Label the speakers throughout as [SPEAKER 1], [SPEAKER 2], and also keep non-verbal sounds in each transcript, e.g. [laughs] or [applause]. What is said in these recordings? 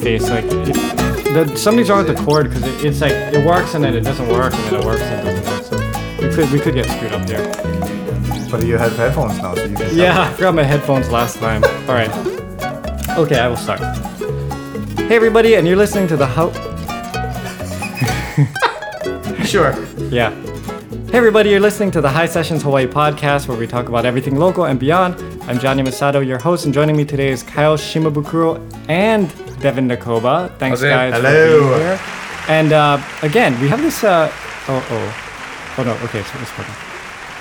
[SPEAKER 1] face like it, the, something's wrong with the cord because it, it's like it works and then it doesn't work and then it works and it doesn't work. So we could we could get screwed up there.
[SPEAKER 2] But you have headphones now, so you can.
[SPEAKER 1] Yeah, I forgot my headphones last time. All right. Okay, I will start. Hey everybody, and you're listening to the how. [laughs]
[SPEAKER 2] Sure.
[SPEAKER 1] Yeah. Hey everybody, you're listening to the High Sessions Hawaii podcast where we talk about everything local and beyond. I'm Johnny Masato, your host, and joining me today is Kyle Shimabukuro and Devin Nakoba. Thanks guys for being here. And uh, again, we have this. Uh, oh oh, oh no. Okay, so it's working.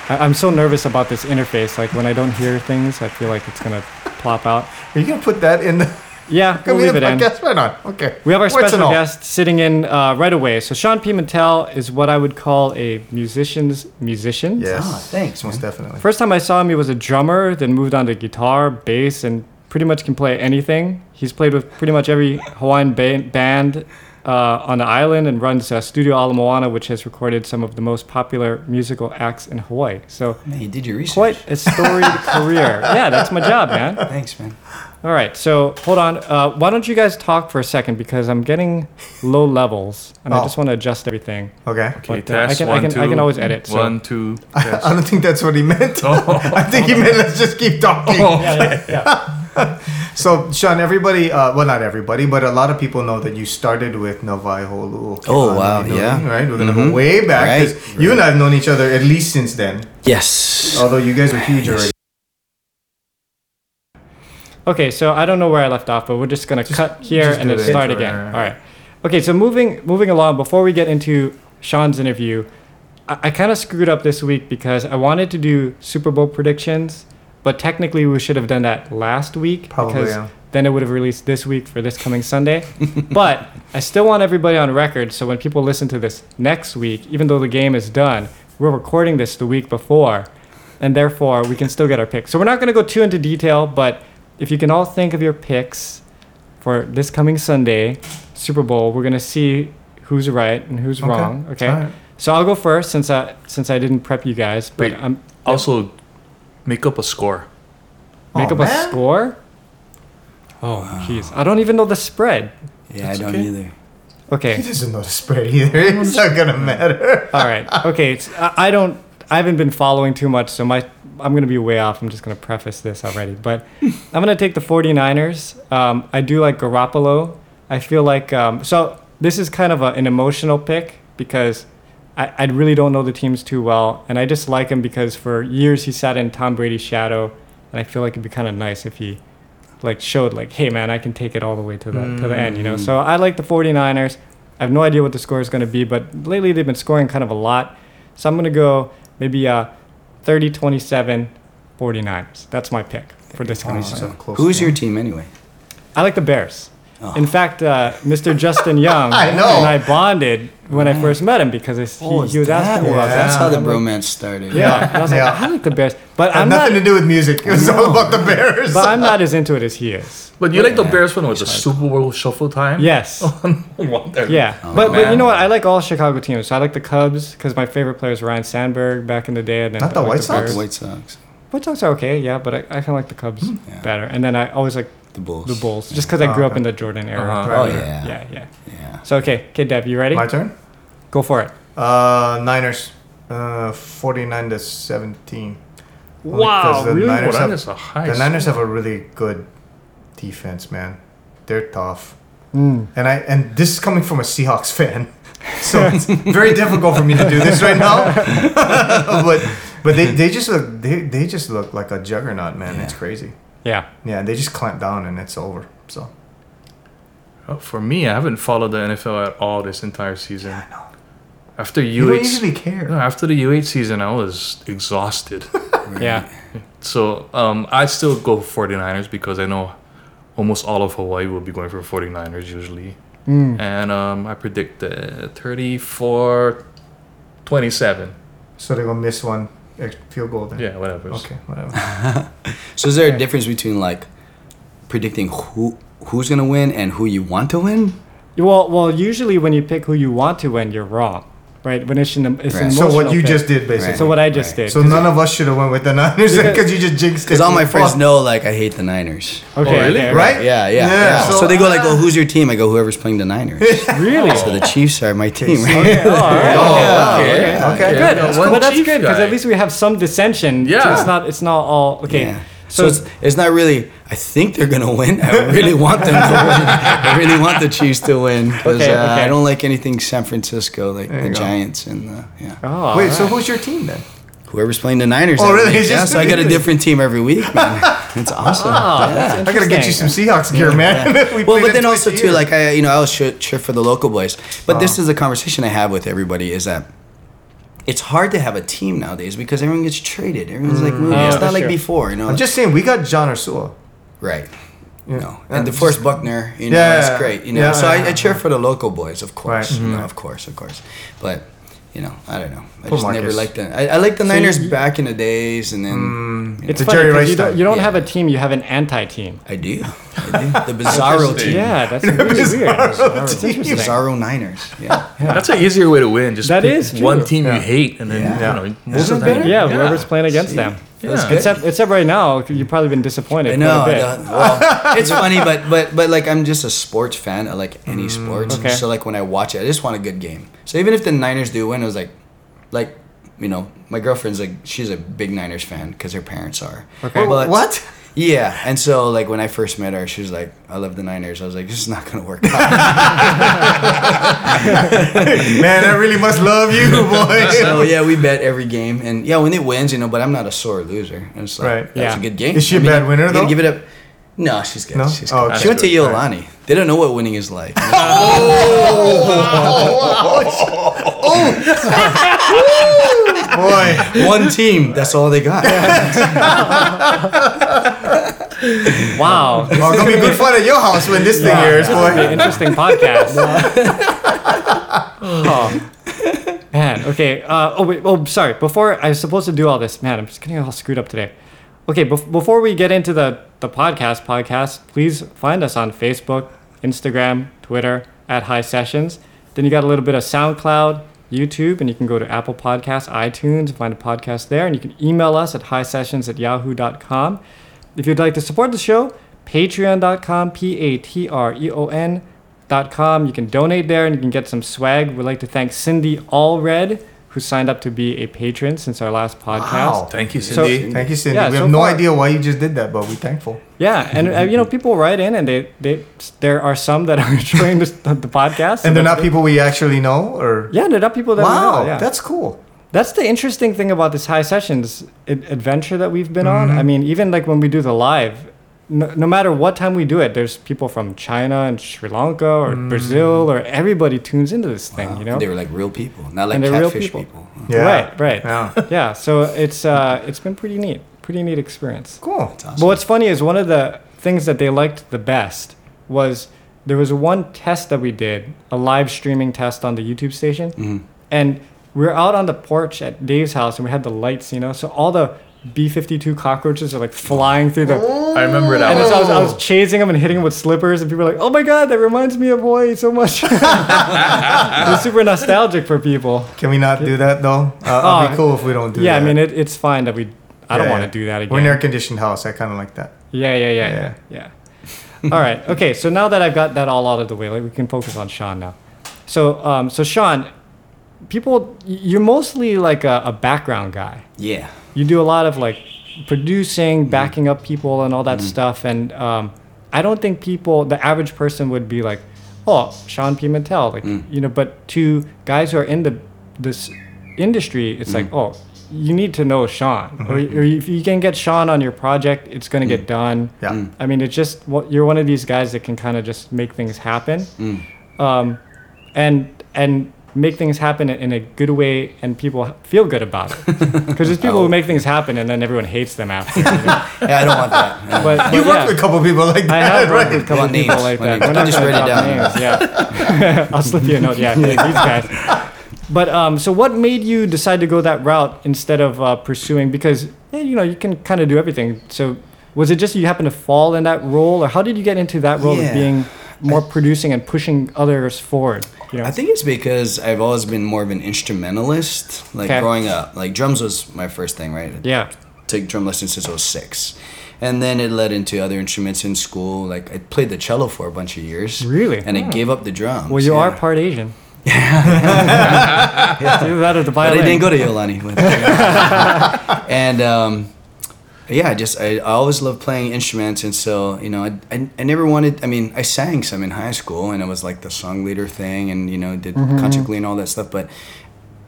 [SPEAKER 1] I- I'm so nervous about this interface. Like when I don't hear things, I feel like it's gonna plop out.
[SPEAKER 2] Are you gonna put that in the?
[SPEAKER 1] Yeah, we'll
[SPEAKER 2] we
[SPEAKER 1] leave it in.
[SPEAKER 2] podcast? Right on. Okay.
[SPEAKER 1] We have our
[SPEAKER 2] What's
[SPEAKER 1] special guest sitting in uh, right away. So Sean Pimentel is what I would call a musician's musician.
[SPEAKER 2] Yes.
[SPEAKER 3] Ah, thanks,
[SPEAKER 2] Most definitely.
[SPEAKER 1] First time I saw him, he was a drummer, then moved on to guitar, bass, and pretty much can play anything. He's played with pretty much every Hawaiian ba- band uh, on the island and runs uh, Studio Ala Moana, which has recorded some of the most popular musical acts in Hawaii. So
[SPEAKER 3] Man, you did your research.
[SPEAKER 1] quite a storied [laughs] career. Yeah, that's my job, man.
[SPEAKER 3] Thanks, man.
[SPEAKER 1] All right, so hold on. Uh, why don't you guys talk for a second because I'm getting low levels and I
[SPEAKER 2] Oh.
[SPEAKER 1] just want to adjust everything.
[SPEAKER 2] Okay.
[SPEAKER 4] Okay,
[SPEAKER 1] But, uh, I
[SPEAKER 4] test,
[SPEAKER 1] can- I
[SPEAKER 4] one,
[SPEAKER 1] can- I
[SPEAKER 4] two.
[SPEAKER 1] can always edit, so-
[SPEAKER 4] One, two, test. [laughs]
[SPEAKER 2] I don't think that's what he meant. [laughs] I think he meant let's just keep talking.
[SPEAKER 1] Yeah, yeah, yeah. [laughs]
[SPEAKER 2] So, Sean, everybody, uh, well, not everybody, but a lot of people know that you started with Navai Holu.
[SPEAKER 3] Oh, wow, yeah.
[SPEAKER 2] Right? We're going to
[SPEAKER 3] Mhm.
[SPEAKER 2] go way back.
[SPEAKER 3] Right,
[SPEAKER 2] You and I have known each other at least since then,
[SPEAKER 3] Yes.
[SPEAKER 2] although you guys were huge already.
[SPEAKER 1] Okay, so I don't know where I left off, but we're just gonna cut here and then start again.
[SPEAKER 4] right, right.
[SPEAKER 1] All right. Okay, so moving moving along. Before we get into Sean's interview, I, I kind of screwed up this week because I wanted to do Super Bowl predictions, but technically we should have done that last week
[SPEAKER 2] Probably,
[SPEAKER 1] because
[SPEAKER 2] yeah.
[SPEAKER 1] then it would have released this week for this coming Sunday. [laughs] but I still want everybody on record, so when people listen to this next week, even though the game is done, we're recording this the week before, and therefore we can still get our picks. So we're not going to go too into detail, but if you can all think of your picks for this coming Sunday, Super Bowl, we're going to see who's right and who's
[SPEAKER 2] Okay.
[SPEAKER 1] wrong. Okay.
[SPEAKER 2] All right.
[SPEAKER 1] So I'll go first since I since I didn't prep you guys, but
[SPEAKER 4] Wait.
[SPEAKER 1] I'm
[SPEAKER 4] Also, make up a score.
[SPEAKER 1] make
[SPEAKER 2] Oh,
[SPEAKER 1] up a score. Oh, jeez, I don't even know the spread.
[SPEAKER 3] Yeah,
[SPEAKER 4] That's
[SPEAKER 3] I don't
[SPEAKER 4] okay.
[SPEAKER 3] either.
[SPEAKER 1] Okay.
[SPEAKER 2] He doesn't know the spread either. [laughs] It's not going to matter.
[SPEAKER 1] All right. Okay. It's, I, I don't. I haven't been following too much, so my I'm gonna be way off. I'm just gonna preface this already, but [laughs] I'm gonna take the 49ers. Um, I do like Garoppolo. I feel like um, so. This is kind of a, an emotional pick because I, I really don't know the teams too well, and I just like him because for years he sat in Tom Brady's shadow, and I feel like it'd be kind of nice if he like showed like, hey man, I can take it all the way to the to the end, you know. So I like the 49ers. I have no idea what the score is going to be, but lately they've been scoring kind of a lot. So I'm going to go maybe uh 30-27 49ers. That's my pick for this coming
[SPEAKER 2] Wow.
[SPEAKER 1] season.
[SPEAKER 2] So
[SPEAKER 3] Who's
[SPEAKER 2] to
[SPEAKER 3] your team anyway?
[SPEAKER 1] I like the Bears.
[SPEAKER 3] Oh.
[SPEAKER 1] In fact, uh, Mr. Justin Young [laughs]
[SPEAKER 2] I know.
[SPEAKER 1] and I bonded when I first met him because it's, he,
[SPEAKER 3] Oh, is
[SPEAKER 1] he was asking me about that.
[SPEAKER 3] That's how the
[SPEAKER 1] I'm
[SPEAKER 3] bromance started.
[SPEAKER 1] Yeah, and I was like,
[SPEAKER 2] Yeah.
[SPEAKER 1] I like the Bears, but I'm
[SPEAKER 2] nothing
[SPEAKER 1] not.
[SPEAKER 2] to do with music. It was all about the Bears.
[SPEAKER 1] But I'm not as into it as he is.
[SPEAKER 4] But you like the
[SPEAKER 3] Yeah.
[SPEAKER 4] Bears one with the Super Bowl shuffle time?
[SPEAKER 1] Yes. [laughs] Yeah,
[SPEAKER 3] Oh,
[SPEAKER 1] but but you know what? I like all Chicago teams. So I like the Cubs because my favorite player is Ryne Sandberg back in the day. And then
[SPEAKER 2] Not the
[SPEAKER 1] like
[SPEAKER 2] White Sox?
[SPEAKER 1] Bears.
[SPEAKER 3] The White Sox,
[SPEAKER 1] White Sox are okay, yeah, but I, I kind of like the Cubs
[SPEAKER 3] Yeah.
[SPEAKER 1] better. And then I always like
[SPEAKER 3] the Bulls.
[SPEAKER 1] the Bulls just because I
[SPEAKER 2] Oh,
[SPEAKER 1] grew up
[SPEAKER 2] okay.
[SPEAKER 1] in the Jordan era.
[SPEAKER 4] Uh-huh.
[SPEAKER 3] Oh yeah.
[SPEAKER 1] Yeah, yeah.
[SPEAKER 3] Yeah.
[SPEAKER 1] So okay, okay, Dev, you ready?
[SPEAKER 2] My turn.
[SPEAKER 1] Go for it.
[SPEAKER 2] Uh, Niners. Uh, 49 to 17. Only
[SPEAKER 1] Wow,
[SPEAKER 2] 'cause the
[SPEAKER 1] really?
[SPEAKER 4] Oh,
[SPEAKER 2] Niners
[SPEAKER 4] that
[SPEAKER 2] have,
[SPEAKER 4] a high
[SPEAKER 2] the Niners
[SPEAKER 4] score.
[SPEAKER 2] have a really good defense, man. They're tough.
[SPEAKER 1] Mm.
[SPEAKER 2] And I and this is coming from a Seahawks fan. [laughs] So it's very difficult for me to do this right now. [laughs] but but they, [laughs] they just look they, they just look like a juggernaut, man. It's crazy.
[SPEAKER 1] Yeah.
[SPEAKER 2] Yeah, they just clamp down and it's over. So
[SPEAKER 4] Uh, For me, I haven't followed the NFL at all this entire season.
[SPEAKER 2] Yeah, I know.
[SPEAKER 4] After UH,
[SPEAKER 2] You don't usually
[SPEAKER 4] no, after the UH season, I was exhausted. [laughs]
[SPEAKER 1] Yeah.
[SPEAKER 4] so um, I still go 49ers because I know almost all of Hawaii will be going for 49ers usually.
[SPEAKER 1] Mm.
[SPEAKER 4] And um, I predict uh, 34 27.
[SPEAKER 2] So they're gonna miss one ex- field goal then.
[SPEAKER 4] Yeah, whatever.
[SPEAKER 2] Okay, whatever. [laughs]
[SPEAKER 3] So is there
[SPEAKER 1] Okay.
[SPEAKER 3] a difference between like predicting who who's gonna win and who you want to win?
[SPEAKER 1] Well, well, usually when you pick who you want to win, you're wrong, right? When it's an, it's an
[SPEAKER 3] Right.
[SPEAKER 2] So what you
[SPEAKER 1] pick.
[SPEAKER 2] just did basically.
[SPEAKER 1] So what I just
[SPEAKER 3] Right.
[SPEAKER 1] did.
[SPEAKER 2] So none of us should have went with the Niners because you just jinxed it.
[SPEAKER 3] Because all my friends know, like, I hate the Niners.
[SPEAKER 1] Okay,
[SPEAKER 4] Oh, really?
[SPEAKER 1] okay,
[SPEAKER 2] Right?
[SPEAKER 3] Yeah, yeah,
[SPEAKER 2] Yeah,
[SPEAKER 3] yeah.
[SPEAKER 2] so-
[SPEAKER 3] So, they go like, "Oh, who's your team?" I go, "Whoever's playing the Niners." [laughs]
[SPEAKER 1] Really?
[SPEAKER 3] so the Chiefs are my team. [laughs]
[SPEAKER 1] Okay. Oh, all right.
[SPEAKER 2] Oh,
[SPEAKER 1] okay.
[SPEAKER 2] okay.
[SPEAKER 1] okay.
[SPEAKER 2] Okay.
[SPEAKER 1] Good.
[SPEAKER 4] Yeah,
[SPEAKER 1] Well, that's good because at least we have some dissension.
[SPEAKER 4] Yeah.
[SPEAKER 1] It's not. It's not all okay.
[SPEAKER 3] Yeah.
[SPEAKER 1] So,
[SPEAKER 3] So it's, it's not really. I think they're gonna win. I [laughs] really want them to win. I really want the Chiefs to win because
[SPEAKER 1] Okay,
[SPEAKER 3] uh,
[SPEAKER 1] okay.
[SPEAKER 3] I don't like anything San Francisco, like
[SPEAKER 2] There
[SPEAKER 3] the
[SPEAKER 2] you go.
[SPEAKER 3] Giants and the, yeah.
[SPEAKER 1] oh,
[SPEAKER 2] Wait,
[SPEAKER 1] all
[SPEAKER 2] so who's your team then?
[SPEAKER 3] Whoever's playing the Niners.
[SPEAKER 2] Oh, really?
[SPEAKER 3] Yeah, so I got a different team every week, man. [laughs] It's awesome.
[SPEAKER 1] Oh,
[SPEAKER 3] Yeah.
[SPEAKER 2] I gotta get you some. Seahawks gear, man. [laughs] we
[SPEAKER 3] well, but then also too, like I, you know, I was cheer, cheer for the local boys. But this
[SPEAKER 2] Oh.
[SPEAKER 3] is a conversation I have with everybody: is that it's hard to have a team nowadays because everyone gets traded. Everyone's like moving.
[SPEAKER 1] Oh,
[SPEAKER 3] it's not like
[SPEAKER 1] true.
[SPEAKER 3] before, you know.
[SPEAKER 2] I'm just saying, we got John Ursua.
[SPEAKER 3] right.
[SPEAKER 2] Yeah.
[SPEAKER 3] You know,
[SPEAKER 2] Yeah,
[SPEAKER 3] and
[SPEAKER 2] just-
[SPEAKER 3] DeForest Buckner, you know,
[SPEAKER 2] Yeah,
[SPEAKER 3] that's great. You know,
[SPEAKER 2] yeah,
[SPEAKER 3] so
[SPEAKER 2] yeah,
[SPEAKER 3] I. I cheer for the local boys, of course.
[SPEAKER 2] Right.
[SPEAKER 3] You know,
[SPEAKER 2] Mhm.
[SPEAKER 3] of course, of course. But you know, I don't know. I
[SPEAKER 2] Poor
[SPEAKER 3] just never liked them. I, I liked the
[SPEAKER 1] So
[SPEAKER 3] Niners
[SPEAKER 1] you-
[SPEAKER 3] back in the days, and then
[SPEAKER 2] Mm,
[SPEAKER 1] It's
[SPEAKER 2] the
[SPEAKER 1] funny
[SPEAKER 2] Jerry
[SPEAKER 1] 'cause
[SPEAKER 2] Rice
[SPEAKER 1] you don't, you don't
[SPEAKER 3] Yeah.
[SPEAKER 1] have a team. You have an anti-team.
[SPEAKER 3] I do. I [laughs] do. The Bizarro team.
[SPEAKER 1] Yeah, that's really weird. [laughs] It's interesting.
[SPEAKER 3] Bizarro Niners. Yeah.
[SPEAKER 4] That's an easier way to win. Just
[SPEAKER 1] That
[SPEAKER 4] pick
[SPEAKER 1] is true.
[SPEAKER 4] one team
[SPEAKER 2] Yeah.
[SPEAKER 4] you hate, and then
[SPEAKER 3] Yeah.
[SPEAKER 4] you know most of the
[SPEAKER 3] it
[SPEAKER 4] time.
[SPEAKER 1] Yeah, whoever's playing against them.
[SPEAKER 4] Yeah.
[SPEAKER 3] good.
[SPEAKER 1] Except, except right now, you've probably been disappointed
[SPEAKER 3] I know.
[SPEAKER 1] quite a
[SPEAKER 3] I
[SPEAKER 1] bit.
[SPEAKER 3] know. Well, [laughs] it's funny, but but but like I'm just a sports fan. I like any mm, sports.
[SPEAKER 1] Okay.
[SPEAKER 3] So like when I watch it, I just want a good game. So even if the Niners do win, it was like, like you know, my girlfriend's like she's a big Niners fan because her parents are.
[SPEAKER 1] Okay.
[SPEAKER 3] But-
[SPEAKER 2] what?
[SPEAKER 3] Yeah, and so like when I first met her, she was like, "I love the Niners." I was like, "This is not gonna work out." [laughs]
[SPEAKER 2] Man, I really must love you, [laughs] boy.
[SPEAKER 3] so yeah, we bet every game, and yeah, when it wins, you know, but I'm not a sore loser. It's like,
[SPEAKER 2] Right.
[SPEAKER 3] That's
[SPEAKER 1] Yeah.
[SPEAKER 3] a good game.
[SPEAKER 2] Is she a bad winner,
[SPEAKER 3] you gotta
[SPEAKER 2] though?
[SPEAKER 3] Give it up. No, she's good.
[SPEAKER 2] No?
[SPEAKER 3] She's
[SPEAKER 2] Oh, okay.
[SPEAKER 3] She went to
[SPEAKER 4] Iolani. good.
[SPEAKER 3] Iolani. They don't know what winning is like. [laughs]
[SPEAKER 2] Oh, [laughs] boy.
[SPEAKER 3] One team. That's all they got. [laughs]
[SPEAKER 1] Wow.
[SPEAKER 2] Oh, gonna be good fun at your house when this thing airs,
[SPEAKER 1] This would be an
[SPEAKER 2] boy.
[SPEAKER 1] interesting podcast. [laughs] oh. Man, okay. Uh, oh, wait. Oh, sorry. Before I was supposed to do all this, man, I'm just getting all screwed up today. Okay, bef- before we get into the, the podcast, podcast, please find us on Facebook, Instagram, Twitter, at High Sessions. Then you got a little bit of SoundCloud, YouTube, and you can go to Apple Podcasts, iTunes, and find a podcast there. And you can email us at highsessions at yahoo.com. If you'd like to support the show, patreon.com, P A T R E O N dot com. You can donate there and you can get some swag. We'd like to thank Cindy Allred, who signed up to be a patron since our last podcast.
[SPEAKER 2] Wow.
[SPEAKER 4] Thank you,
[SPEAKER 1] So-
[SPEAKER 4] Cindy.
[SPEAKER 2] Thank you, Cindy.
[SPEAKER 1] Yeah,
[SPEAKER 2] we
[SPEAKER 1] so
[SPEAKER 2] have no
[SPEAKER 1] far-
[SPEAKER 2] idea why you just did that, but we're thankful.
[SPEAKER 1] Yeah, and uh, you know, people write in and they, they there are some that are [laughs] enjoying this, the, the podcast.
[SPEAKER 2] And they're not people we actually know, or
[SPEAKER 1] Yeah, they're not people that we
[SPEAKER 2] wow,
[SPEAKER 1] know. Yeah.
[SPEAKER 2] that's cool.
[SPEAKER 1] That's the interesting thing about this high sessions adventure that we've been on.
[SPEAKER 2] Mm-hmm.
[SPEAKER 1] I mean, even like when we do the live, no, no matter what time we do it, there's people from China and Sri Lanka or
[SPEAKER 2] Mm.
[SPEAKER 1] Brazil or everybody tunes into this thing, you know?
[SPEAKER 3] They were like real people, not like
[SPEAKER 1] And they're real
[SPEAKER 3] catfish
[SPEAKER 1] people.
[SPEAKER 3] people.
[SPEAKER 2] Yeah.
[SPEAKER 1] Right, right.
[SPEAKER 2] Yeah. [laughs]
[SPEAKER 1] Yeah, so it's uh, it's been pretty neat, pretty neat experience.
[SPEAKER 2] Cool.
[SPEAKER 3] It's
[SPEAKER 1] But what's funny is one of the things that they liked the best was there was one test that we did, a live streaming test on the YouTube station,
[SPEAKER 3] Mhm.
[SPEAKER 1] and we were out on the porch at Dave's house, and we had the lights, you know, so all the B52 cockroaches are like flying through the.
[SPEAKER 4] I remember that.
[SPEAKER 1] And so I was, I was [laughs] chasing them and hitting them with slippers, and people were like, "Oh my god, that reminds me of Hawaii so much." [laughs] it was super nostalgic for people.
[SPEAKER 2] Can we not do that though? Uh, it'll
[SPEAKER 1] Oh,
[SPEAKER 2] be cool if we don't do
[SPEAKER 1] yeah,
[SPEAKER 2] that.
[SPEAKER 1] I mean, it, it's fine that we. I don't
[SPEAKER 2] Yeah,
[SPEAKER 1] want
[SPEAKER 2] yeah.
[SPEAKER 1] to do that again.
[SPEAKER 2] We're in an air-conditioned house. I kind of like that.
[SPEAKER 1] Yeah, yeah, yeah, yeah, yeah. all right. Okay. So now that I've got that all out of the way, like, we can focus on Sean now. So, um, so Sean, people, you're mostly like a, a background guy.
[SPEAKER 3] Yeah.
[SPEAKER 1] You do a lot of like producing, mm-hmm. backing up people, and all that mm-hmm. stuff. And um, I don't think people, the average person, would be like, "Oh, Sean Pimentel," like mm. you know. But to guys who are in the this industry, it's like, mm. "Oh, you need to know Sean, or, mm-hmm. or if you can get Sean on your project, it's gonna get mm. done."
[SPEAKER 2] Yeah.
[SPEAKER 1] I mean, it's just what you're one of these guys that can kind of just make things happen, um, and and make things happen in a good way, and people feel good about it. [laughs] Because there's people who make things happen, and then everyone hates them after. you [laughs] know?
[SPEAKER 3] Yeah, I don't want that. Yeah. [laughs]
[SPEAKER 1] But, but
[SPEAKER 2] You worked
[SPEAKER 1] yeah,
[SPEAKER 2] with a couple people like that,
[SPEAKER 1] I have worked
[SPEAKER 2] right?
[SPEAKER 1] with a couple
[SPEAKER 3] Want
[SPEAKER 1] people
[SPEAKER 3] names,
[SPEAKER 1] like that.
[SPEAKER 3] names.
[SPEAKER 1] We're not
[SPEAKER 3] Just write it down.
[SPEAKER 1] names, Yeah, I'll slip you a note. Yeah, these guys. But um, so what made you decide to go that route instead of uh, pursuing? Because eh, you know you can kind of do everything. So was it just you happened to fall in that role, or how did you get into that role
[SPEAKER 3] Yeah.
[SPEAKER 1] of being more producing and pushing others forward? You know?
[SPEAKER 3] I think it's because I've always been more of an instrumentalist. Like
[SPEAKER 1] Okay.
[SPEAKER 3] growing up, like drums was my first thing, right?
[SPEAKER 1] yeah.
[SPEAKER 3] Took drum lessons since I was six, and then it led into other instruments in school. Like I played the cello for a bunch of years.
[SPEAKER 1] Really?
[SPEAKER 3] And I gave up the drums.
[SPEAKER 1] Well, you
[SPEAKER 3] yeah.
[SPEAKER 1] are part Asian. [laughs] Yeah. [laughs] Either that or the
[SPEAKER 3] But I didn't go to Iolani. With [laughs] and um, yeah, I just I, I always loved playing instruments, and so you know I, I I never wanted. I mean, I sang some in high school, and it was like the song leader thing, and you know did mm and all that stuff, but.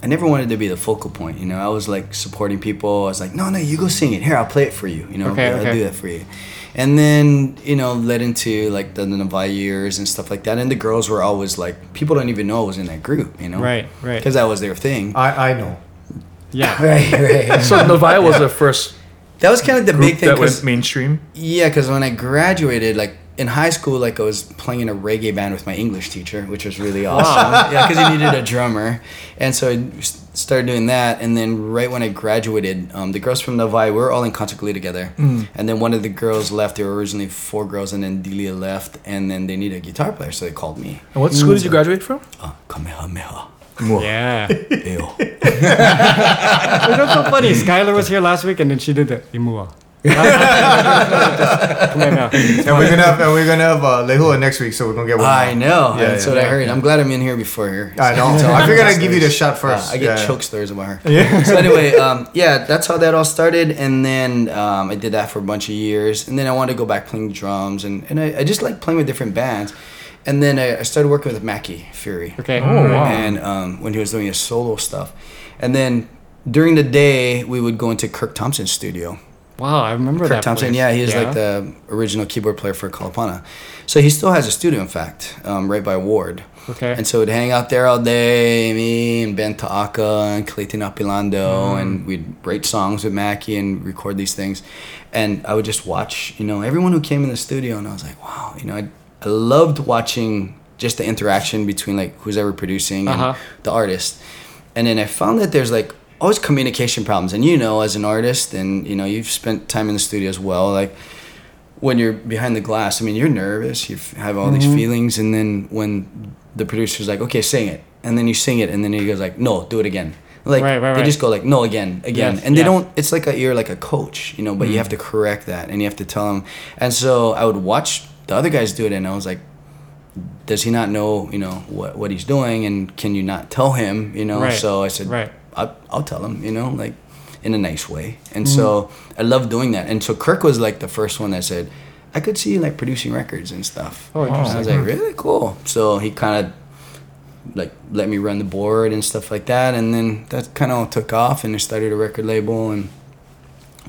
[SPEAKER 3] I never wanted to be the focal point, you know. I was like supporting people. I was like, no, no, you go sing it. Here, I'll play it for you. You know,
[SPEAKER 1] Okay,
[SPEAKER 3] I'll
[SPEAKER 1] okay.
[SPEAKER 3] do that for you. And then, you know, led into like the Navai years and stuff like that. And the girls were always like, people don't even know I was in that group, you know?
[SPEAKER 1] Right, right.
[SPEAKER 3] Because that was their thing.
[SPEAKER 2] I I know.
[SPEAKER 1] Yeah. [laughs]
[SPEAKER 3] Right, right. [laughs]
[SPEAKER 4] So Novaya was the first
[SPEAKER 3] That was kind of the big thing.
[SPEAKER 4] that went mainstream.
[SPEAKER 3] yeah, because when I graduated, like in high school, like I was playing in a reggae band with my English teacher, which was really awesome. yeah, because he needed a drummer, and so i started doing that. And then right when I graduated, um, the girls from Navai, we were all in concert Glee together. And then one of the girls left. There were originally four girls, and then Delia left, and then they needed a guitar player, so they called me.
[SPEAKER 4] And what school did you graduate from?
[SPEAKER 3] Uh, Kamehameha.
[SPEAKER 1] Yeah.
[SPEAKER 3] Ew. [laughs]
[SPEAKER 1] But that's so funny. Skylar was here last week and then she did the Imua. Come on now.
[SPEAKER 2] And we're gonna have and we're gonna have uh, Lehua next week, so we're gonna get one.
[SPEAKER 3] I
[SPEAKER 2] more.
[SPEAKER 3] know.
[SPEAKER 2] Yeah,
[SPEAKER 3] That's
[SPEAKER 2] yeah,
[SPEAKER 3] what I heard. I'm glad I'm in here before her.
[SPEAKER 2] I know.
[SPEAKER 3] So [laughs]
[SPEAKER 2] I figured I'd give you the shot first.
[SPEAKER 3] Uh, I get
[SPEAKER 2] Yeah.
[SPEAKER 3] choke stories about her. Yeah. [laughs] so anyway, um, yeah, that's how that all started, and then um, I did that for a bunch of years, and then I wanted to go back playing drums, and, and I, I just like playing with different bands, and then I, I started working with Mackey Feary.
[SPEAKER 1] Okay.
[SPEAKER 4] Oh, wow.
[SPEAKER 3] And um, when he was doing his solo stuff, and then during the day we would go into Kirk Thompson's studio.
[SPEAKER 1] Wow, I remember
[SPEAKER 3] Kirk
[SPEAKER 1] that.
[SPEAKER 3] Thompson,
[SPEAKER 1] place.
[SPEAKER 3] yeah, he's like the original keyboard player for Kalapana. So he still has a studio, in fact, um, right by Ward.
[SPEAKER 1] Okay.
[SPEAKER 3] And so we'd hang out there all day, me and Ben Taaka and Clayton Apilando, and we'd write songs with Mackie and record these things. And I would just watch, you know, everyone who came in the studio, and I was like, wow, you know, I, I loved watching just the interaction between like who's ever producing and
[SPEAKER 1] Uh-huh.
[SPEAKER 3] the artist. And then I found that there's like always communication problems. And you know, as an artist, and you know, you've spent time in the studio as well, like when you're behind the glass, I mean, you're nervous. You have all these feelings, and then when the producer's like, "Okay, sing it," and then you sing it, and then he goes like, "No, do it again." Like
[SPEAKER 1] Right, right,
[SPEAKER 3] they just go like, "No, again, again,"
[SPEAKER 1] Yes,
[SPEAKER 3] and they don't. It's like a, you're like a coach, you know, but you have to correct that, and you have to tell them. And so I would watch the other guys do it, and I was like, "Does he not know, you know, what what he's doing, and can you not tell him, you know?"
[SPEAKER 1] Right,
[SPEAKER 3] So I said,
[SPEAKER 1] right.
[SPEAKER 3] I'll, I'll tell him, you know, like in a nice way. And mm-hmm. so I love doing that. And so Kirk was like the first one that said, I could see you like producing records and stuff.
[SPEAKER 1] Oh,
[SPEAKER 3] And I was like, really cool. So he kind of like let me run the board and stuff like that. And then that kind of took off and I started a record label and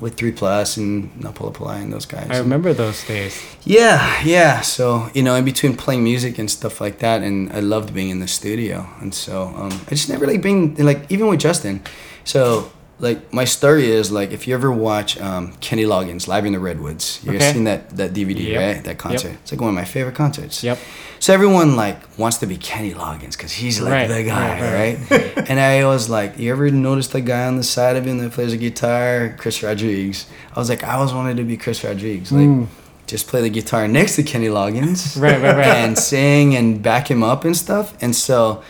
[SPEAKER 3] with Three Plus and Napoli Poli and those guys.
[SPEAKER 1] I remember those days.
[SPEAKER 3] Yeah, yeah. So you know, in between playing music and stuff like that, and I loved being in the studio, and so um, I just never like being like even with Justin. So like my story is like if you ever watch um, Kenny Loggins live in the Redwoods, you've
[SPEAKER 1] Okay.
[SPEAKER 3] seen that that DVD
[SPEAKER 1] Yep.
[SPEAKER 3] right? That concert.
[SPEAKER 1] Yep.
[SPEAKER 3] It's like one of my favorite concerts.
[SPEAKER 1] Yep.
[SPEAKER 3] So everyone like wants to be Kenny Loggins because he's like
[SPEAKER 1] Right,
[SPEAKER 3] the guy,
[SPEAKER 1] right,
[SPEAKER 3] right? [laughs] and I was like, you ever notice the guy on the side of him that plays the guitar, Chris Rodriguez? I was like, I always wanted to be Chris Rodriguez, like mm. just play the guitar next to Kenny Loggins. [laughs]
[SPEAKER 1] Right, right, right.
[SPEAKER 3] and sing and back him up and stuff. And so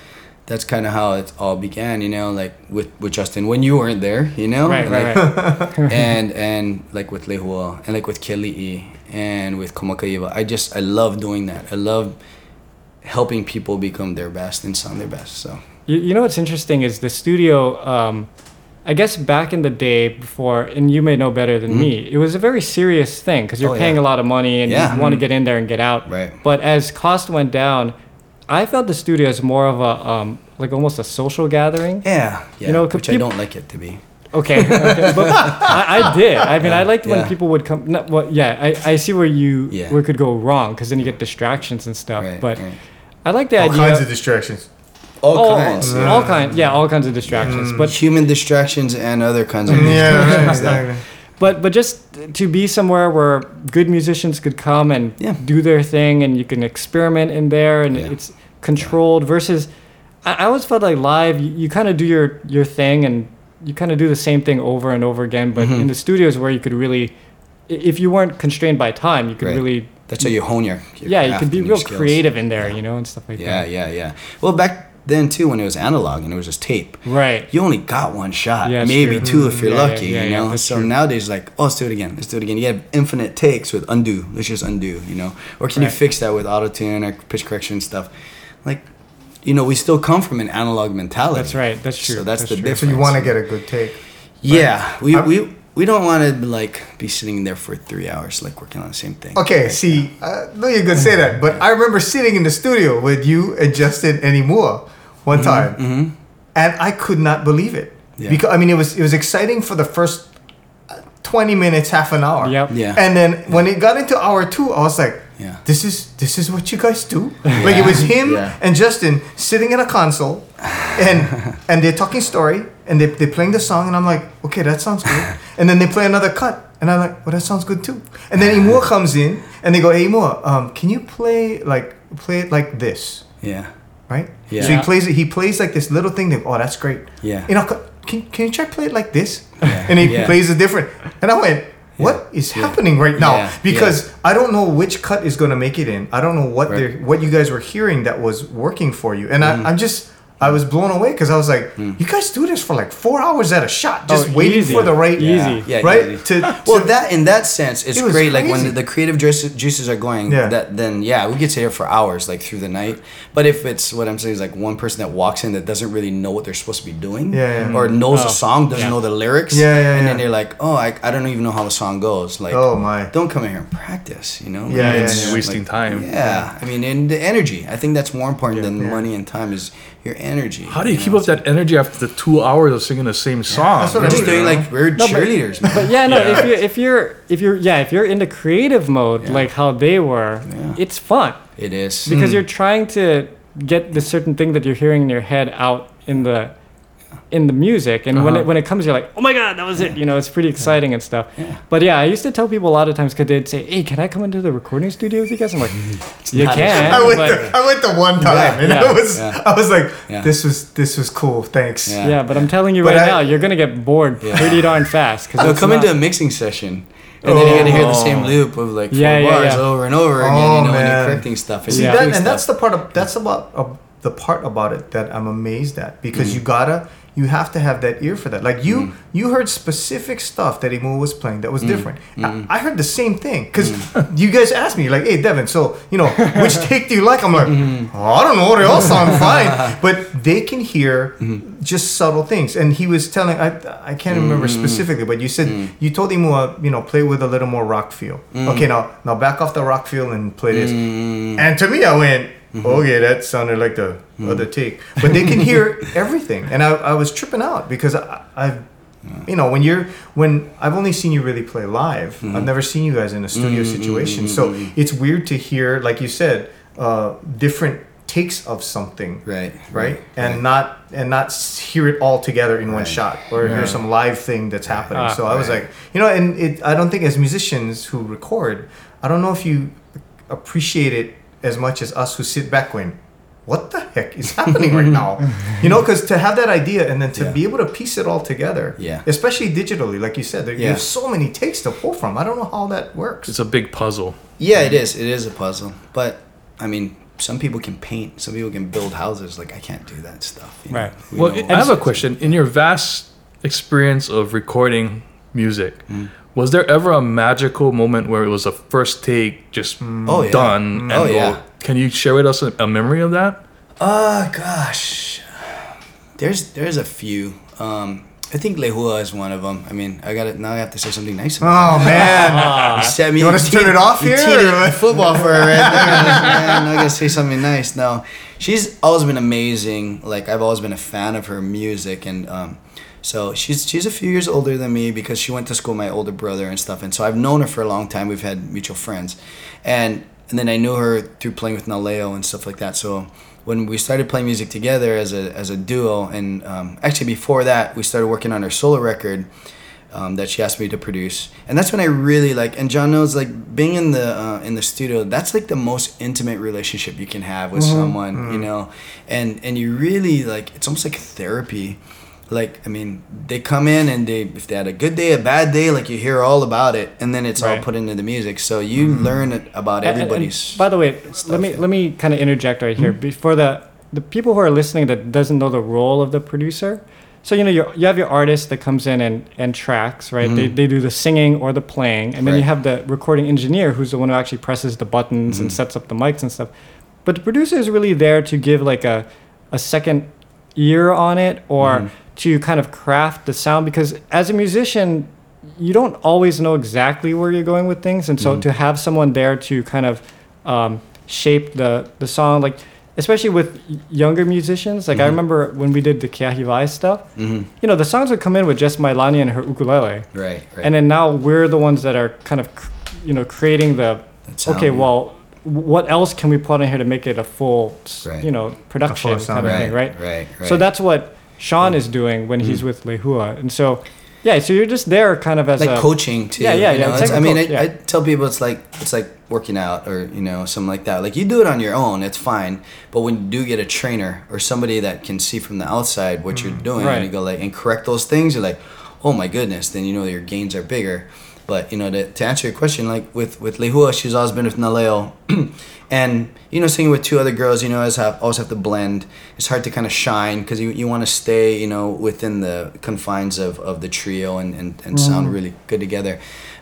[SPEAKER 3] that's kind of how it all began, you know, like with with Justin when you weren't there, you know,
[SPEAKER 1] Right,
[SPEAKER 3] like,
[SPEAKER 1] right, right. [laughs]
[SPEAKER 3] and and like with Lehua and like with Keli'i and with Komakaiva. I just I love doing that. I love helping people become their best and sound their best. So
[SPEAKER 1] You, you know what's interesting is the studio. Um, I guess back in the day before, and you may know better than me, it was a very serious thing because you're
[SPEAKER 3] Mm-hmm. Oh,
[SPEAKER 1] paying
[SPEAKER 3] yeah.
[SPEAKER 1] a lot of money and
[SPEAKER 3] Yeah.
[SPEAKER 1] you want to get in there and get out.
[SPEAKER 3] Right.
[SPEAKER 1] But as cost went down, I felt the studio is more of a um, like almost a social gathering.
[SPEAKER 3] yeah, yeah,
[SPEAKER 1] know,
[SPEAKER 3] which I don't like it to be.
[SPEAKER 1] Okay, [laughs] okay. but I, I did. I mean, I liked when people would come. Not, well, yeah, I, I see where you
[SPEAKER 3] Yeah.
[SPEAKER 1] where it could go wrong because then you get distractions and stuff.
[SPEAKER 3] Right,
[SPEAKER 1] but
[SPEAKER 3] right.
[SPEAKER 1] I like the
[SPEAKER 2] All
[SPEAKER 1] idea.
[SPEAKER 2] kinds of distractions.
[SPEAKER 3] all
[SPEAKER 1] all,
[SPEAKER 3] kinds.
[SPEAKER 1] all, all kind, yeah, all kinds of distractions. But
[SPEAKER 3] human distractions and other kinds of
[SPEAKER 2] Yeah, right, [laughs]
[SPEAKER 3] distractions.
[SPEAKER 2] exactly.
[SPEAKER 1] but but just to be somewhere where good musicians could come and
[SPEAKER 3] Yeah.
[SPEAKER 1] do their thing and you can experiment in there and
[SPEAKER 3] Yeah.
[SPEAKER 1] it's controlled versus I, I always felt like live you, you kind of do your your thing and you kind of do the same thing over and over again but
[SPEAKER 3] Mhm.
[SPEAKER 1] in the studios where you could really if you weren't constrained by time you could
[SPEAKER 3] Right.
[SPEAKER 1] really
[SPEAKER 3] That's how you hone your, your
[SPEAKER 1] yeah, you can be real
[SPEAKER 3] skills.
[SPEAKER 1] creative in there, you know, and stuff like
[SPEAKER 3] Yeah,
[SPEAKER 1] that.
[SPEAKER 3] yeah, yeah. Yeah. Well, back then too, when it was analog and it was just tape,
[SPEAKER 1] Right.
[SPEAKER 3] you only got one shot,
[SPEAKER 1] Yeah,
[SPEAKER 3] maybe
[SPEAKER 1] true.
[SPEAKER 3] two if you're
[SPEAKER 1] Yeah, yeah,
[SPEAKER 3] lucky.
[SPEAKER 1] yeah,
[SPEAKER 3] you know.
[SPEAKER 1] that's
[SPEAKER 3] so
[SPEAKER 1] true.
[SPEAKER 3] nowadays, like, oh, let's do it again. Let's do it again. You have infinite takes with undo. Let's just undo. You know. Or can you fix that with auto tune or pitch correction and stuff? Like, you know, we still come from an analog mentality.
[SPEAKER 1] That's right. That's true.
[SPEAKER 3] So that's,
[SPEAKER 1] That's
[SPEAKER 3] the
[SPEAKER 1] true.
[SPEAKER 3] difference.
[SPEAKER 2] So you want to get a good take.
[SPEAKER 3] Yeah, we
[SPEAKER 2] I'm-
[SPEAKER 3] we we don't want to like be sitting there for three hours like working on the same thing.
[SPEAKER 2] Okay, see, uh, no, you could say that, but I remember sitting in the studio with you and Justin and Imua one time, and I could not believe it
[SPEAKER 3] Yeah.
[SPEAKER 2] because I mean it was it was exciting for the first uh, twenty minutes, half an hour.
[SPEAKER 1] Yep.
[SPEAKER 3] Yeah.
[SPEAKER 2] And then when it got into hour two, I was like,
[SPEAKER 3] Yeah.
[SPEAKER 2] "This is this is what you guys do." Like it was him
[SPEAKER 3] Yeah.
[SPEAKER 2] and Justin sitting in a console, and [laughs] and they're talking story, and they they're playing the song, and I'm like, "Okay, that sounds good." [laughs] and then they play another cut, and I'm like, "Well, that sounds good too." And then Imua [laughs] comes in, and they go, "Hey, Imua, um, can you play like play it like this?"
[SPEAKER 3] Yeah.
[SPEAKER 2] Right?
[SPEAKER 3] Yeah.
[SPEAKER 2] So he plays it. He plays like this little thing. That, oh, that's great.
[SPEAKER 3] Yeah.
[SPEAKER 2] You know, can, can you try play it like this?
[SPEAKER 3] Yeah.
[SPEAKER 2] And he
[SPEAKER 3] Yeah.
[SPEAKER 2] plays it different. And I went, what is happening right now? Because I don't know which cut is going to make it in. I don't know what
[SPEAKER 3] Right.
[SPEAKER 2] they what you guys were hearing that was working for you. And
[SPEAKER 3] Mm.
[SPEAKER 2] I, I'm just. I was blown away because I was like, hmm. "You guys do this for like four hours at a shot, oh, just
[SPEAKER 1] Oh,
[SPEAKER 2] waiting
[SPEAKER 1] easy.
[SPEAKER 2] for the right,
[SPEAKER 1] Easy.
[SPEAKER 3] Yeah,
[SPEAKER 2] right?
[SPEAKER 3] easy.
[SPEAKER 2] To,
[SPEAKER 3] Well, that in that sense, it's
[SPEAKER 2] It was
[SPEAKER 3] great. Like when the, the creative juices, juices are going,
[SPEAKER 2] Yeah.
[SPEAKER 3] that then yeah, we get to hear for hours, like through the night. But if it's what I'm saying is like one person that walks in that doesn't really know what they're supposed to be doing,
[SPEAKER 2] Yeah, yeah.
[SPEAKER 3] or knows
[SPEAKER 1] Oh,
[SPEAKER 3] the song, doesn't
[SPEAKER 1] yeah.
[SPEAKER 3] know the lyrics,
[SPEAKER 2] Yeah, yeah,
[SPEAKER 3] and then
[SPEAKER 2] yeah.
[SPEAKER 3] they're like, oh, I, I don't even know how the song goes. Like,
[SPEAKER 2] oh my,
[SPEAKER 3] don't come in here and practice. You know,
[SPEAKER 2] Yeah, yeah,
[SPEAKER 3] It's
[SPEAKER 2] yeah.
[SPEAKER 4] Wasting time.
[SPEAKER 3] Yeah, I mean, and the energy. I think that's more important than
[SPEAKER 2] Yeah.
[SPEAKER 3] money and time. Is your energy.
[SPEAKER 4] How do you
[SPEAKER 3] know?
[SPEAKER 4] keep up that energy after the two hours of singing the same song?
[SPEAKER 2] that's what
[SPEAKER 3] We're
[SPEAKER 2] I
[SPEAKER 3] just
[SPEAKER 2] mean,
[SPEAKER 3] doing
[SPEAKER 2] know?
[SPEAKER 3] like we're
[SPEAKER 1] but-
[SPEAKER 3] cheerleaders, man.
[SPEAKER 1] But yeah, no.
[SPEAKER 4] Yeah.
[SPEAKER 1] If you if you're if you're yeah if you're in the creative mode
[SPEAKER 3] Yeah.
[SPEAKER 1] like how they were,
[SPEAKER 3] Yeah.
[SPEAKER 1] it's fun
[SPEAKER 3] It is
[SPEAKER 1] because hmm. you're trying to get the certain thing that you're hearing in your head out in the in the music and when
[SPEAKER 4] Uh-huh.
[SPEAKER 1] it when it comes you're like oh my god that was it you know it's pretty exciting and stuff
[SPEAKER 3] Yeah.
[SPEAKER 1] but yeah i used to tell people a lot of times because they'd say hey can i come into the recording studio with you guys i'm like [laughs] you
[SPEAKER 3] not-
[SPEAKER 1] can
[SPEAKER 2] I went,
[SPEAKER 1] but,
[SPEAKER 2] the, I went the one time,
[SPEAKER 3] Yeah,
[SPEAKER 2] and
[SPEAKER 1] yeah,
[SPEAKER 2] I was,
[SPEAKER 3] yeah.
[SPEAKER 2] I was like,
[SPEAKER 3] Yeah.
[SPEAKER 2] this was, this was cool. Thanks.
[SPEAKER 3] Yeah.
[SPEAKER 1] yeah but i'm telling you
[SPEAKER 2] But
[SPEAKER 1] right
[SPEAKER 2] I-
[SPEAKER 1] now you're gonna get bored
[SPEAKER 3] Yeah.
[SPEAKER 1] pretty darn fast because
[SPEAKER 3] They'll come into a mixing session, and then you gotta hear the same
[SPEAKER 4] Oh.
[SPEAKER 3] loop of like four
[SPEAKER 1] Yeah, yeah,
[SPEAKER 3] bars
[SPEAKER 1] yeah.
[SPEAKER 3] over and over again.
[SPEAKER 2] Oh,
[SPEAKER 3] you know, when
[SPEAKER 2] man.
[SPEAKER 3] you're correcting stuff. And
[SPEAKER 2] See
[SPEAKER 3] you're
[SPEAKER 2] that,
[SPEAKER 3] doing
[SPEAKER 2] and that's the part of that's about uh, the part about it that I'm amazed at because
[SPEAKER 3] Mm.
[SPEAKER 2] you gotta you have to have that ear for that. Like you
[SPEAKER 3] Mm.
[SPEAKER 2] you heard specific stuff that Imua was playing that was different.
[SPEAKER 3] Mm.
[SPEAKER 2] I, I heard the same thing because [laughs] you guys asked me like, hey Devin, so you know which [laughs] take do you like? I'm like, oh, I don't know, they all sound fine, [laughs] but they can hear
[SPEAKER 3] Mm-hmm.
[SPEAKER 2] just subtle things. And he was telling I I can't remember
[SPEAKER 3] Mm.
[SPEAKER 2] specifically, but you said you told Imua uh, you know play with a little more rock feel. Okay, now now back off the rock feel and play this.
[SPEAKER 3] Mm.
[SPEAKER 2] And to me, I went, Mm-hmm. okay, that sounded like the mm-hmm. other take. But they can hear [laughs] everything, and I, I was tripping out because I, I, you know, when you're when I've only seen you really play live. Mm-hmm. I've never seen you guys in a studio situation, so it's weird to hear, like you said, uh, different takes of something.
[SPEAKER 3] Right,
[SPEAKER 2] Right, and
[SPEAKER 3] right.
[SPEAKER 2] not and not hear it all together in one shot, or hear some live thing that's happening.
[SPEAKER 1] Ah,
[SPEAKER 2] so I was like, you know, and it. I don't think as musicians who record, I don't know if you appreciate it as much as us who sit back going, what the heck is happening right now? You know, because to have that idea and then to
[SPEAKER 3] Yeah.
[SPEAKER 2] be able to piece it all together,
[SPEAKER 3] Yeah.
[SPEAKER 2] especially digitally, like you said, there, you have so many takes to pull from. I don't know how that works.
[SPEAKER 4] It's a big puzzle.
[SPEAKER 3] Yeah, it is. It is a puzzle. But I mean, some people can paint. Some people can build houses. Like I can't do that stuff. you know?
[SPEAKER 1] Right.
[SPEAKER 3] We
[SPEAKER 4] Well,
[SPEAKER 3] know-
[SPEAKER 4] I have a question. In your vast experience of recording music,
[SPEAKER 3] Mm.
[SPEAKER 4] Was there ever a magical moment where it was a first take just
[SPEAKER 3] Oh, yeah.
[SPEAKER 4] done? And
[SPEAKER 3] Oh, yeah.
[SPEAKER 4] go- Can you share with us a, a memory of that?
[SPEAKER 3] Uh gosh, there's there's a few. Um, I think Lehua is one of them. I mean, I got it. now. I have to say something nice. About
[SPEAKER 2] Oh man, [laughs]
[SPEAKER 3] You set me
[SPEAKER 2] You want us [laughs] to turn it off here,
[SPEAKER 3] teed
[SPEAKER 2] or
[SPEAKER 3] it football for her right there. [laughs] Man, I gotta say something nice. No, she's always been amazing. Like I've always been a fan of her music, and um, so she's she's a few years older than me because she went to school with my older brother and stuff. And so I've known her for a long time. We've had mutual friends, and and then I knew her through playing with Naleo and stuff like that. So when we started playing music together as a as a duo, and um, actually before that, we started working on her solo record um, that she asked me to produce, and that's when I really like. And John knows like being in the uh, in the studio. That's like the most intimate relationship you can have with someone, you know, and and you really like it's almost like therapy like I mean, they come in and they if they had a good day, a bad day, like you hear all about it, and then it's all put into the music. So you mm-hmm. learn it about
[SPEAKER 1] And- and-
[SPEAKER 3] everybody's.
[SPEAKER 1] by the way,
[SPEAKER 3] stuff,
[SPEAKER 1] let me
[SPEAKER 3] yeah.
[SPEAKER 1] let me kind of interject right here mm-hmm. before the the people who are listening that doesn't know the role of the producer. So you know you you have your artist that comes in and and tracks right. They mm-hmm. they do the singing or the playing, and then you have the recording engineer who's the one who actually presses the buttons and sets up the mics and stuff. But the producer is really there to give like a a second ear on it or to kind of craft the sound because as a musician you don't always know exactly where you're going with things and so to have someone there to kind of um, shape the the song like especially with younger musicians like i remember when we did the kiahivai stuff
[SPEAKER 3] Mhm.
[SPEAKER 1] you know the songs would come in with just Mailani and her ukulele
[SPEAKER 3] Right, right.
[SPEAKER 1] and then now we're the ones that are kind of you know creating the
[SPEAKER 3] sound,
[SPEAKER 1] okay
[SPEAKER 3] yeah.
[SPEAKER 1] well what else can we put in here to make it a full
[SPEAKER 3] Right.
[SPEAKER 1] you know production
[SPEAKER 2] sound,
[SPEAKER 1] kind of
[SPEAKER 3] right,
[SPEAKER 1] thing right
[SPEAKER 3] right, right.
[SPEAKER 1] so that's what Sean oh. is doing when he's mm. with Lehua. And so, yeah, so you're just there kind of as
[SPEAKER 3] like
[SPEAKER 1] a
[SPEAKER 3] coaching too.
[SPEAKER 1] Yeah, yeah,
[SPEAKER 3] you know,
[SPEAKER 1] it's
[SPEAKER 3] it's-
[SPEAKER 1] like
[SPEAKER 3] I
[SPEAKER 1] a
[SPEAKER 3] mean,
[SPEAKER 1] coach,
[SPEAKER 3] I, I tell people it's like it's like working out or you know something like that. Like you do it on your own, it's fine. But when you do get a trainer or somebody that can see from the outside what you're mm, doing,
[SPEAKER 1] Right.
[SPEAKER 3] and you go like and correct those things, you're like, oh my goodness, then you know your gains are bigger. But you know, to, to answer your question, like with with Lehua, she's always been with Naleo, [clears throat] and you know, singing with two other girls, you know, always have always have to blend. It's hard to kind of shine because you, you want to stay, you know, within the confines of, of the trio and, and, and sound really good together.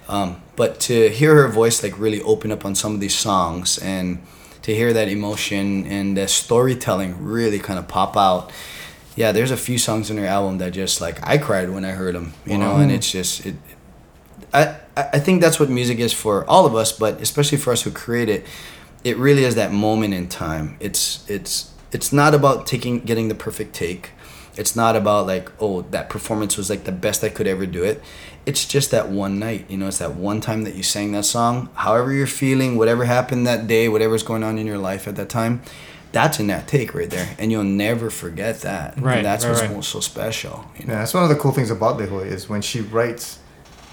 [SPEAKER 3] Um, but to hear her voice like really open up on some of these songs and to hear that emotion and the storytelling really kind of pop out. Yeah, there's a few songs in her album that just like I cried when I heard them, you know, and it's just it, I I think that's what music is for all of us, but especially for us who create it. It really is that moment in time. It's it's it's not about taking getting the perfect take. It's not about like oh that performance was like the best I could ever do it. It's just that one night, you know. It's that one time that you sang that song. However you're feeling, whatever happened that day, whatever's going on in your life at that time, that's in that take right there, and you'll never forget that.
[SPEAKER 1] Right,
[SPEAKER 3] And that's
[SPEAKER 1] right,
[SPEAKER 3] what's
[SPEAKER 1] right.
[SPEAKER 3] most so special. You know?
[SPEAKER 2] Yeah, that's one of the cool things about Lehua is when she writes,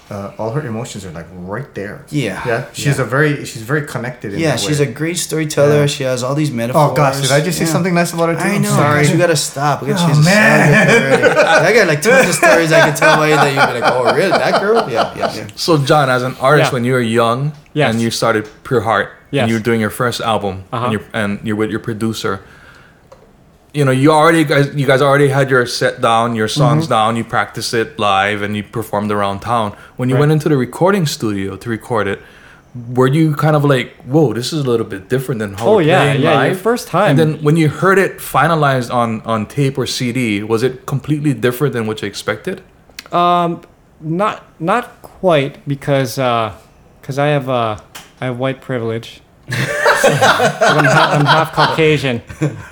[SPEAKER 2] uh, all her emotions are like right there.
[SPEAKER 3] Yeah.
[SPEAKER 2] Yeah. She's
[SPEAKER 3] Yeah.
[SPEAKER 2] a very she's very connected. In
[SPEAKER 3] Yeah,
[SPEAKER 2] that
[SPEAKER 3] she's
[SPEAKER 2] way.
[SPEAKER 3] a great storyteller.
[SPEAKER 2] Yeah.
[SPEAKER 3] She has all these metaphors.
[SPEAKER 2] Oh gosh, did I just say something nice about her too?
[SPEAKER 3] I
[SPEAKER 2] I'm
[SPEAKER 3] know.
[SPEAKER 2] Sorry.
[SPEAKER 3] Gosh, we gotta stop. We gotta [laughs]
[SPEAKER 2] Oh,
[SPEAKER 3] change
[SPEAKER 2] man. [laughs]
[SPEAKER 3] I got like tons of stories I can tell about you that you'd be like, oh, really? That girl? Yeah, yeah, yeah.
[SPEAKER 4] So, John, as an artist,
[SPEAKER 1] Yeah.
[SPEAKER 4] when you were young
[SPEAKER 1] Yes.
[SPEAKER 4] and you started Pure Heart,
[SPEAKER 1] Yes.
[SPEAKER 4] and you were doing your first album,
[SPEAKER 1] Uh-huh.
[SPEAKER 4] and, you're, and you're with your producer, you know, you already guys, you guys already had your set down, your songs
[SPEAKER 1] Mm-hmm.
[SPEAKER 4] down, you practiced it live, and you performed around town. When you
[SPEAKER 1] Right.
[SPEAKER 4] went into the recording studio to record it, were you kind of like, whoa, this is a little bit different than how
[SPEAKER 1] Oh,
[SPEAKER 4] we're
[SPEAKER 1] yeah,
[SPEAKER 4] playing
[SPEAKER 1] yeah,
[SPEAKER 4] live?
[SPEAKER 1] first time.
[SPEAKER 4] And then when you heard it finalized on on tape or CD, was it completely different than what you expected?
[SPEAKER 1] Um, not not quite because because I have uh, I have white privilege. [laughs] So I'm, half, I'm half Caucasian,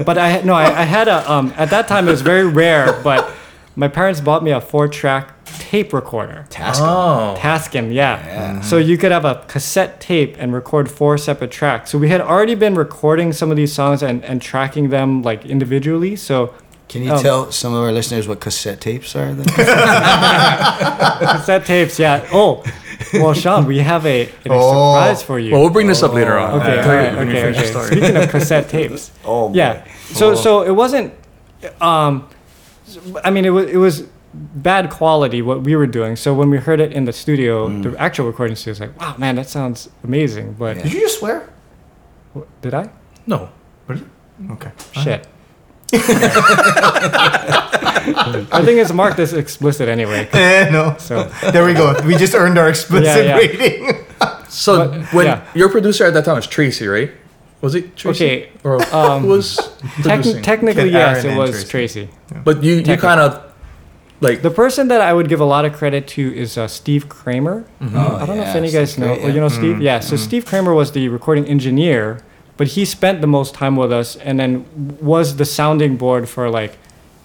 [SPEAKER 1] but I had- no I, I had a um at that time it was very rare, but my parents bought me a four track tape recorder.
[SPEAKER 3] Task.
[SPEAKER 4] Oh.
[SPEAKER 1] Tascam, yeah.
[SPEAKER 3] Yeah.
[SPEAKER 1] So you could have a cassette tape and record four separate tracks. So we had already been recording some of these songs and, and tracking them like individually. So
[SPEAKER 3] Can you
[SPEAKER 1] Um,
[SPEAKER 3] tell some of our listeners what cassette tapes are? Then? [laughs]
[SPEAKER 1] cassette tapes, yeah. Oh, [laughs] well, Sean, we have a, a
[SPEAKER 2] Oh.
[SPEAKER 1] surprise for you.
[SPEAKER 4] Well, we'll bring this up later on.
[SPEAKER 1] Okay,
[SPEAKER 4] I'll
[SPEAKER 1] all
[SPEAKER 4] tell you
[SPEAKER 1] right, okay, okay. Speaking of [laughs] cassette tapes,
[SPEAKER 3] oh,
[SPEAKER 1] yeah. So so it wasn't. Um, I mean, it was it was bad quality what we were doing. So when we heard it in the studio,
[SPEAKER 4] Mm.
[SPEAKER 1] the actual recording studio was like, wow, man, that sounds amazing. But
[SPEAKER 3] Yeah.
[SPEAKER 2] Did you just swear?
[SPEAKER 1] did I?
[SPEAKER 4] No.
[SPEAKER 2] Okay.
[SPEAKER 1] Shit. I think it's marked as explicit anyway. [laughs]
[SPEAKER 2] Eh, no.
[SPEAKER 1] So
[SPEAKER 2] There we go. We just earned our explicit
[SPEAKER 1] Yeah, yeah.
[SPEAKER 2] rating. [laughs]
[SPEAKER 4] So
[SPEAKER 1] But,
[SPEAKER 4] when
[SPEAKER 1] yeah.
[SPEAKER 4] your producer at that time was Tracy, right? Was it Tracy?
[SPEAKER 1] Okay,
[SPEAKER 4] Or
[SPEAKER 1] um,
[SPEAKER 4] who was
[SPEAKER 1] techni-
[SPEAKER 4] producing?
[SPEAKER 1] technically
[SPEAKER 2] Kid
[SPEAKER 1] yes,
[SPEAKER 2] Aaron
[SPEAKER 1] it was
[SPEAKER 2] Tracy.
[SPEAKER 1] Tracy.
[SPEAKER 4] but you you kind of like
[SPEAKER 1] The person that I would give a lot of credit to is uh, Steve Kramer.
[SPEAKER 4] Mm-hmm.
[SPEAKER 3] Oh,
[SPEAKER 1] I don't know if
[SPEAKER 3] yeah,
[SPEAKER 1] any guys
[SPEAKER 3] Steve's
[SPEAKER 1] know.
[SPEAKER 3] great,
[SPEAKER 1] well, you
[SPEAKER 3] yeah.
[SPEAKER 1] know Steve? Yeah. So Steve Kramer was the recording engineer, but he spent the most time with us, and then was the sounding board for like,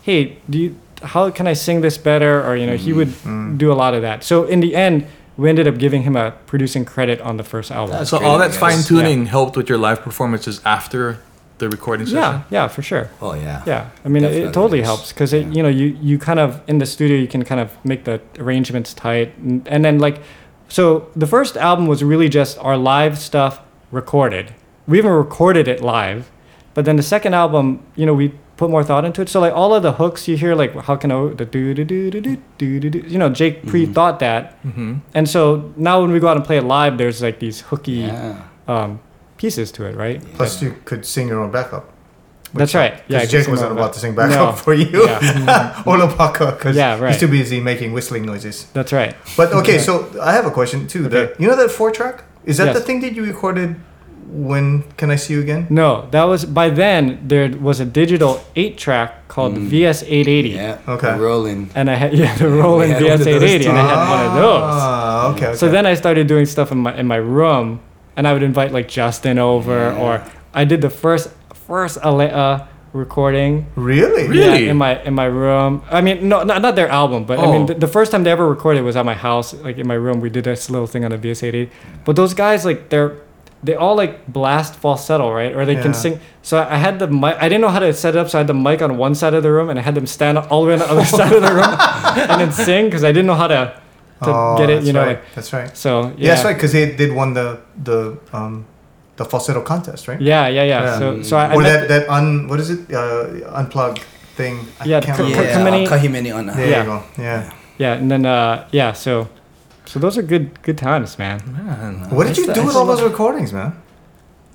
[SPEAKER 1] hey, do you? How can I sing this better? Or you know, he would do a lot of that. So in the end, we ended up giving him a producing credit on the first album.
[SPEAKER 3] That's
[SPEAKER 4] so
[SPEAKER 3] great,
[SPEAKER 4] all that fine tuning helped with your live performances after the recording session.
[SPEAKER 1] yeah, yeah, for sure.
[SPEAKER 3] Oh, yeah.
[SPEAKER 1] Yeah, I mean, it,
[SPEAKER 3] Definitely
[SPEAKER 1] it totally
[SPEAKER 3] is.
[SPEAKER 1] helps because
[SPEAKER 3] Yeah.
[SPEAKER 1] you know you you kind of in the studio you can kind of make the arrangements tight and, and then like so the first album was really just our live stuff recorded. We even recorded it live, but then the second album, you know, we put more thought into it. So like all of the hooks you hear, like how can I the do do do do do do do do. You know, Jake pre-thought that,
[SPEAKER 4] Mm-hmm.
[SPEAKER 1] and so now when we go out and play it live, there's like these hooky
[SPEAKER 3] Yeah.
[SPEAKER 1] um, pieces to it, right?
[SPEAKER 2] Plus, you could sing your own backup.
[SPEAKER 1] That's right. Yeah,
[SPEAKER 2] Because Jake wasn't
[SPEAKER 1] my-
[SPEAKER 2] about to sing backup
[SPEAKER 1] No.
[SPEAKER 2] for you.
[SPEAKER 1] Yeah, [laughs]
[SPEAKER 2] Olapaka, because
[SPEAKER 1] Yeah, right.
[SPEAKER 2] he's too busy making whistling noises.
[SPEAKER 1] that's right.
[SPEAKER 2] But okay, so I have a question too. The,
[SPEAKER 1] Okay.
[SPEAKER 2] you know that four track? Is that
[SPEAKER 1] Yes.
[SPEAKER 2] the thing that you recorded when Can I See You Again?
[SPEAKER 1] No, that was by then. There was a digital eight track called
[SPEAKER 3] Mm.
[SPEAKER 1] the VS880,
[SPEAKER 3] Yeah.
[SPEAKER 2] Okay.
[SPEAKER 3] Rolling.
[SPEAKER 1] and I had [laughs] yeah the Roland
[SPEAKER 3] had one of
[SPEAKER 1] VS880, and I had one of those.
[SPEAKER 2] Ah, okay, okay.
[SPEAKER 1] So then I started doing stuff in my in my room, and I would invite like Justin over,
[SPEAKER 3] Yeah.
[SPEAKER 1] or I did the first first Alea recording.
[SPEAKER 2] Really?
[SPEAKER 4] Really?
[SPEAKER 1] Yeah, in my in my room. I mean, no, not, not their album, but I mean,
[SPEAKER 4] Oh.
[SPEAKER 1] the, the first time they ever recorded was at my house, like in my room. We did this little thing on the VS80. But those guys, like, they're they all like blast falsetto, right? Or they can sing. So I had the mic. I didn't know how to set it up, so I had the mic on one side of the room, and I had them stand all the way on the other [laughs] side of the room [laughs] and then sing because I didn't know how to to
[SPEAKER 2] Oh,
[SPEAKER 1] get it. You know,
[SPEAKER 2] right.
[SPEAKER 1] like,
[SPEAKER 2] that's right.
[SPEAKER 1] so
[SPEAKER 2] Yeah,
[SPEAKER 1] yeah.
[SPEAKER 2] that's right. Because they did won the the um the falsetto contest, right?
[SPEAKER 1] Yeah, yeah, yeah.
[SPEAKER 2] Yeah.
[SPEAKER 1] So so I, I
[SPEAKER 2] or
[SPEAKER 1] met
[SPEAKER 2] that that un what is it uh unplugged thing? I
[SPEAKER 1] Yeah,
[SPEAKER 2] can't
[SPEAKER 1] K-
[SPEAKER 2] remember.
[SPEAKER 3] Yeah. Kahimini on
[SPEAKER 2] There
[SPEAKER 1] Yeah.
[SPEAKER 2] you go. Yeah.
[SPEAKER 1] yeah, and then uh yeah, so so those are good good times, man.
[SPEAKER 4] Man.
[SPEAKER 2] What did you do with all those recordings, man?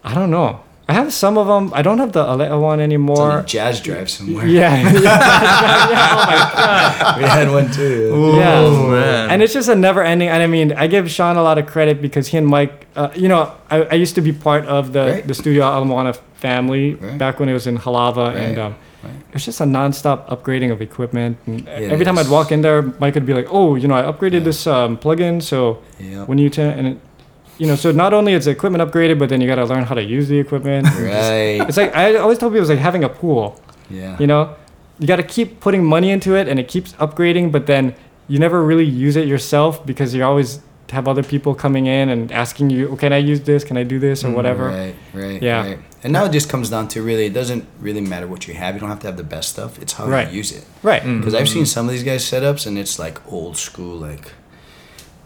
[SPEAKER 1] I don't know. I have some of them. I don't have the Alea one
[SPEAKER 3] It's on
[SPEAKER 1] anymore.
[SPEAKER 3] a jazz drive somewhere. [laughs]
[SPEAKER 1] Yeah, yeah. Oh my god.
[SPEAKER 3] We had one too.
[SPEAKER 1] Yeah.
[SPEAKER 4] Oh, man.
[SPEAKER 1] And it's just a never ending. And I mean, I give Sean a lot of credit because he and Mike, uh, you know, I, I used to be part of the,
[SPEAKER 3] Right.
[SPEAKER 1] the Studio Alamoana family
[SPEAKER 3] Right.
[SPEAKER 1] back when it was in Halawa. And um,
[SPEAKER 3] Right.
[SPEAKER 1] it was just a nonstop upgrading of equipment. And
[SPEAKER 3] It
[SPEAKER 1] every time I'd walk in there, Mike would be like, oh, you know, I upgraded
[SPEAKER 3] Yeah.
[SPEAKER 1] this um, plugin. So
[SPEAKER 3] Yeah.
[SPEAKER 1] when you turn, and it, you know, so not only is the equipment upgraded, but then you got to learn how to use the equipment. [laughs]
[SPEAKER 3] Right.
[SPEAKER 1] It's like, I always tell people it's like having a pool.
[SPEAKER 3] Yeah.
[SPEAKER 1] You know, you got to keep putting money into it, and it keeps upgrading. But then you never really use it yourself because you always have other people coming in and asking you, oh, "Can I use this? Can I do this or whatever?"
[SPEAKER 3] Right, right,
[SPEAKER 1] Yeah.
[SPEAKER 3] right. And now it just comes down to really, it doesn't really matter what you have. You don't have to have the best stuff. It's how
[SPEAKER 1] Right.
[SPEAKER 3] you use it.
[SPEAKER 1] Right. Mm-hmm.
[SPEAKER 3] Because I've seen some of these guys setups, and it's like old school, like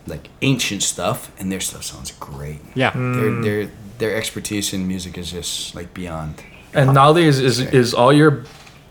[SPEAKER 3] like ancient stuff, and their stuff sounds great.
[SPEAKER 1] Yeah. Mm.
[SPEAKER 3] Their their their expertise in music is just like beyond.
[SPEAKER 4] And nowadays, is is all your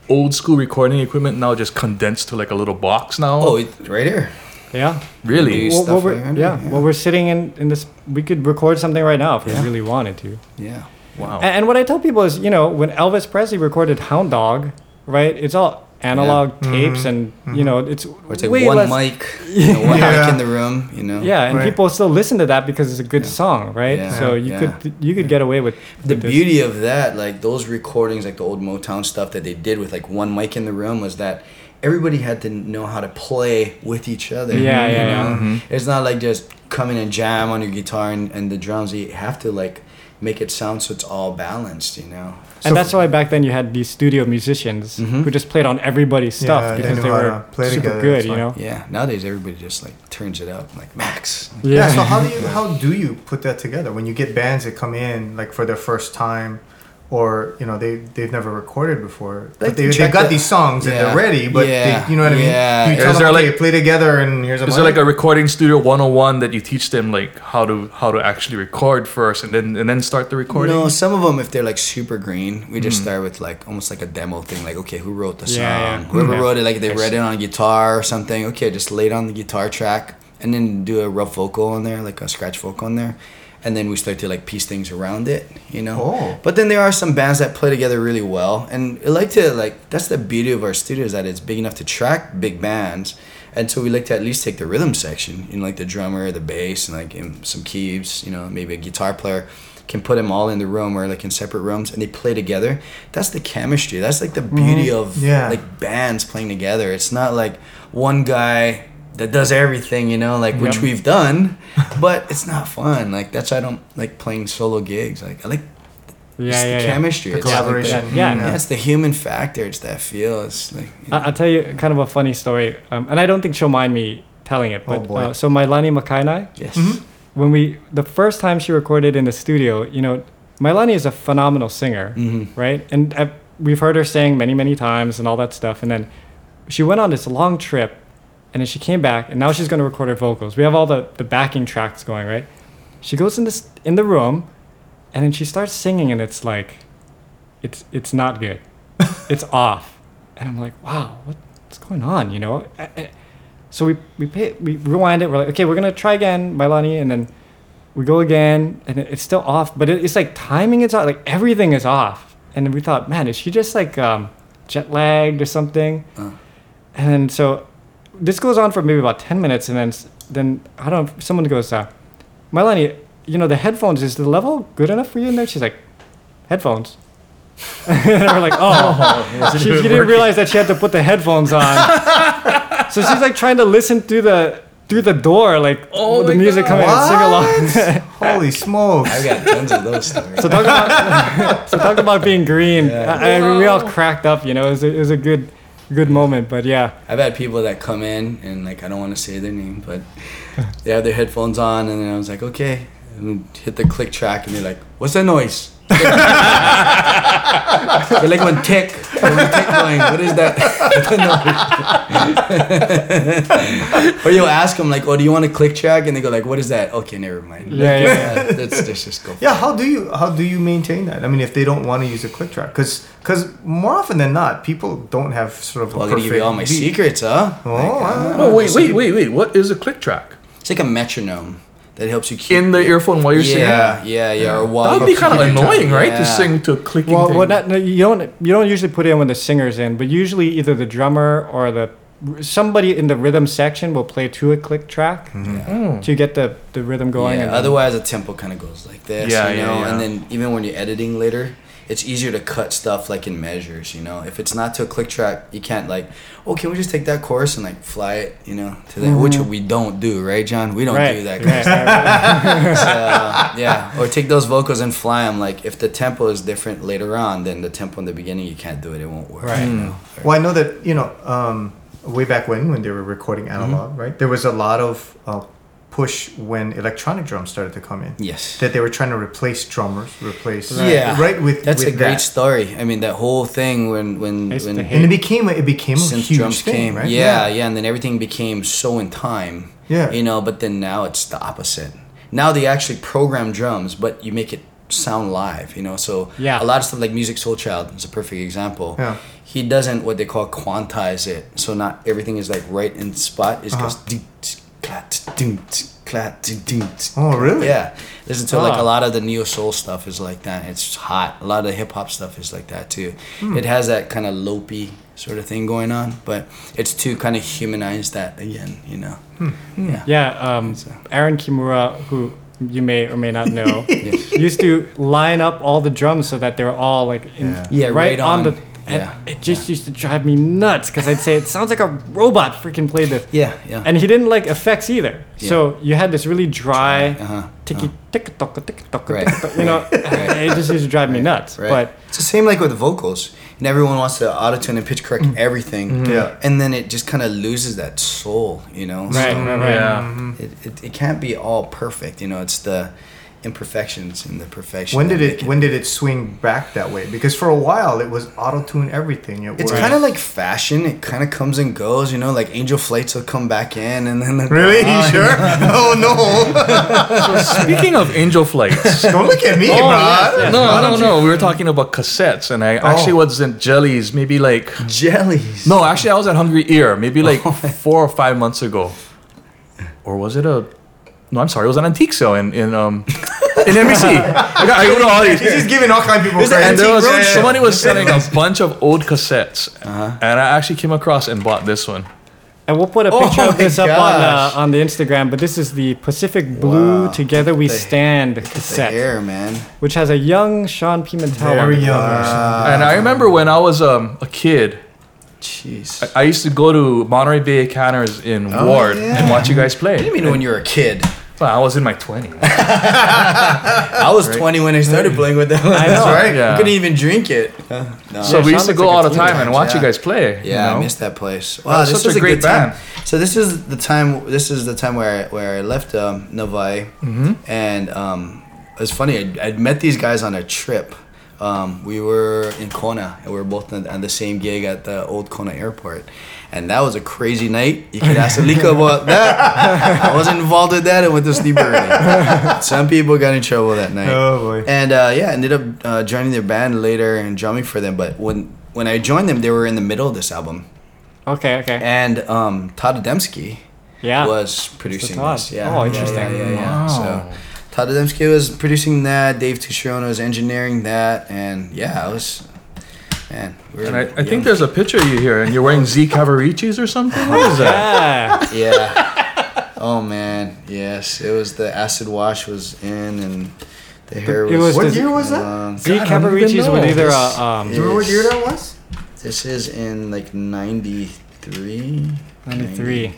[SPEAKER 4] old school recording equipment now just condensed to like a little box now?
[SPEAKER 3] Oh, it, right here.
[SPEAKER 1] Yeah.
[SPEAKER 4] really?
[SPEAKER 3] Dude.
[SPEAKER 1] Well,
[SPEAKER 3] stuff
[SPEAKER 1] well, we're, yeah.
[SPEAKER 3] yeah.
[SPEAKER 1] Well, we're sitting in in this. We could record something right now if
[SPEAKER 3] Yeah.
[SPEAKER 1] we really wanted to.
[SPEAKER 3] Yeah.
[SPEAKER 4] Wow.
[SPEAKER 1] And, and what I tell people is, you know, when Elvis Presley recorded Hound Dog, right? It's all analog tapes, mm-hmm. and you mm-hmm. know, it's
[SPEAKER 3] Or it's like
[SPEAKER 1] way
[SPEAKER 3] one
[SPEAKER 1] less.
[SPEAKER 3] mic, [laughs] you know, one
[SPEAKER 2] Yeah.
[SPEAKER 3] mic in the room, you know.
[SPEAKER 1] Yeah, and
[SPEAKER 2] Right.
[SPEAKER 1] people still listen to that because it's a good song, right?
[SPEAKER 3] Yeah.
[SPEAKER 1] So you
[SPEAKER 3] Yeah.
[SPEAKER 1] could you could get away with
[SPEAKER 3] The
[SPEAKER 1] this.
[SPEAKER 3] beauty of that, like those recordings, like the old Motown stuff that they did with like one mic in the room, was that everybody had to know how to play with each other.
[SPEAKER 1] Yeah,
[SPEAKER 3] you
[SPEAKER 1] yeah,
[SPEAKER 3] know?
[SPEAKER 1] yeah. Mm-hmm.
[SPEAKER 3] It's not like just come in and jam on your guitar and, and the drums. You have to like make it sound so it's all balanced, you know.
[SPEAKER 1] And that's why back then you had these studio musicians
[SPEAKER 3] Mhm.
[SPEAKER 1] who just played on everybody's stuff
[SPEAKER 2] Yeah,
[SPEAKER 1] because
[SPEAKER 2] knew
[SPEAKER 1] they were
[SPEAKER 2] play
[SPEAKER 1] super
[SPEAKER 2] together,
[SPEAKER 1] good, you know.
[SPEAKER 3] Yeah. Nowadays, everybody just like turns it up, like max.
[SPEAKER 2] Yeah. So how do you how do you put that together when you get bands that come in like for their first time, or you know they they've never recorded before, but they they
[SPEAKER 3] check
[SPEAKER 2] got
[SPEAKER 3] the-
[SPEAKER 2] these songs and they're ready, but
[SPEAKER 3] Yeah.
[SPEAKER 2] they, you know what I mean?
[SPEAKER 3] Yeah.
[SPEAKER 2] Do you
[SPEAKER 4] Is
[SPEAKER 2] tell
[SPEAKER 4] there
[SPEAKER 2] them
[SPEAKER 4] like-
[SPEAKER 2] okay, play together and here's a
[SPEAKER 4] Is there like a recording studio 101 that you teach them like how to how to actually record first and then and then start the recording?
[SPEAKER 3] No, some of them, if they're like super green, we just hmm. start with like almost like a demo thing. Like, okay, who wrote the song?
[SPEAKER 1] Yeah, yeah.
[SPEAKER 3] Whoever
[SPEAKER 1] Yeah.
[SPEAKER 3] wrote it, like they read it on guitar or something. Okay, just lay it on the guitar track and then do a rough vocal on there, like a scratch vocal on there. And then we start to like piece things around it, you know.
[SPEAKER 2] Oh.
[SPEAKER 3] But then there are some bands that play together really well, and I like to like that's the beauty of our studio is that it's big enough to track big bands, and so we like to at least take the rhythm section, you know, like the drummer, the bass, and like in some keys, you know, maybe a guitar player can put them all in the room or like in separate rooms and they play together. That's the chemistry. That's like the beauty mm-hmm. of
[SPEAKER 2] Yeah.
[SPEAKER 3] like bands playing together. It's not like one guy that does everything, you know, like which
[SPEAKER 1] Yep.
[SPEAKER 3] we've done, [laughs] but it's not fun. Like that's why I don't like playing solo gigs. Like I like
[SPEAKER 1] Yeah,
[SPEAKER 3] it's
[SPEAKER 1] yeah,
[SPEAKER 3] the
[SPEAKER 1] yeah.
[SPEAKER 3] chemistry.
[SPEAKER 2] The
[SPEAKER 3] It's like the-
[SPEAKER 2] collaboration.
[SPEAKER 1] Yeah,
[SPEAKER 3] yeah, it's the human factor. It's that feel. It's like you know.
[SPEAKER 1] I- I'll tell you kind of a funny story, um, and I don't think she'll mind me telling it.
[SPEAKER 2] Oh,
[SPEAKER 1] But
[SPEAKER 2] boy.
[SPEAKER 1] uh, so Mailani Makainai,
[SPEAKER 3] yes.
[SPEAKER 1] when we the first time she recorded in the studio, you know, Mailani is a phenomenal singer,
[SPEAKER 3] Mhm.
[SPEAKER 1] right? And uh, we've heard her sing many, many times and all that stuff. And then she went on this long trip, and then she came back, and now she's going to record her vocals. We have all the the backing tracks going, right? She goes in this in the room, and then she starts singing, and it's like, it's it's not good. [laughs] it's off, and I'm like, wow, what's going on? You know. So we we pay, we rewind it. We're like, okay, we're gonna try again, Mailani, and then we go again, and it's still off. But it, it's like timing is off. Like everything is off. And we thought, man, is she just like um, jet lagged or something?
[SPEAKER 3] Uh.
[SPEAKER 1] And then so this goes on for maybe about 10 minutes and then then i don't know someone goes uh Mailani, you know the headphones is the level good enough for you in there? She's like headphones. [laughs] And we're like oh. [laughs] She, she didn't realize that she had to put the headphones on. [laughs] So she's like trying to listen through the through the door like
[SPEAKER 4] Oh
[SPEAKER 1] the
[SPEAKER 4] my
[SPEAKER 1] music coming and sing along.
[SPEAKER 2] Holy smokes!
[SPEAKER 3] I've got tons of those stories.
[SPEAKER 1] so talk about so talk about being green. I, I we all cracked up you know it was a, it was a good good moment but yeah
[SPEAKER 3] I've had people that come in and like I don't want to say their name, but they have their headphones on, and I was like, okay, and hit the click track, and they're like, what's that noise? They're like one tick, or one tick going. What is that? [laughs] or you'll ask them like, oh, do you want a click track? And they go like, what is that? Okay, never mind.
[SPEAKER 1] Yeah, yeah, yeah.
[SPEAKER 3] Let's, let's just go.
[SPEAKER 2] Yeah, how do you how do you maintain that? I mean, if they don't want to use a click track, because because more often than not, people don't have sort of.
[SPEAKER 3] Well, I'm gonna give you all my
[SPEAKER 2] beat.
[SPEAKER 3] secrets, huh?
[SPEAKER 2] Oh,
[SPEAKER 3] Like,
[SPEAKER 2] wow.
[SPEAKER 4] Oh wait, wait, wait, wait. What is a click track?
[SPEAKER 3] It's like a metronome that helps you keep
[SPEAKER 4] In the earphone while you're singing?
[SPEAKER 3] Yeah, yeah, yeah. Or while
[SPEAKER 4] That would be kind of
[SPEAKER 3] keeping time.
[SPEAKER 4] annoying, right?
[SPEAKER 3] Yeah.
[SPEAKER 4] To sing to a clicking
[SPEAKER 1] Well,
[SPEAKER 4] thing.
[SPEAKER 1] well not, no, you don't you don't usually put it in when the singer's in, but usually either the drummer or the somebody in the rhythm section will play to a click track
[SPEAKER 4] Mm.
[SPEAKER 1] to get the, the rhythm going.
[SPEAKER 3] Yeah,
[SPEAKER 1] and
[SPEAKER 3] otherwise the tempo kind of goes like this,
[SPEAKER 4] Yeah,
[SPEAKER 3] you
[SPEAKER 4] yeah,
[SPEAKER 3] know.
[SPEAKER 4] yeah.
[SPEAKER 3] And then even when you're editing later, it's easier to cut stuff like in measures, you know. If it's not to a click track, you can't like, oh, can we just take that chorus and like fly it, you know, to that, which we don't do, right, John? We don't
[SPEAKER 1] right,
[SPEAKER 3] do that. Kind
[SPEAKER 1] right,
[SPEAKER 3] of stuff.
[SPEAKER 1] right, right. [laughs]
[SPEAKER 3] So, yeah, or take those vocals and fly them. Like if the tempo is different later on than the tempo in the beginning, you can't do it. It won't work.
[SPEAKER 1] Right.
[SPEAKER 3] You know?
[SPEAKER 2] Well, I know that you know um, way back when when they were recording analog, right? There was a lot of uh, push when electronic drums started to come in.
[SPEAKER 3] Yes.
[SPEAKER 2] That they were trying to replace drummers, replace
[SPEAKER 3] Yeah.
[SPEAKER 2] right with
[SPEAKER 3] That's
[SPEAKER 2] with
[SPEAKER 3] a great
[SPEAKER 2] that.
[SPEAKER 3] story. I mean, that whole thing when when
[SPEAKER 1] I
[SPEAKER 3] when
[SPEAKER 2] and it became a, it became a huge
[SPEAKER 3] drums
[SPEAKER 2] thing,
[SPEAKER 3] came,
[SPEAKER 2] right?
[SPEAKER 3] yeah, yeah, and then everything became so in time.
[SPEAKER 2] Yeah.
[SPEAKER 3] You know, but then now it's the opposite. Now they actually program drums, but you make it sound live. You know, so
[SPEAKER 1] Yeah.
[SPEAKER 3] a lot of stuff like Musiq Soulchild is a perfect example.
[SPEAKER 2] Yeah.
[SPEAKER 3] He doesn't what they call quantize it, so not everything is like right in spot. It's
[SPEAKER 2] Uh-huh.
[SPEAKER 3] goes ding, tsk, clat, tsk, clat, tsk.
[SPEAKER 2] Oh, really?
[SPEAKER 3] Yeah, listen to like a lot of the neo soul stuff is like that. It's hot. A lot of the hip hop stuff is like that too.
[SPEAKER 2] Hmm.
[SPEAKER 3] It has that kind of lopey sort of thing going on, but it's to kind of humanize that again. You know.
[SPEAKER 2] Hmm.
[SPEAKER 3] Yeah.
[SPEAKER 1] Yeah, um, Aaron Kimura, who you may or may not know, [laughs]
[SPEAKER 3] Yes.
[SPEAKER 1] used to line up all the drums so that they're all like in,
[SPEAKER 2] Yeah.
[SPEAKER 3] Yeah,
[SPEAKER 1] right,
[SPEAKER 3] right
[SPEAKER 1] on,
[SPEAKER 3] on.
[SPEAKER 1] the. And
[SPEAKER 3] Yeah.
[SPEAKER 1] it just used to drive me nuts because I'd say it sounds like a robot freaking played this.
[SPEAKER 3] Yeah. Yeah.
[SPEAKER 1] And he didn't like effects either. Yeah. So you had this really dry,
[SPEAKER 3] uh-huh.
[SPEAKER 1] ticky tick tock tick tock
[SPEAKER 3] Right.
[SPEAKER 1] you know, [laughs] it just used to drive me nuts.
[SPEAKER 3] Right.
[SPEAKER 1] But
[SPEAKER 3] it's the same like with vocals. And everyone wants to auto tune and pitch correct everything.
[SPEAKER 1] Mm-hmm.
[SPEAKER 2] Yeah.
[SPEAKER 3] And then it just kind of loses that soul, you know?
[SPEAKER 1] right,
[SPEAKER 3] So
[SPEAKER 1] right, right.
[SPEAKER 4] Yeah.
[SPEAKER 3] it, it, it can't be all perfect, you know? It's the imperfections and the perfection.
[SPEAKER 2] When did
[SPEAKER 3] make
[SPEAKER 2] it when did it swing back that way? Because for a while it was auto tune everything. It
[SPEAKER 3] It's kind of like fashion. It kind of comes and goes, you know. Like Angel Flights will come back in, and then [laughs]
[SPEAKER 2] really
[SPEAKER 3] Oh, [laughs]
[SPEAKER 2] you sure? oh no! [laughs]
[SPEAKER 4] Speaking of angel flights.
[SPEAKER 2] Don't look at me,
[SPEAKER 1] Oh,
[SPEAKER 2] bro.
[SPEAKER 1] yes, yes.
[SPEAKER 4] No, no, no. We were talking about cassettes, and I actually
[SPEAKER 2] Oh.
[SPEAKER 4] was in Jellies maybe like.
[SPEAKER 3] jellies.
[SPEAKER 4] No, actually, I was at Hungry Ear maybe like oh four or five months ago. Or was it a. No, I'm sorry. It was an antique sale in, in, um, in NBC. I, got, I go to all these.
[SPEAKER 2] He's just giving all kinds of people
[SPEAKER 3] Is it
[SPEAKER 2] credit.
[SPEAKER 4] And there was,
[SPEAKER 2] Antique Roadshow.
[SPEAKER 4] somebody was selling a [laughs] bunch of old cassettes.
[SPEAKER 3] Uh-huh.
[SPEAKER 4] And I actually came across and bought this one.
[SPEAKER 1] And we'll put a
[SPEAKER 3] Oh
[SPEAKER 1] picture of
[SPEAKER 3] my
[SPEAKER 1] this up on uh, on the Instagram. But this is the Pacific Blue
[SPEAKER 3] Wow.
[SPEAKER 1] Together We
[SPEAKER 3] The-
[SPEAKER 1] Stand
[SPEAKER 3] the
[SPEAKER 1] cassette,
[SPEAKER 3] hair, man.
[SPEAKER 1] which has a young Sean Pimentel
[SPEAKER 2] Very young.
[SPEAKER 1] cover.
[SPEAKER 4] and I remember when I was um, a kid,
[SPEAKER 3] Jeez.
[SPEAKER 4] I, I used to go to Monterey Bay Canners in Ward
[SPEAKER 3] yeah.
[SPEAKER 4] and watch you guys
[SPEAKER 3] I
[SPEAKER 4] play.
[SPEAKER 3] didn't mean when you were a kid.
[SPEAKER 4] Well, I was in my 20s. [laughs]
[SPEAKER 3] I was 20 when I started playing with them.
[SPEAKER 1] I [laughs] know.
[SPEAKER 2] right.
[SPEAKER 4] Yeah.
[SPEAKER 3] I couldn't even drink it. No.
[SPEAKER 4] So
[SPEAKER 1] Yeah,
[SPEAKER 4] we used to go
[SPEAKER 1] looks
[SPEAKER 4] all the time and watch you guys play.
[SPEAKER 3] Yeah,
[SPEAKER 4] you know?
[SPEAKER 3] I missed that place.
[SPEAKER 4] That
[SPEAKER 3] Wow,
[SPEAKER 4] was
[SPEAKER 3] this
[SPEAKER 4] such
[SPEAKER 3] was
[SPEAKER 4] a
[SPEAKER 3] a,
[SPEAKER 4] great
[SPEAKER 3] good time.
[SPEAKER 4] band.
[SPEAKER 3] So this is the time. This is the time where I, where I left um, Novi,
[SPEAKER 4] Mm-hmm.
[SPEAKER 3] and um, it was funny. I'd, I'd met these guys on a trip. Um, we were in Kona, and we were both on, on the same gig at the old Kona airport. And that was a crazy night. You could ask Alika [laughs] about that. I wasn't involved with that. I went to sleep early. Some people got in trouble that night.
[SPEAKER 2] Oh boy.
[SPEAKER 3] And uh, yeah, ended up uh, joining their band later and drumming for them. But when when I joined them, they were in the middle of this album,
[SPEAKER 1] Okay, okay.
[SPEAKER 3] and um, Todd Adamski
[SPEAKER 1] Yeah.
[SPEAKER 3] was producing this. Yeah.
[SPEAKER 1] Oh,
[SPEAKER 3] Yeah,
[SPEAKER 1] interesting.
[SPEAKER 3] Yeah, yeah, yeah.
[SPEAKER 4] Wow.
[SPEAKER 3] So Todd Adamski was producing that. Dave Tuscione was engineering that, and yeah, I was. Man, we were
[SPEAKER 4] And I, I think there's a picture of you here, and you're wearing Z Cavariccis or something. What is that?
[SPEAKER 1] Yeah.
[SPEAKER 3] Yeah. oh man, yes. It was the acid wash was in, and the hair
[SPEAKER 1] It
[SPEAKER 3] was.
[SPEAKER 1] was
[SPEAKER 2] What
[SPEAKER 1] the-
[SPEAKER 2] year was that?
[SPEAKER 3] long.
[SPEAKER 1] Z
[SPEAKER 4] God, I
[SPEAKER 1] Cavaricci's
[SPEAKER 4] know.
[SPEAKER 1] either
[SPEAKER 3] This-
[SPEAKER 1] a um,
[SPEAKER 2] Do you remember what year that was?
[SPEAKER 3] This is in like '93.
[SPEAKER 1] 93.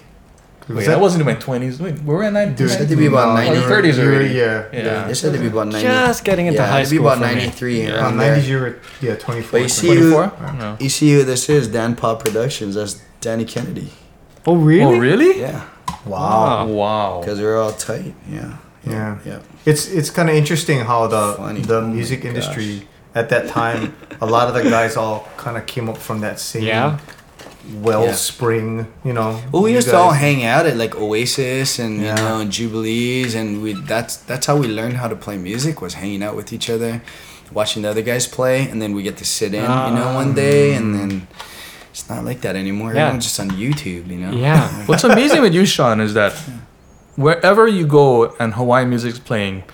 [SPEAKER 4] Wait, I wasn't in my 20s. Wait, we were in 90s.
[SPEAKER 2] Dude,
[SPEAKER 3] Said to be about
[SPEAKER 2] no,
[SPEAKER 3] 90.
[SPEAKER 2] you
[SPEAKER 4] 30s already.
[SPEAKER 2] Yeah.
[SPEAKER 4] Yeah.
[SPEAKER 3] They said to be about 90.
[SPEAKER 1] Just getting into
[SPEAKER 3] yeah,
[SPEAKER 1] high
[SPEAKER 3] it'd be
[SPEAKER 1] school
[SPEAKER 3] about 93.
[SPEAKER 4] Yeah.
[SPEAKER 2] Uh,
[SPEAKER 3] around there.
[SPEAKER 2] 90s, you were, yeah, 24.
[SPEAKER 3] But you see who,
[SPEAKER 4] 24? No.
[SPEAKER 3] you see who this is? Dan Pop Productions. That's Danny Kennedy.
[SPEAKER 1] Oh, really?
[SPEAKER 4] Oh, really?
[SPEAKER 3] Yeah,
[SPEAKER 2] Wow.
[SPEAKER 4] Wow.
[SPEAKER 3] because we're all tight. Yeah.
[SPEAKER 2] Yeah.
[SPEAKER 3] Yeah.
[SPEAKER 2] It's it's kind of interesting how the
[SPEAKER 3] Funny.
[SPEAKER 2] the
[SPEAKER 3] Oh my
[SPEAKER 2] music
[SPEAKER 3] gosh.
[SPEAKER 2] industry at that time, a lot of the guys all kind of came up from that same
[SPEAKER 1] Yeah.
[SPEAKER 2] Wellspring, you know.
[SPEAKER 3] Well, we
[SPEAKER 2] you
[SPEAKER 3] used to all hang out at like Oasis and
[SPEAKER 2] Yeah.
[SPEAKER 3] you know and Jubilees, and we that's that's how we learned how to play music was hanging out with each other, watching the other guys play, and then we get to sit in, you know, one day, and um, then it's not like that anymore.
[SPEAKER 1] Yeah.
[SPEAKER 3] Everyone's just on YouTube, you know.
[SPEAKER 1] Yeah. [laughs]
[SPEAKER 4] What's amazing with you, Sean, is that wherever you go and Hawaiian music's playing,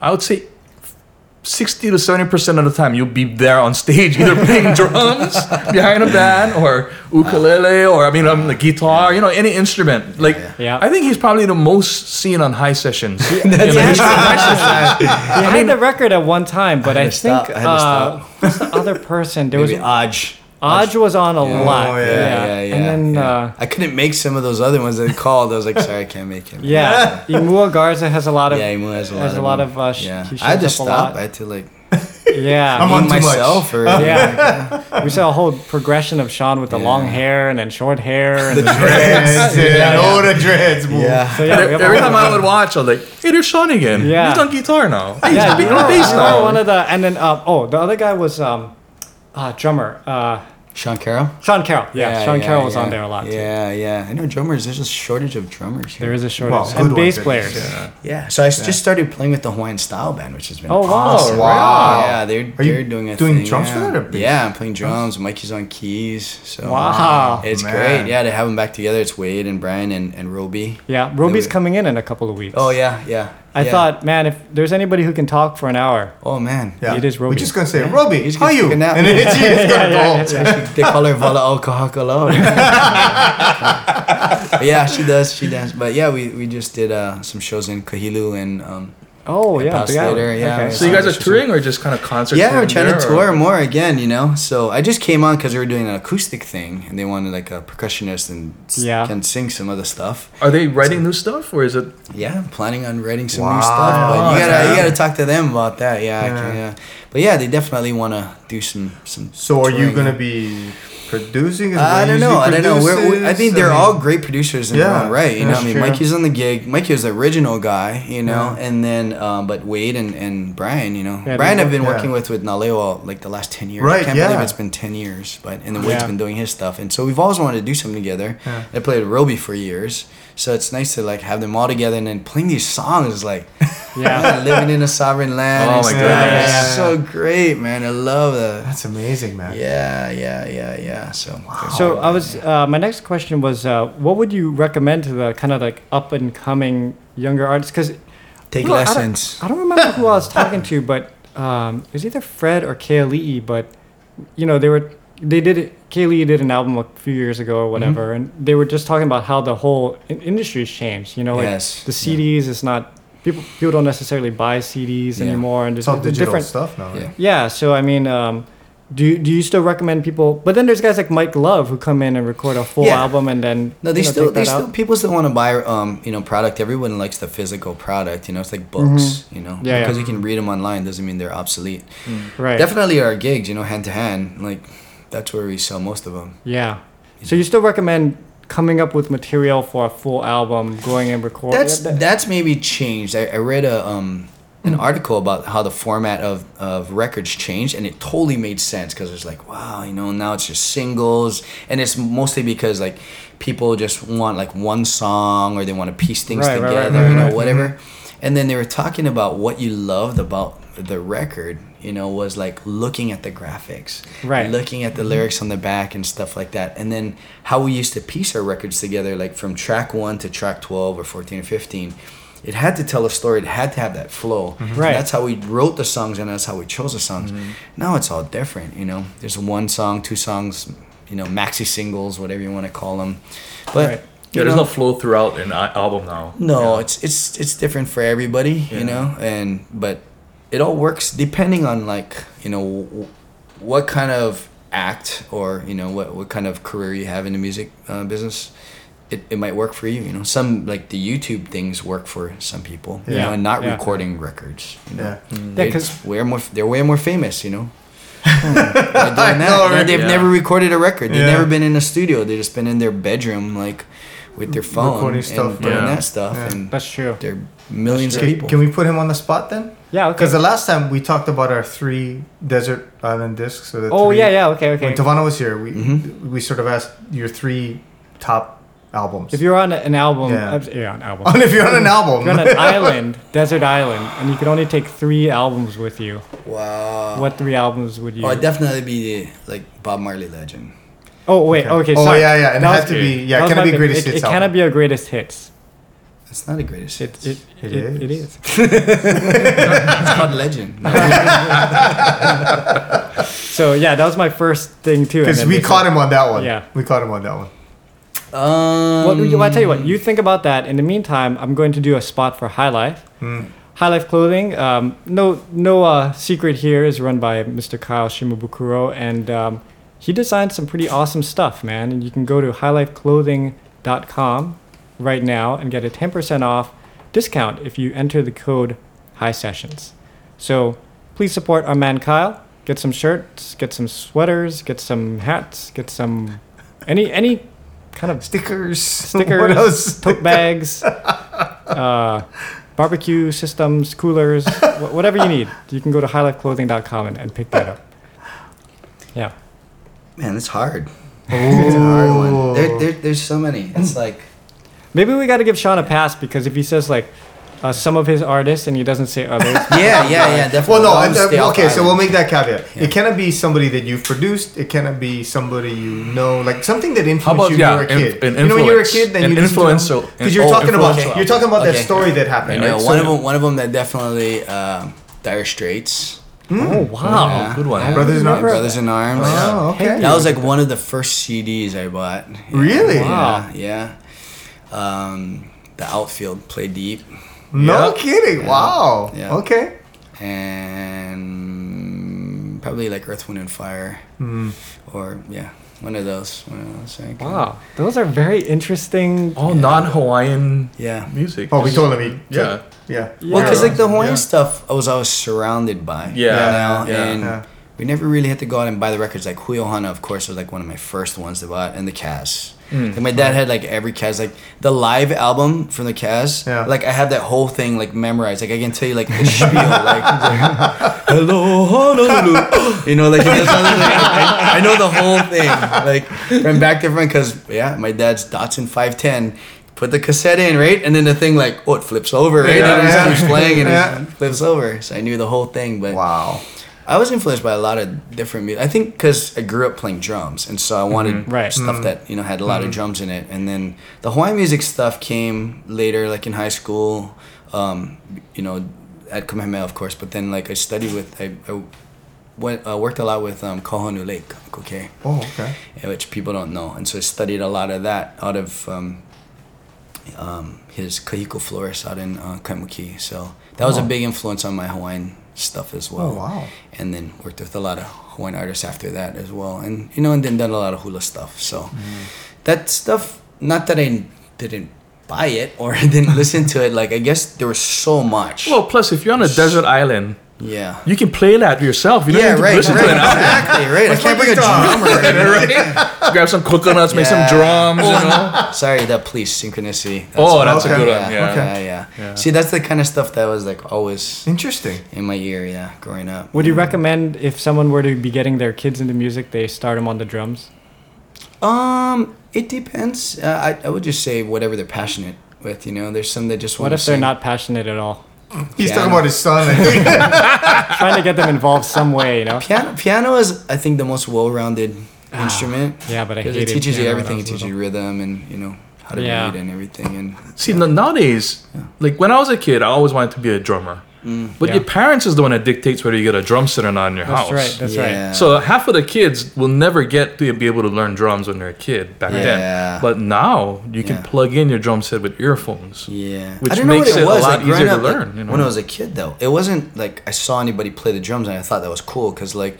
[SPEAKER 4] I would say 60 to 70% of the time you'll be there on stage, either [laughs] playing drums behind a band or ukulele or, I mean, um, the guitar, you know, any instrument. Like,
[SPEAKER 3] Yeah.
[SPEAKER 1] Yeah.
[SPEAKER 4] I think he's probably the most seen on high sessions.
[SPEAKER 1] He [laughs]
[SPEAKER 4] You know,
[SPEAKER 1] had,
[SPEAKER 4] he's-
[SPEAKER 1] he had the record at one time, but
[SPEAKER 3] I
[SPEAKER 1] I, think
[SPEAKER 3] stop. I had to
[SPEAKER 1] uh,
[SPEAKER 3] stop.
[SPEAKER 1] what's the other person? There [laughs]
[SPEAKER 3] Maybe
[SPEAKER 1] was
[SPEAKER 3] Aj.
[SPEAKER 1] Aj was on a
[SPEAKER 3] Yeah.
[SPEAKER 1] lot.
[SPEAKER 2] Oh,
[SPEAKER 1] yeah.
[SPEAKER 2] yeah.
[SPEAKER 3] yeah, yeah.
[SPEAKER 1] And then
[SPEAKER 3] yeah.
[SPEAKER 1] uh,
[SPEAKER 3] I couldn't make some of those other ones that called. I was like, sorry, I can't make him.
[SPEAKER 1] yeah, [laughs] Imua Garza has a lot of
[SPEAKER 3] yeah, Imu has a lot.
[SPEAKER 1] has
[SPEAKER 3] of
[SPEAKER 1] a lot of uh, sh-
[SPEAKER 3] yeah.
[SPEAKER 1] he
[SPEAKER 3] I had to
[SPEAKER 1] shows up a
[SPEAKER 3] stop. I had to like [laughs]
[SPEAKER 1] yeah. [laughs]
[SPEAKER 2] I'm on
[SPEAKER 3] beat
[SPEAKER 2] too much.
[SPEAKER 3] myself or
[SPEAKER 1] yeah, we saw a whole progression of Sean with the long hair and then short hair. And
[SPEAKER 2] The dreads, yeah,
[SPEAKER 1] Yeah.
[SPEAKER 2] oh, the dreads, boo.
[SPEAKER 3] yeah.
[SPEAKER 1] so yeah, we
[SPEAKER 4] Every time I would watch, I was like, hey, there's Sean again.
[SPEAKER 1] Yeah.
[SPEAKER 4] He's on guitar now. Hey,
[SPEAKER 1] yeah,
[SPEAKER 4] he's
[SPEAKER 1] you
[SPEAKER 4] beating on bass now.
[SPEAKER 1] one of the and then uh, oh the other guy was um, uh, drummer uh,
[SPEAKER 3] Sean Carroll.
[SPEAKER 1] Sean Carroll. Yeah, Sean Carroll was on there a lot too.
[SPEAKER 3] Yeah, yeah. I know drummers. There's a shortage of drummers. Here.
[SPEAKER 1] There is a shortage
[SPEAKER 2] Well,
[SPEAKER 1] and bass players.
[SPEAKER 2] yeah.
[SPEAKER 3] Yeah. So I s just started playing with the Hawaiian Style Band, which has been
[SPEAKER 1] Oh, wow.
[SPEAKER 3] awesome.
[SPEAKER 2] Wow.
[SPEAKER 3] Yeah, they're
[SPEAKER 2] Are
[SPEAKER 3] they're doing a
[SPEAKER 2] doing
[SPEAKER 3] thing,
[SPEAKER 2] drums
[SPEAKER 3] yeah.
[SPEAKER 2] for that or bass?
[SPEAKER 3] Yeah, I'm playing drums. Mikey's on keys. So
[SPEAKER 1] Wow.
[SPEAKER 3] it's
[SPEAKER 2] Man.
[SPEAKER 3] great. Yeah, to have them back together. It's Wade and Brian and and Robi.
[SPEAKER 1] Yeah, Robi's
[SPEAKER 3] we-
[SPEAKER 1] coming in in a couple of weeks.
[SPEAKER 3] Oh yeah, yeah.
[SPEAKER 1] I
[SPEAKER 3] yeah.
[SPEAKER 1] thought, man, if there's anybody who can talk for an hour,
[SPEAKER 3] Oh man.
[SPEAKER 2] Yeah.
[SPEAKER 1] It is
[SPEAKER 2] Robi.
[SPEAKER 1] We're
[SPEAKER 2] just going to say,
[SPEAKER 3] Yeah.
[SPEAKER 2] Robi,
[SPEAKER 3] He's
[SPEAKER 2] how
[SPEAKER 3] gonna
[SPEAKER 2] you?
[SPEAKER 3] take.
[SPEAKER 2] And then it's you. It's going to
[SPEAKER 1] Yeah,
[SPEAKER 2] go.
[SPEAKER 1] yeah,
[SPEAKER 3] they call her Vala Alcohacalao. [laughs] yeah, she does. She does. But yeah, we, we just did uh, some shows in Kahilu and um,
[SPEAKER 1] oh yeah, Big Island.
[SPEAKER 3] later, yeah.
[SPEAKER 1] Okay.
[SPEAKER 4] So you guys are touring or just kind of concerts?
[SPEAKER 3] yeah,
[SPEAKER 4] here
[SPEAKER 3] we're
[SPEAKER 4] and
[SPEAKER 3] trying to tour
[SPEAKER 4] or-
[SPEAKER 3] more again. You know, so I just came on because we were doing an acoustic thing and they wanted like a percussionist and
[SPEAKER 1] Yeah.
[SPEAKER 3] can sing some other stuff.
[SPEAKER 4] Are they writing new stuff or is it?
[SPEAKER 3] Yeah, I'm planning on writing some
[SPEAKER 2] Wow.
[SPEAKER 3] new stuff, but you gotta
[SPEAKER 2] Yeah.
[SPEAKER 3] you gotta talk to them about that. Yeah, I
[SPEAKER 2] Yeah.
[SPEAKER 3] can, yeah. But yeah, they definitely want to do some some.
[SPEAKER 2] So are you going to be producing? Is
[SPEAKER 3] I don't know. I don't know. We're, we I think they're
[SPEAKER 2] mean,
[SPEAKER 3] all great producers in their
[SPEAKER 2] Yeah,
[SPEAKER 3] own right. You know, I mean,
[SPEAKER 1] true.
[SPEAKER 3] Mikey's on the gig. Mikey was the original guy. You know,
[SPEAKER 2] Yeah.
[SPEAKER 3] and then um, but Wade and, and Brian. You know,
[SPEAKER 1] Yeah,
[SPEAKER 3] Brian I've been
[SPEAKER 2] yeah.
[SPEAKER 3] working with with Na Leo like the last ten years.
[SPEAKER 2] Right,
[SPEAKER 3] I can't
[SPEAKER 2] yeah.
[SPEAKER 3] believe it's been ten years. But and then Wade's
[SPEAKER 1] Yeah.
[SPEAKER 3] been doing his stuff, and so we've always wanted to do something together.
[SPEAKER 2] Yeah.
[SPEAKER 3] I played Robi for years, so it's nice to like have them all together and then playing these songs like. [laughs]
[SPEAKER 1] Yeah.
[SPEAKER 3] man, [laughs] living in a sovereign land.
[SPEAKER 4] Oh my
[SPEAKER 3] stuff.
[SPEAKER 2] goodness.
[SPEAKER 3] It's
[SPEAKER 2] Yeah.
[SPEAKER 3] so great, man. I love that.
[SPEAKER 2] That's amazing, man.
[SPEAKER 3] Yeah, yeah, yeah, yeah. So, wow.
[SPEAKER 1] So I was uh, my next question was, uh, what would you recommend to the kind of like up and coming younger artists? Because
[SPEAKER 3] take
[SPEAKER 1] I don't-
[SPEAKER 3] lessons.
[SPEAKER 1] I don't remember who I was talking to, but um, it was either Fred or Kalee. But you know, they were they did it. Kalee did an album a few years ago or whatever, and they were just talking about how the whole in- industry has changed. You know, like
[SPEAKER 3] Yes.
[SPEAKER 1] the CDs is not people people don't necessarily buy CDs
[SPEAKER 3] Yeah.
[SPEAKER 1] anymore, and
[SPEAKER 2] It's all
[SPEAKER 1] a
[SPEAKER 2] digital
[SPEAKER 1] different
[SPEAKER 2] stuff now.
[SPEAKER 3] Yeah.
[SPEAKER 2] right?
[SPEAKER 1] Yeah, so I mean, um, do do you still recommend people? But then there's guys like Mike Love who come in and record a full
[SPEAKER 3] Yeah.
[SPEAKER 1] album and then
[SPEAKER 3] No, they
[SPEAKER 1] you know,
[SPEAKER 3] still,
[SPEAKER 1] take
[SPEAKER 3] they
[SPEAKER 1] that
[SPEAKER 3] still,
[SPEAKER 1] out.
[SPEAKER 3] people still want to buy, um, you know, product. Everyone likes the physical product. You know, it's like books. You know,
[SPEAKER 1] Mm-hmm. Yeah,
[SPEAKER 3] because
[SPEAKER 1] yeah.
[SPEAKER 3] you can read them online doesn't mean they're obsolete.
[SPEAKER 1] right.
[SPEAKER 3] Definitely our gigs, you know, hand to hand. Like that's where we sell most of them.
[SPEAKER 1] Yeah. So you still recommend coming up with material for a full album, going and recording.
[SPEAKER 3] That's that's maybe changed. I, I read a um an article about how the format of, of records changed and it totally made sense because it's like wow you know now it's just singles and it's mostly because like people just want like one song or they want to piece things
[SPEAKER 1] Right,
[SPEAKER 3] together
[SPEAKER 1] right, right,
[SPEAKER 3] you know whatever and then they were talking about what you loved about the record you know, was like looking at the graphics,
[SPEAKER 1] Right.
[SPEAKER 3] Looking at the mm-hmm. lyrics on the back and stuff like that, and then how we used to piece our records together, like from track one to track twelve or fourteen or fifteen. It had to tell a story. It had to have that flow. Mm-hmm. And
[SPEAKER 1] Right.
[SPEAKER 3] That's how we wrote the songs, and that's how we chose the songs. Mm-hmm. Now it's all different. You know, there's one song, two songs, you know, maxi singles, whatever you want to call them. But
[SPEAKER 1] Right.
[SPEAKER 4] Yeah, there's
[SPEAKER 3] know,
[SPEAKER 4] no flow throughout an uh, album now.
[SPEAKER 3] no, it's it's it's different for everybody,
[SPEAKER 4] Yeah.
[SPEAKER 3] you know, and but it all works depending on like you know what kind of act or you know what what kind of career you have in the music uh, business. It, it might work for you, you know. Some like the YouTube things work for some people, you
[SPEAKER 1] Yeah.
[SPEAKER 3] know, and not
[SPEAKER 1] Yeah.
[SPEAKER 3] recording records. You know,
[SPEAKER 2] Yeah.
[SPEAKER 1] Yeah, 'cause-
[SPEAKER 3] we're more they're way more famous, you know. By doing [laughs] that.
[SPEAKER 2] know, right?
[SPEAKER 3] They've
[SPEAKER 4] Yeah.
[SPEAKER 3] never recorded a record. They've
[SPEAKER 2] Yeah.
[SPEAKER 3] never been in a studio. They've just been in their bedroom, like with their phone
[SPEAKER 2] Recording
[SPEAKER 3] and
[SPEAKER 2] stuff,
[SPEAKER 3] doing
[SPEAKER 4] yeah.
[SPEAKER 3] that stuff.
[SPEAKER 2] Yeah.
[SPEAKER 3] And
[SPEAKER 1] That's true.
[SPEAKER 3] they're millions of people.
[SPEAKER 2] can we put him on the spot then?
[SPEAKER 1] Yeah. Okay.
[SPEAKER 2] Because the last time we talked about our three desert island discs. So the
[SPEAKER 1] oh
[SPEAKER 2] three-
[SPEAKER 1] yeah, yeah. Okay, okay.
[SPEAKER 2] When Tavana was here, we
[SPEAKER 3] Mhm.
[SPEAKER 2] we sort of asked your three top albums.
[SPEAKER 1] If you're on an album,
[SPEAKER 2] Yeah.
[SPEAKER 1] uh, yeah, an album.
[SPEAKER 2] and [laughs] if you're on an album,
[SPEAKER 1] If you're on an island, [laughs] desert island, and you could only take three albums with you,
[SPEAKER 3] wow.
[SPEAKER 1] what three albums would you?
[SPEAKER 3] Oh, it'd definitely be like Bob Marley legend.
[SPEAKER 1] oh wait, okay.
[SPEAKER 2] Oh
[SPEAKER 1] sorry.
[SPEAKER 2] yeah, yeah, and it
[SPEAKER 1] That
[SPEAKER 2] had to be yeah, can it
[SPEAKER 1] my
[SPEAKER 2] be greatest
[SPEAKER 1] It,
[SPEAKER 2] hits
[SPEAKER 1] it cannot be a greatest hits.
[SPEAKER 3] It's not a greatest
[SPEAKER 1] It
[SPEAKER 3] hit.
[SPEAKER 1] it,
[SPEAKER 2] It
[SPEAKER 1] it, it
[SPEAKER 2] is.
[SPEAKER 1] is. [laughs]
[SPEAKER 3] It's called legend. [laughs]
[SPEAKER 1] So yeah, that was my first thing too.
[SPEAKER 2] Because we caught
[SPEAKER 1] said-
[SPEAKER 2] him on that one.
[SPEAKER 1] Yeah.
[SPEAKER 2] we caught him on that one.
[SPEAKER 3] um,
[SPEAKER 1] Well, you- I'll tell you what. You think about that. In the meantime, I'm going to do a spot for High Life.
[SPEAKER 2] Hmm.
[SPEAKER 1] High Life Clothing. Um, no, no uh, secret here is run by Mr. Kyle Shimabukuro, and um, he designed some pretty awesome stuff, man. And you can go to highlifeclothing.com right now and get a 10% off discount if you enter the code High Sessions. So please support our man Kyle. Get some shirts, get some sweaters, get some hats, get some any any kind of
[SPEAKER 2] Stickers,
[SPEAKER 1] stickers,
[SPEAKER 2] what else?
[SPEAKER 1] tote bags, uh, barbecue systems, coolers, wh- whatever you need. You can go to highlifeclothing.com and, and pick that up. Yeah.
[SPEAKER 3] Man, it's hard. It's a hard one. There, there, there's so many. It's like
[SPEAKER 1] Maybe we got to give Sean a pass because if he says like uh, some of his artists and he doesn't say others, [laughs]
[SPEAKER 3] yeah, yeah, yeah, definitely.
[SPEAKER 2] Well, no,
[SPEAKER 3] I'll stay off
[SPEAKER 2] okay, so we'll make that caveat.
[SPEAKER 3] Yeah.
[SPEAKER 2] It cannot be somebody that you've produced. It cannot be somebody you know, like something that influenced
[SPEAKER 4] about,
[SPEAKER 2] you
[SPEAKER 4] yeah,
[SPEAKER 2] when you were a
[SPEAKER 4] in-
[SPEAKER 2] kid.
[SPEAKER 4] an
[SPEAKER 2] you know, when you were a
[SPEAKER 4] influence.
[SPEAKER 2] kid, then
[SPEAKER 4] An
[SPEAKER 2] you
[SPEAKER 4] influential-
[SPEAKER 2] because you're
[SPEAKER 4] oh,
[SPEAKER 2] talking about
[SPEAKER 4] influential.
[SPEAKER 2] you're talking about that
[SPEAKER 3] Okay.
[SPEAKER 2] story that happened.
[SPEAKER 3] I know
[SPEAKER 2] right?
[SPEAKER 3] one
[SPEAKER 2] So-
[SPEAKER 3] of them. One of them that definitely um, Dire Straits.
[SPEAKER 1] oh wow,
[SPEAKER 3] Yeah.
[SPEAKER 4] good one.
[SPEAKER 3] Yeah.
[SPEAKER 2] Brothers in Arms?
[SPEAKER 3] Brothers in Arms.
[SPEAKER 2] Oh, okay.
[SPEAKER 3] That was like one of the first CDs I bought. Yeah.
[SPEAKER 2] Really?
[SPEAKER 1] Wow.
[SPEAKER 3] Yeah. Yeah. Um, the outfield play deep,
[SPEAKER 2] No
[SPEAKER 4] Yeah.
[SPEAKER 2] kidding.
[SPEAKER 3] Yeah.
[SPEAKER 2] Wow.
[SPEAKER 3] Yeah.
[SPEAKER 2] Okay.
[SPEAKER 3] and probably like Earth, Wind, and Fire,
[SPEAKER 2] Hmm.
[SPEAKER 3] or yeah, one of those. One of those. Like,
[SPEAKER 1] wow, those are very interesting.
[SPEAKER 4] All non-Hawaiian
[SPEAKER 3] Yeah.
[SPEAKER 4] music.
[SPEAKER 2] Oh, we told him. He,
[SPEAKER 4] Yeah.
[SPEAKER 2] Yeah.
[SPEAKER 3] Well, because like the Hawaiian
[SPEAKER 4] Yeah.
[SPEAKER 3] stuff, I was always surrounded by.
[SPEAKER 4] Yeah,
[SPEAKER 3] you know,
[SPEAKER 4] yeah,
[SPEAKER 3] and
[SPEAKER 2] yeah.
[SPEAKER 3] we never really had to go out and buy the records. Like Hui Ohana, of course, was like one of my first ones to buy, and the Cas.
[SPEAKER 4] Mm.
[SPEAKER 3] Like my dad had like every Cas, like the live album from the Cas.
[SPEAKER 2] Yeah.
[SPEAKER 3] Like I have that whole thing like memorized. Like I can tell you like [laughs] the spiel, like, [laughs] hello Honolulu. you know, like, [laughs] like, I, I know the whole thing, like from back to front. Cause yeah, my dad's Datsun 510. Put the cassette in, right? And then the thing like, oh, it flips over, right?
[SPEAKER 2] Yeah,
[SPEAKER 3] and
[SPEAKER 2] yeah.
[SPEAKER 3] playing and
[SPEAKER 2] Yeah.
[SPEAKER 3] it flips over. So I knew the whole thing. But
[SPEAKER 2] Wow.
[SPEAKER 3] I was influenced by a lot of different music. I think because I grew up playing drums, and so I wanted
[SPEAKER 1] Right.
[SPEAKER 3] stuff that you know had a lot of drums in it. And then the Hawaiian music stuff came later, like in high school. Um, you know, at Kamehameha, of course. But then like I studied with I. I Went, uh, worked a lot with um, Kohonu Lake, okay,
[SPEAKER 2] Oh, okay.
[SPEAKER 3] which people don't know, and so I studied a lot of that out of um, um, his Kahiko Flores out in uh, Kaimuki. So that was a
[SPEAKER 2] Oh.
[SPEAKER 3] big influence on my Hawaiian stuff as well
[SPEAKER 2] Oh, wow.
[SPEAKER 3] and then worked with a lot of Hawaiian artists after that as well, and you know, and then done a lot of hula stuff. So
[SPEAKER 2] Mm-hmm.
[SPEAKER 3] that stuff, not that I didn't buy it or [laughs] didn't listen to it, like I guess there was so much.
[SPEAKER 4] Well, plus if you're on a desert island,
[SPEAKER 3] yeah.
[SPEAKER 4] you can play that yourself. You don't
[SPEAKER 3] Yeah,
[SPEAKER 4] need to
[SPEAKER 3] right,
[SPEAKER 4] listen
[SPEAKER 3] right,
[SPEAKER 4] to an album.
[SPEAKER 3] exactly, right. I can't bring a drummer. [laughs] Right?
[SPEAKER 4] Grab some coconuts, make some drums.
[SPEAKER 3] Oh,
[SPEAKER 4] you know? [laughs]
[SPEAKER 3] Sorry, that police synchronicity.
[SPEAKER 4] Oh, that's
[SPEAKER 2] okay.
[SPEAKER 4] a good one. Yeah.
[SPEAKER 2] Okay.
[SPEAKER 3] yeah, yeah,
[SPEAKER 4] Yeah.
[SPEAKER 3] See, that's the kind of stuff that was like always
[SPEAKER 2] Interesting.
[SPEAKER 3] in my ear. Yeah, growing up.
[SPEAKER 1] Would you recommend if someone were to be getting their kids into music, they start them on the drums?
[SPEAKER 3] Um, it depends. Uh, I I would just say whatever they're passionate with. You know, there's some that just want to
[SPEAKER 1] What
[SPEAKER 3] to
[SPEAKER 1] if they're
[SPEAKER 3] sing.
[SPEAKER 1] not passionate at all?
[SPEAKER 2] He's
[SPEAKER 3] Piano.
[SPEAKER 2] talking about his son. I think. [laughs] [laughs]
[SPEAKER 1] Trying to get them involved some way, you know.
[SPEAKER 3] Piano, piano is, I think, the most well-rounded
[SPEAKER 2] Ah.
[SPEAKER 3] instrument.
[SPEAKER 1] Yeah, but I
[SPEAKER 3] Because
[SPEAKER 1] hated
[SPEAKER 3] it teaches you
[SPEAKER 1] piano when
[SPEAKER 3] everything.
[SPEAKER 1] I
[SPEAKER 3] It teaches
[SPEAKER 1] little.
[SPEAKER 3] you rhythm and you know how to
[SPEAKER 1] Yeah.
[SPEAKER 3] read and everything. And
[SPEAKER 4] See, n- nowadays, like when I was a kid, I always wanted to be a drummer. Mm. But
[SPEAKER 1] Yeah.
[SPEAKER 4] your parents is the one that dictates whether you get a drum set or not in your
[SPEAKER 1] That's
[SPEAKER 4] house.
[SPEAKER 1] right. That's
[SPEAKER 3] Yeah.
[SPEAKER 1] right.
[SPEAKER 4] So half of the kids will never get to be able to learn drums when they're a kid back
[SPEAKER 3] Yeah.
[SPEAKER 4] then. But now you can
[SPEAKER 3] Yeah.
[SPEAKER 4] plug in your drum set with earphones.
[SPEAKER 3] Yeah,
[SPEAKER 4] Which
[SPEAKER 3] I don't know
[SPEAKER 4] makes
[SPEAKER 3] what it,
[SPEAKER 4] it a
[SPEAKER 3] was.
[SPEAKER 4] lot
[SPEAKER 3] like, growing
[SPEAKER 4] easier to
[SPEAKER 3] up, like,
[SPEAKER 4] learn, you know?
[SPEAKER 3] When I was a kid, though, it wasn't like I saw anybody play the drums and I thought that was cool. Cause like,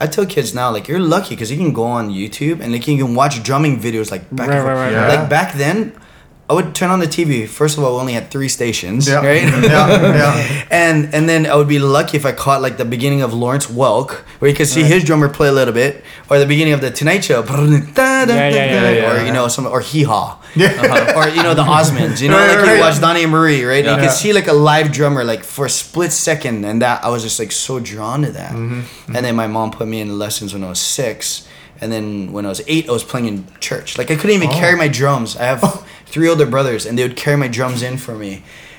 [SPEAKER 3] I tell kids now, like, you're lucky because you can go on YouTube and like you can even watch drumming videos like back.
[SPEAKER 1] Right, right, right,
[SPEAKER 2] right.
[SPEAKER 3] Like back then, I would turn on the TV. First of all, we only had three stations,
[SPEAKER 2] Yeah.
[SPEAKER 3] right? [laughs]
[SPEAKER 2] Yeah, yeah. [laughs]
[SPEAKER 3] and and then I would be lucky if I caught like the beginning of Lawrence Welk, where you could see his drummer play a little bit, or the beginning of the Tonight Show,
[SPEAKER 1] yeah, yeah,
[SPEAKER 4] yeah, [laughs]
[SPEAKER 3] or you know some or Hee Haw,
[SPEAKER 2] Yeah.
[SPEAKER 3] uh-huh. or you know the Osmonds, you know
[SPEAKER 2] Right,
[SPEAKER 3] like
[SPEAKER 2] right,
[SPEAKER 3] you
[SPEAKER 2] right.
[SPEAKER 3] watch Donnie and Marie, right? You could see like a live drummer like for a split second, and that I was just like so drawn to that.
[SPEAKER 2] Mm-hmm,
[SPEAKER 3] And then my mom put me in lessons when I was six. And then when I was eight, I was playing in church. Like I couldn't even
[SPEAKER 2] Oh.
[SPEAKER 3] carry my drums. I have three older brothers, and they would carry my drums in for me.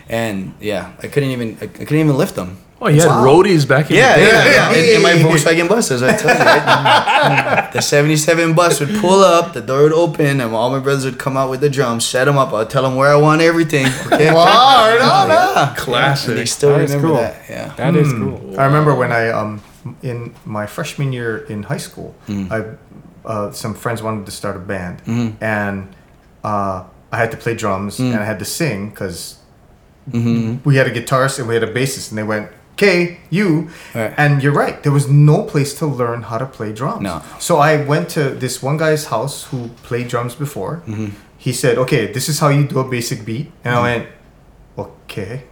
[SPEAKER 3] And yeah, I couldn't even I, I couldn't even lift them.
[SPEAKER 4] Oh, you had
[SPEAKER 2] Wow.
[SPEAKER 4] roadies back in
[SPEAKER 3] Yeah,
[SPEAKER 4] the day.
[SPEAKER 3] yeah,
[SPEAKER 2] yeah.
[SPEAKER 3] yeah. In, in my Volkswagen bus, as I told you, right? [laughs] the '77 bus would pull up, the door would open, and all my brothers would come out with the drums, set them up. I'd tell them where I want everything. [laughs] Okay?
[SPEAKER 2] Wow, right on, man.
[SPEAKER 3] yeah,
[SPEAKER 4] Classic.
[SPEAKER 3] And they still
[SPEAKER 1] That is
[SPEAKER 3] remember
[SPEAKER 1] cool.
[SPEAKER 3] that. Yeah.
[SPEAKER 1] That is
[SPEAKER 2] Hmm.
[SPEAKER 1] cool.
[SPEAKER 2] I remember when I um in my freshman year in high school,
[SPEAKER 3] Mm.
[SPEAKER 2] I uh, some friends wanted to start a band,
[SPEAKER 3] Mm-hmm.
[SPEAKER 2] and uh, I had to play drums
[SPEAKER 3] Mm.
[SPEAKER 2] and I had to sing because
[SPEAKER 3] Mm-hmm.
[SPEAKER 2] we had a guitarist and we had a bassist, and they went. Okay, you,
[SPEAKER 3] Right.
[SPEAKER 2] and you're right. There was no place to learn how to play drums.
[SPEAKER 3] No.
[SPEAKER 2] So I went to this one guy's house who played drums before.
[SPEAKER 3] Mm-hmm.
[SPEAKER 2] He said, "Okay, this is how you do a basic beat," and I went, "Okay."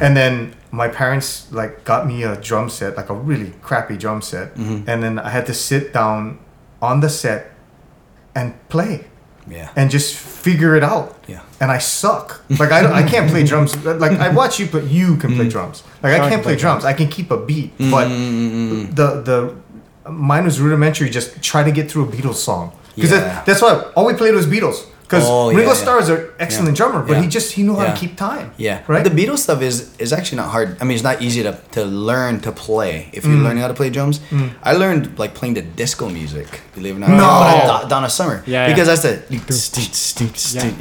[SPEAKER 2] and then my parents like got me a drum set, like a really crappy drum set,
[SPEAKER 3] Mm-hmm.
[SPEAKER 2] and then I had to sit down on the set and play
[SPEAKER 3] Yeah.
[SPEAKER 2] and just figure it out.
[SPEAKER 3] Yeah.
[SPEAKER 2] And I suck. Like I, I can't play drums. Like I watch you, but you can play mm. drums. Like
[SPEAKER 1] Sean
[SPEAKER 2] I
[SPEAKER 1] can
[SPEAKER 2] can't play
[SPEAKER 1] play
[SPEAKER 2] drums. I can keep a beat, mm-hmm, but mm-hmm. the the mine was rudimentary. Just try to get through a Beatles song because
[SPEAKER 3] Yeah.
[SPEAKER 2] that, that's why all we played was Beatles. Because
[SPEAKER 3] Oh,
[SPEAKER 2] Ringo
[SPEAKER 3] yeah, yeah.
[SPEAKER 2] Starr is an excellent
[SPEAKER 3] Yeah.
[SPEAKER 2] drummer, but
[SPEAKER 3] Yeah.
[SPEAKER 2] he just he knew how
[SPEAKER 3] Yeah.
[SPEAKER 2] to keep time.
[SPEAKER 3] Yeah.
[SPEAKER 2] Right.
[SPEAKER 3] The Beatles stuff is is actually not hard. I mean, it's not easy to, to learn to play if
[SPEAKER 2] Mm.
[SPEAKER 3] you're learning how to play drums. I learned like playing the disco music. Believe it or not.
[SPEAKER 2] No.
[SPEAKER 3] When Donna Summer.
[SPEAKER 1] Yeah, yeah.
[SPEAKER 3] Because that's the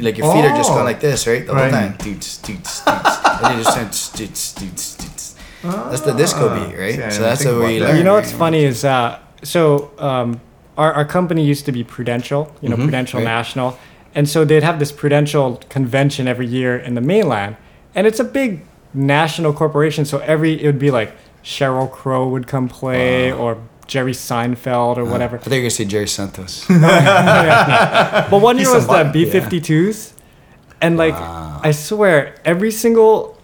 [SPEAKER 3] like your feet are just
[SPEAKER 2] Oh.
[SPEAKER 3] going like this, right? The
[SPEAKER 2] Right.
[SPEAKER 3] whole time. And you just. That's the disco beat, right?
[SPEAKER 2] See, I
[SPEAKER 3] so that's
[SPEAKER 2] think
[SPEAKER 3] the way you learn.
[SPEAKER 1] You know what's funny is uh, so um, our our company used to be Prudential, you know,
[SPEAKER 3] Mhm,
[SPEAKER 1] Prudential
[SPEAKER 3] right.
[SPEAKER 1] National, and so they'd have this Prudential convention every year in the mainland, and it's a big national corporation. So every it would be like Sheryl Crow would come play or Jerry Seinfeld or uh, whatever.
[SPEAKER 3] I think you're gonna say Jerry Santos. [laughs]
[SPEAKER 1] But one year was the. B52s, and like I swear, every single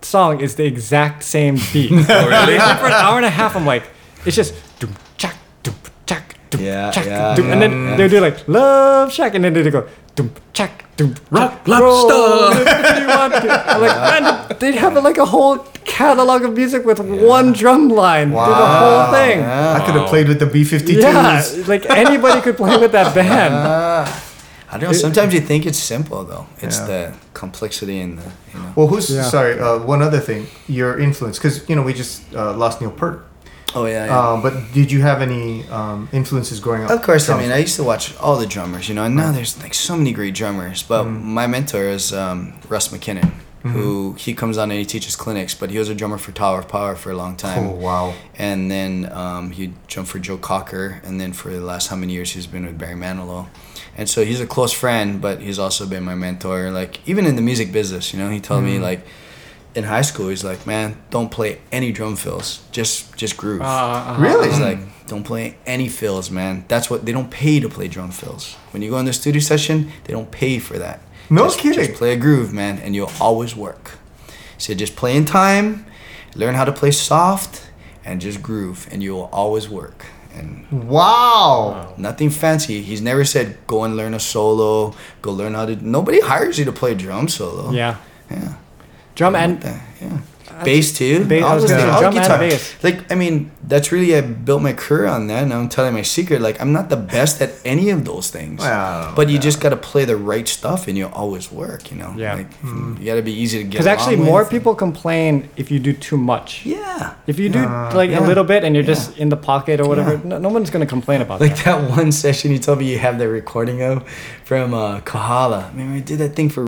[SPEAKER 1] song is the exact same beat. [laughs] oh, really? [laughs] For an hour and a half, I'm like, it's just doom chak doom chak doom
[SPEAKER 3] Yeah,
[SPEAKER 1] chak
[SPEAKER 3] yeah,
[SPEAKER 1] doom, and then
[SPEAKER 3] yeah.
[SPEAKER 1] they do like love shack, and then they go doom chak doom
[SPEAKER 4] Rock lobster.
[SPEAKER 1] roll you want to. I'm like, man, they'd have like a whole catalog of music with one drum line through the whole
[SPEAKER 2] Wow.
[SPEAKER 1] thing.
[SPEAKER 2] I could have played with the B52s.
[SPEAKER 1] Yeah, like anybody could play with that band.
[SPEAKER 3] I don't know. Sometimes you think it's simple though. It's
[SPEAKER 2] Yeah.
[SPEAKER 3] the complexity and the you know.
[SPEAKER 2] Well, who's
[SPEAKER 1] Yeah.
[SPEAKER 2] sorry? Uh, one other thing, your influence, because you know we just uh, lost Neil Peart.
[SPEAKER 3] Oh yeah. yeah.
[SPEAKER 2] Um, but did you have any um, influences growing up?
[SPEAKER 3] Of course, I mean, I used to watch all the drummers, you know, and now there's like so many great drummers. But my mentor is um, Russ McKinnon, who he comes on and he teaches clinics, but he was a drummer for Tower of Power for a long time.
[SPEAKER 2] Oh wow!
[SPEAKER 3] And then um, he jumped for Joe Cocker, and then for the last how many years he's been with Barry Manilow. And so he's a close friend, but he's also been my mentor. Like even in the music business, you know, he told me like in high school, he's like, man, don't play any drum fills, just just groove.
[SPEAKER 1] Uh,
[SPEAKER 2] Really?
[SPEAKER 3] He's like, mm. don't play any fills, man. That's what they don't pay to play drum fills. When you go in the studio session, they don't pay for that.
[SPEAKER 2] No
[SPEAKER 3] just,
[SPEAKER 2] kidding.
[SPEAKER 3] Just play a groove, man, and you'll always work. So just play in time, learn how to play soft, and just groove, and you'll always work. And
[SPEAKER 2] Wow!
[SPEAKER 3] nothing fancy. He's never said go and learn a solo, go learn how to. Nobody hires you to play drum solo.
[SPEAKER 1] yeah.
[SPEAKER 3] yeah.
[SPEAKER 1] Drum and
[SPEAKER 3] that, yeah. bass too.
[SPEAKER 1] Bass- I
[SPEAKER 3] all
[SPEAKER 1] was gonna say
[SPEAKER 3] all
[SPEAKER 1] drum and bass.
[SPEAKER 3] Like I mean, that's really I built my career on that, and I'm telling my secret. Like I'm not the best at any of those things.
[SPEAKER 2] Well,
[SPEAKER 3] but you just gotta play the right stuff, and you'll always work. You know.
[SPEAKER 1] Yeah.
[SPEAKER 3] Like you gotta be easy to get.
[SPEAKER 1] Because actually,
[SPEAKER 3] along
[SPEAKER 1] more
[SPEAKER 3] with.
[SPEAKER 1] people complain if you do too much.
[SPEAKER 3] Yeah.
[SPEAKER 1] If you do
[SPEAKER 2] Uh,
[SPEAKER 1] like
[SPEAKER 3] yeah.
[SPEAKER 1] a little bit and you're just in the pocket or whatever, no, no one's gonna complain about
[SPEAKER 3] Like
[SPEAKER 1] that.
[SPEAKER 3] Like that [laughs] one session you told me you have the recording of from uh, Kahala. Remember I did that thing for.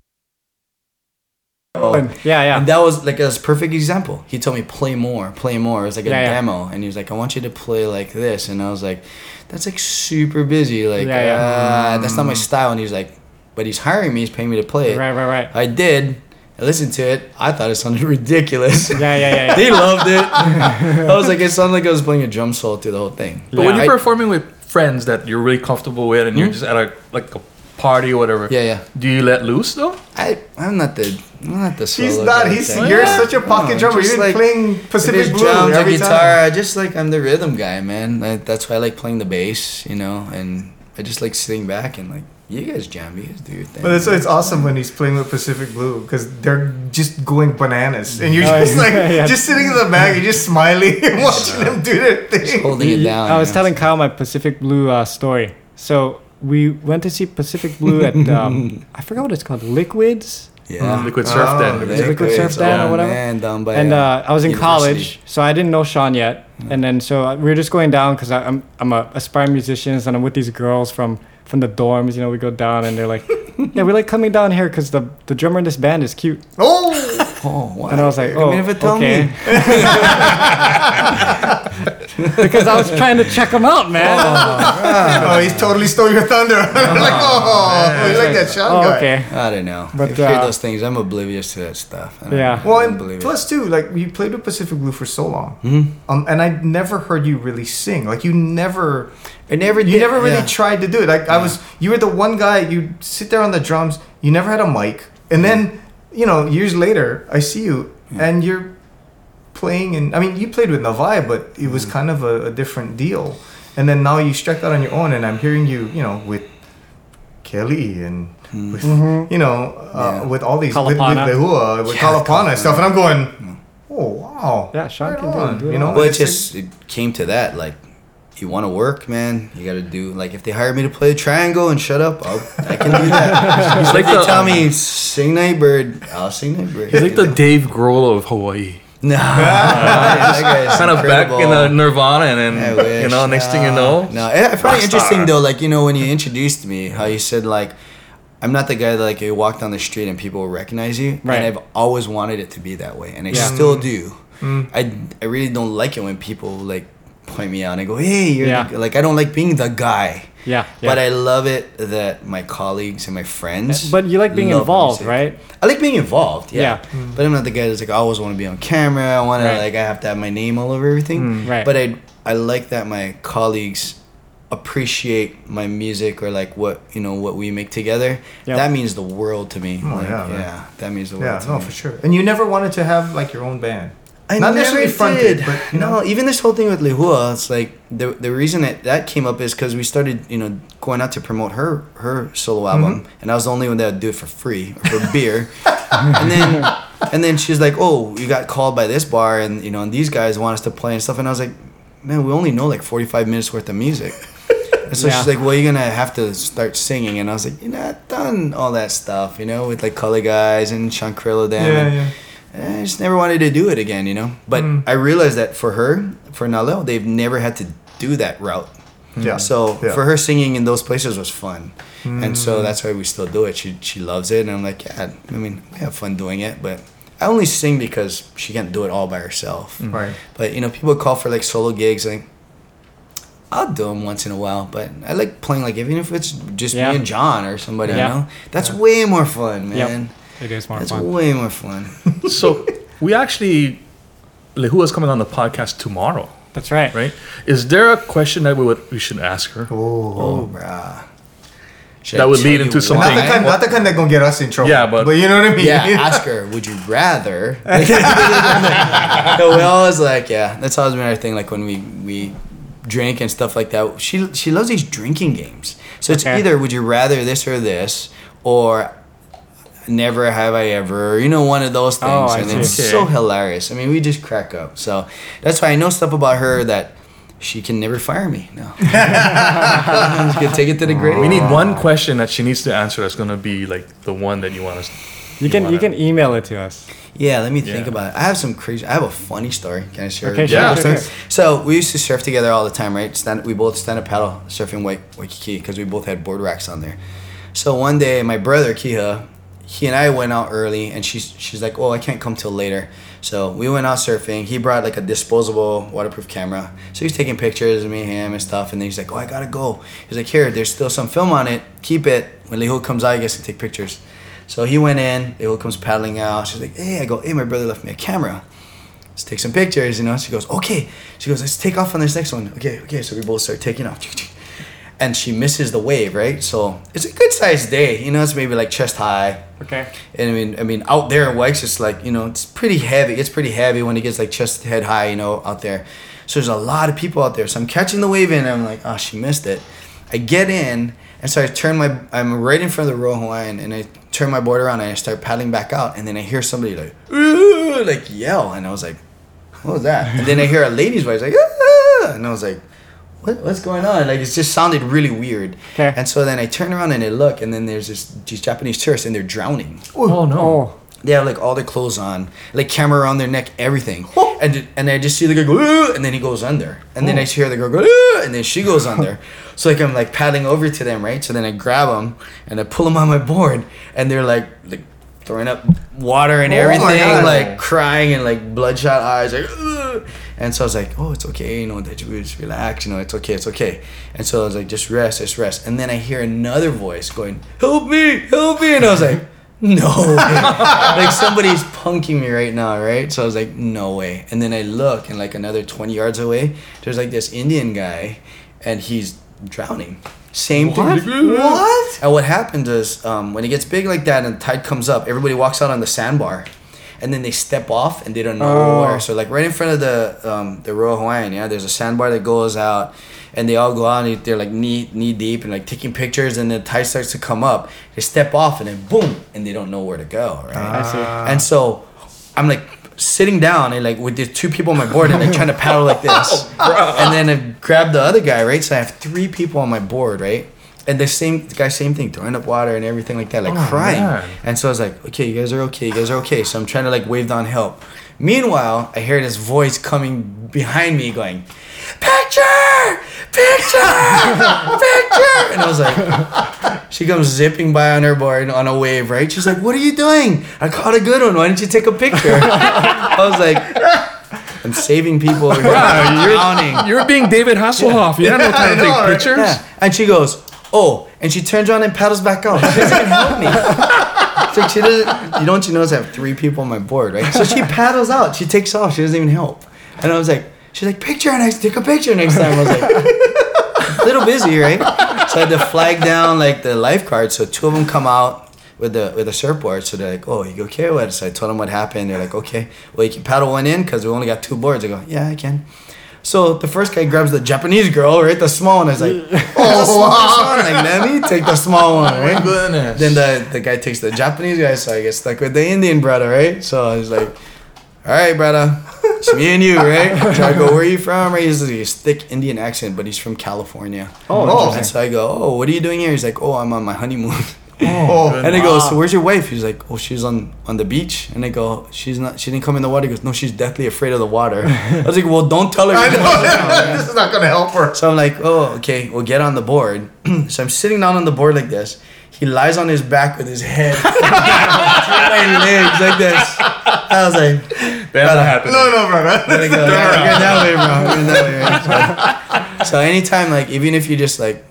[SPEAKER 3] Oh.
[SPEAKER 1] And- yeah, yeah.
[SPEAKER 3] And that was like a perfect example. He told me play more, play more. It was like a
[SPEAKER 1] Yeah, yeah.
[SPEAKER 3] demo, and he was like, "I want you to play like this," and I was like, "That's like super busy. Like,
[SPEAKER 1] Yeah, yeah.
[SPEAKER 3] Uh, that's not my style." And he's like, "But he's hiring me. He's paying me to play it."
[SPEAKER 1] right, right, right.
[SPEAKER 3] I did. I listened to it. I thought it sounded [laughs] ridiculous.
[SPEAKER 1] Yeah, yeah, yeah. yeah. [laughs]
[SPEAKER 3] they loved it. [laughs] I was like, it sounded like I was playing a drum solo through the whole thing.
[SPEAKER 4] But when you're
[SPEAKER 3] I-
[SPEAKER 4] performing with friends that you're really comfortable with, and you're
[SPEAKER 3] Hmm?
[SPEAKER 4] just at a like a party or whatever,
[SPEAKER 3] yeah, yeah.
[SPEAKER 4] do you let loose though?
[SPEAKER 3] I I'm not the I'm not the solo
[SPEAKER 2] He's not.
[SPEAKER 3] guy
[SPEAKER 2] He's
[SPEAKER 3] thing.
[SPEAKER 2] you're
[SPEAKER 4] Yeah.
[SPEAKER 2] such a pocket
[SPEAKER 3] No,
[SPEAKER 2] drummer.
[SPEAKER 3] just
[SPEAKER 2] You've been
[SPEAKER 3] like-
[SPEAKER 2] playing Pacific
[SPEAKER 3] it's
[SPEAKER 2] Blue
[SPEAKER 3] drums or
[SPEAKER 2] every
[SPEAKER 3] guitar,
[SPEAKER 2] time.
[SPEAKER 3] I just like I'm the rhythm guy, man. Like, that's why I like playing the bass, you know, and I just like sitting back and like you guys jam, you guys do your thing.
[SPEAKER 2] But it's, it's awesome when he's playing with Pacific Blue because they're just going bananas, and you're [laughs]
[SPEAKER 1] Oh,
[SPEAKER 2] just like
[SPEAKER 1] yeah.
[SPEAKER 2] just sitting in the back, you're just smiling [laughs] and watching them do their
[SPEAKER 3] Just
[SPEAKER 2] thing.
[SPEAKER 3] holding it down.
[SPEAKER 1] I was
[SPEAKER 3] you know?
[SPEAKER 1] telling Kyle my Pacific Blue uh, story. So we went to see Pacific Blue at [laughs] um, I forgot what it's called, Liquids,
[SPEAKER 3] yeah.
[SPEAKER 4] Liquid surf
[SPEAKER 2] Oh,
[SPEAKER 4] then.
[SPEAKER 1] Liquid Liquid Surf Den or
[SPEAKER 3] oh,
[SPEAKER 1] whatever.
[SPEAKER 3] Man, down by,
[SPEAKER 1] and uh, I was in
[SPEAKER 3] University.
[SPEAKER 1] college, so I didn't know Sean yet. And then so we were just going down because I'm I'm a aspiring musician, and I'm with these girls from from the dorms. You know, we go down and they're like, [laughs] "Yeah, we like coming down here because the the drummer in this band is cute."
[SPEAKER 2] Oh, [laughs]
[SPEAKER 3] Oh, wow.
[SPEAKER 1] And I was like,
[SPEAKER 3] You
[SPEAKER 1] "Oh,
[SPEAKER 3] never tell
[SPEAKER 1] okay."
[SPEAKER 3] me. [laughs]
[SPEAKER 1] because I was trying to check him out, man.
[SPEAKER 2] oh, he's totally stole your thunder. [laughs] like, oh, you like that shot
[SPEAKER 1] oh,
[SPEAKER 2] guy.
[SPEAKER 1] okay.
[SPEAKER 3] I don't know.
[SPEAKER 1] But,
[SPEAKER 3] But I hear
[SPEAKER 1] uh,
[SPEAKER 3] those things. I'm oblivious to that stuff. I don't-
[SPEAKER 1] Yeah.
[SPEAKER 2] Well,
[SPEAKER 3] I don't
[SPEAKER 2] and
[SPEAKER 3] believe it.
[SPEAKER 2] plus too, like you played with Pacific Blue for so long,
[SPEAKER 3] Mhm.
[SPEAKER 2] um, and I never heard you really sing. Like you never,
[SPEAKER 3] I never
[SPEAKER 2] you
[SPEAKER 3] did-
[SPEAKER 2] never really
[SPEAKER 3] yeah.
[SPEAKER 2] tried to do it. Like I was, you were the one guy. You sit there on the drums. You never had a mic, and then you know years later, I see you, and you're playing. And I mean, you played with Navai, but it
[SPEAKER 3] Mm.
[SPEAKER 2] was kind of a, a different deal. And then now you struck out on your own, and I'm hearing you, you know, with Kelly and. With, You know, uh,
[SPEAKER 3] Mm-hmm. Yeah.
[SPEAKER 2] with all these with, with
[SPEAKER 1] Kalapana.
[SPEAKER 2] Lehua, with
[SPEAKER 3] Yeah,
[SPEAKER 2] Kalapana and stuff, and I'm going, oh wow,
[SPEAKER 1] Yeah, Sean
[SPEAKER 2] right
[SPEAKER 1] can do it,
[SPEAKER 2] on,
[SPEAKER 1] do it
[SPEAKER 2] you know.
[SPEAKER 1] all.
[SPEAKER 3] Well, it just it came to that. Like, you want to work, man. You got to do. Like, if they hire me to play triangle and shut up, I'll, I can do that. [laughs]
[SPEAKER 4] He's like
[SPEAKER 3] if they
[SPEAKER 4] the
[SPEAKER 3] tell me sing Nightbird, I'll sing Nightbird.
[SPEAKER 4] he's like the Dave Grohl of Hawaii. [laughs]
[SPEAKER 3] no, [laughs] that guy's
[SPEAKER 4] Kind of back in the Nirvana, and then you know, next thing you know,
[SPEAKER 3] No, I I find it interesting though. Like you know, when you introduced me, how you said like, I'm not the guy that like you walk down the street and people will recognize you.
[SPEAKER 1] Right.
[SPEAKER 3] And I've always wanted it to be that way, and I
[SPEAKER 1] Yeah.
[SPEAKER 3] still do.
[SPEAKER 2] Mm.
[SPEAKER 3] I I really don't like it when people like point me out and go, "Hey, you're
[SPEAKER 1] Yeah.
[SPEAKER 3] the, like I don't like being the guy."
[SPEAKER 1] Yeah, yeah.
[SPEAKER 3] But I love it that my colleagues and my friends.
[SPEAKER 1] But you like being involved,
[SPEAKER 3] music.
[SPEAKER 1] right?
[SPEAKER 3] I like being involved. Yeah.
[SPEAKER 1] Yeah.
[SPEAKER 3] But I'm not the guy that's like I always want to be on camera. I want
[SPEAKER 1] Right.
[SPEAKER 3] to like I have to have my name all over everything.
[SPEAKER 1] Mm, right.
[SPEAKER 3] But I I like that my colleagues appreciate my music or like what you know what we make together.
[SPEAKER 1] Yep.
[SPEAKER 3] That means the world to me.
[SPEAKER 2] Oh,
[SPEAKER 3] Like,
[SPEAKER 2] yeah, man.
[SPEAKER 3] yeah, that means the world
[SPEAKER 2] Yeah,
[SPEAKER 3] to
[SPEAKER 2] no,
[SPEAKER 3] me.
[SPEAKER 2] for sure. And you never wanted to have like your own band.
[SPEAKER 3] I
[SPEAKER 2] Not necessarily fronted,
[SPEAKER 3] did.
[SPEAKER 2] but, you
[SPEAKER 3] no, even this whole thing with Lehua, it's like the the reason that that came up is because we started, you know, going out to promote her her solo album,
[SPEAKER 2] Mm-hmm.
[SPEAKER 3] and I was the only one that would do it for free or for beer, [laughs] and then and then she's like, oh, you got called by this bar, and you know, and these guys want us to play and stuff, and I was like, man, we only know like forty five minutes worth of music. And so
[SPEAKER 1] Yeah.
[SPEAKER 3] she's like, "Well, you're gonna have to start singing," and I was like, "You know, I've done all that stuff, you know, with like Color Guys and Shankrillo Dam.
[SPEAKER 2] Yeah,
[SPEAKER 3] and-
[SPEAKER 2] yeah.
[SPEAKER 3] I just never wanted to do it again, you know. But
[SPEAKER 2] Mm.
[SPEAKER 3] I realized that for her, for Na Leo, they've never had to do that route.
[SPEAKER 2] Yeah.
[SPEAKER 3] So
[SPEAKER 2] Yeah.
[SPEAKER 3] for her singing in those places was fun, and
[SPEAKER 2] Mm.
[SPEAKER 3] so that's why we still do it. She she loves it, and I'm like, yeah. I mean, we have fun doing it, but I only sing because she can't do it all by herself.
[SPEAKER 2] Right.
[SPEAKER 3] But you know, people call for like solo gigs, like I'll do them once in a while. But I like playing like even if it's just
[SPEAKER 1] Yeah.
[SPEAKER 3] me and John or somebody,
[SPEAKER 1] Yeah.
[SPEAKER 3] you know, that's way more fun,
[SPEAKER 1] Yep.
[SPEAKER 3] Man.
[SPEAKER 1] It is more
[SPEAKER 3] That's
[SPEAKER 1] fun.
[SPEAKER 3] way more fun. [laughs]
[SPEAKER 4] so we actually, Lehua is coming on the podcast tomorrow,
[SPEAKER 1] That's right.
[SPEAKER 4] right? Is there a question that we would we should ask her?
[SPEAKER 2] Oh.
[SPEAKER 3] Oh, bruh. Should
[SPEAKER 4] That would lead
[SPEAKER 3] you
[SPEAKER 4] into
[SPEAKER 2] Not
[SPEAKER 4] something-
[SPEAKER 2] the kind, not the kind that gonna get us in trouble.
[SPEAKER 4] Yeah, but-
[SPEAKER 2] but you know what I mean.
[SPEAKER 3] yeah, [laughs] ask her. Would you rather? [laughs] no, we always like, yeah. That's always been our thing. Like when we we drink and stuff like that. She she loves these drinking games. So it's
[SPEAKER 1] Okay.
[SPEAKER 3] either would you rather this or this, or never have I ever, you know, one of those oh, things.
[SPEAKER 1] Oh,
[SPEAKER 3] and
[SPEAKER 1] see.
[SPEAKER 3] it's
[SPEAKER 4] Okay.
[SPEAKER 3] so hilarious. I mean, we just crack up. So that's why I know stuff about her that she can never fire me. No. [laughs] Just gonna take it to the grave.
[SPEAKER 4] We need one question that she needs to answer. That's gonna be like the one that you want us.
[SPEAKER 1] You can you
[SPEAKER 4] wanna-
[SPEAKER 1] can email it to us.
[SPEAKER 3] Yeah, let me think
[SPEAKER 4] Yeah.
[SPEAKER 3] about it. I have some crazy. I have a funny story. Can I share?
[SPEAKER 1] Okay,
[SPEAKER 3] it?
[SPEAKER 1] sure,
[SPEAKER 4] Yeah.
[SPEAKER 1] sure,
[SPEAKER 4] sure.
[SPEAKER 1] sure.
[SPEAKER 3] So we used to surf together all the time, right? Stand, we both stand up paddle surfing Wai- Waikiki because we both had board racks on there. So one day, my brother Kiha, he and I went out early, and she's she's like, "Oh, I can't come till later." So we went out surfing. He brought like a disposable waterproof camera, so he's taking pictures of me, him, and stuff. And then he's like, "Oh, I gotta go." He's like, "Here, there's still some film on it. Keep it. When Leho comes out, he gets to take pictures." So he went in. Leho comes paddling out. She's like, "Hey," I go, "Hey, my brother left me a camera." let's take some pictures, you know. She goes, okay. She goes, let's take off on this next one. Okay, okay. So we both start taking off. And she misses the wave, right? So it's a good sized day, you know. It's maybe like chest high.
[SPEAKER 1] Okay.
[SPEAKER 3] And I mean, I mean, out there in Wikes, it's like you know, it's pretty heavy. It's pretty heavy when it gets like chest head high, you know, out there. So there's a lot of people out there. So I'm catching the wave in, and I'm like, oh, she missed it. I get in, and so I turn my, I'm right in front of the Royal Hawaiian, and I turn my board around, and I start paddling back out, and then I hear somebody like, "Ooh," like yell, and I was like, what was that? And then I hear a lady's voice like, "Ah," and I was like, what, what's going on? Like it just sounded really weird.
[SPEAKER 1] Okay.
[SPEAKER 3] And so then I turn around and I look, and then there's this these Japanese tourists, and they're drowning.
[SPEAKER 4] Oh, oh no.
[SPEAKER 1] Oh.
[SPEAKER 3] They have like all their clothes on, like camera around their neck, everything. Oh. And and I just see the guy go, "Ooh," and then he goes under. And then I oh. hear the girl go, "Ooh," and then she goes [laughs] under. so like I'm like paddling over to them, right? So then I grab them and I pull them on my board, and they're like like throwing up water and
[SPEAKER 2] Oh
[SPEAKER 3] everything, like crying and like bloodshot eyes, like. "Ugh." And so I was like, "Oh, it's okay, you know, that you just relax, you know, it's okay, it's okay." And so I was like, "Just rest, just rest." And then I hear another voice going, "Help me, help me!" And I was like, "No, [laughs] way." like somebody's punking me right now, right?" So I was like, "No way." And then I look, and like another twenty yards away, there's like this Indian guy, and he's drowning. Same
[SPEAKER 1] What?
[SPEAKER 3] thing.
[SPEAKER 2] What?
[SPEAKER 3] And what happens is um, when it gets big like that and the tide comes up, everybody walks out on the sandbar, and then they step off and they don't know
[SPEAKER 1] Oh.
[SPEAKER 3] where. So like right in front of the um, the Royal Hawaiian, yeah, there's a sandbar that goes out, and they all go out and they're like knee knee deep and like taking pictures, and the tide starts to come up. They step off and then boom, and they don't know where to go, right?
[SPEAKER 1] I see.
[SPEAKER 3] And so I'm like sitting down and like with the two people on my board and they're trying to paddle like [laughs] this. and then I grab the other guy, right? So I have three people on my board, right? And the same the guy, same thing, throwing up water and everything like that, like
[SPEAKER 4] Oh,
[SPEAKER 3] crying.
[SPEAKER 4] man.
[SPEAKER 3] And so I was like, okay, you guys are okay, you guys are okay. So I'm trying to like wave down help. Meanwhile, I hear this voice coming behind me going, Picture! Picture! [laughs] Picture! And I was like, she comes zipping by on her board on a wave, right? She's like, What are you doing? I caught a good one. Why don't you take a picture? I was like, I'm saving people. I'm drowning.
[SPEAKER 4] You're being David Hasselhoff. You have no time to take pictures.
[SPEAKER 3] Yeah. And she goes, Oh, and she turns around and paddles back out. [laughs] She doesn't help me. It's she doesn't, you don't you notice I have three people on my board, right? So she paddles out. She takes off. She doesn't even help. And I was like, she's like, picture next, take a picture next time. I was like, [laughs] little busy, right? So I had to flag down like the lifeguards. So two of them come out with the with the surfboard. So they're like, "Oh, you okay with it?" So I told them what happened. They're like, "Okay, well you can paddle one in because we only got two boards." I go, "Yeah, I can." So the first guy grabs the Japanese girl, right, the small one. I was like, [laughs] "Oh, the [laughs] smallest one." Like, let me take the small one, oh right?
[SPEAKER 4] Goodness.
[SPEAKER 3] Then the, the guy takes the Japanese guy, so I get stuck with the Indian brother, right? So I was like, all right, brother, it's me and you, right? So I go, where are you from? Right? He's a thick Indian accent, but he's from California.
[SPEAKER 1] Oh,
[SPEAKER 2] Oh.
[SPEAKER 3] And
[SPEAKER 1] interesting.
[SPEAKER 3] so I go, oh, what are you doing here? He's like, oh, I'm on my honeymoon. [laughs]
[SPEAKER 2] Oh.
[SPEAKER 3] oh, And I go, so ah. where's your wife? He's like, oh, she's on on the beach. And I go, she's not. She didn't come in the water. He goes, no, she's deathly afraid of the water. [laughs] I was like, well, don't tell her.
[SPEAKER 2] I
[SPEAKER 3] you're going down,
[SPEAKER 2] know.
[SPEAKER 3] right? [laughs]
[SPEAKER 2] this is not gonna help her.
[SPEAKER 3] So I'm like, oh, okay, we'll get on the board. [clears throat] so I'm sitting down on the board like this. He lies on his back with his head [laughs] between my legs like this. I was like,
[SPEAKER 4] That's not happening.
[SPEAKER 2] No, no, brother.
[SPEAKER 3] there we go. Yeah, you're that way, bro. That way, right? So, so anytime, like, even if you just like,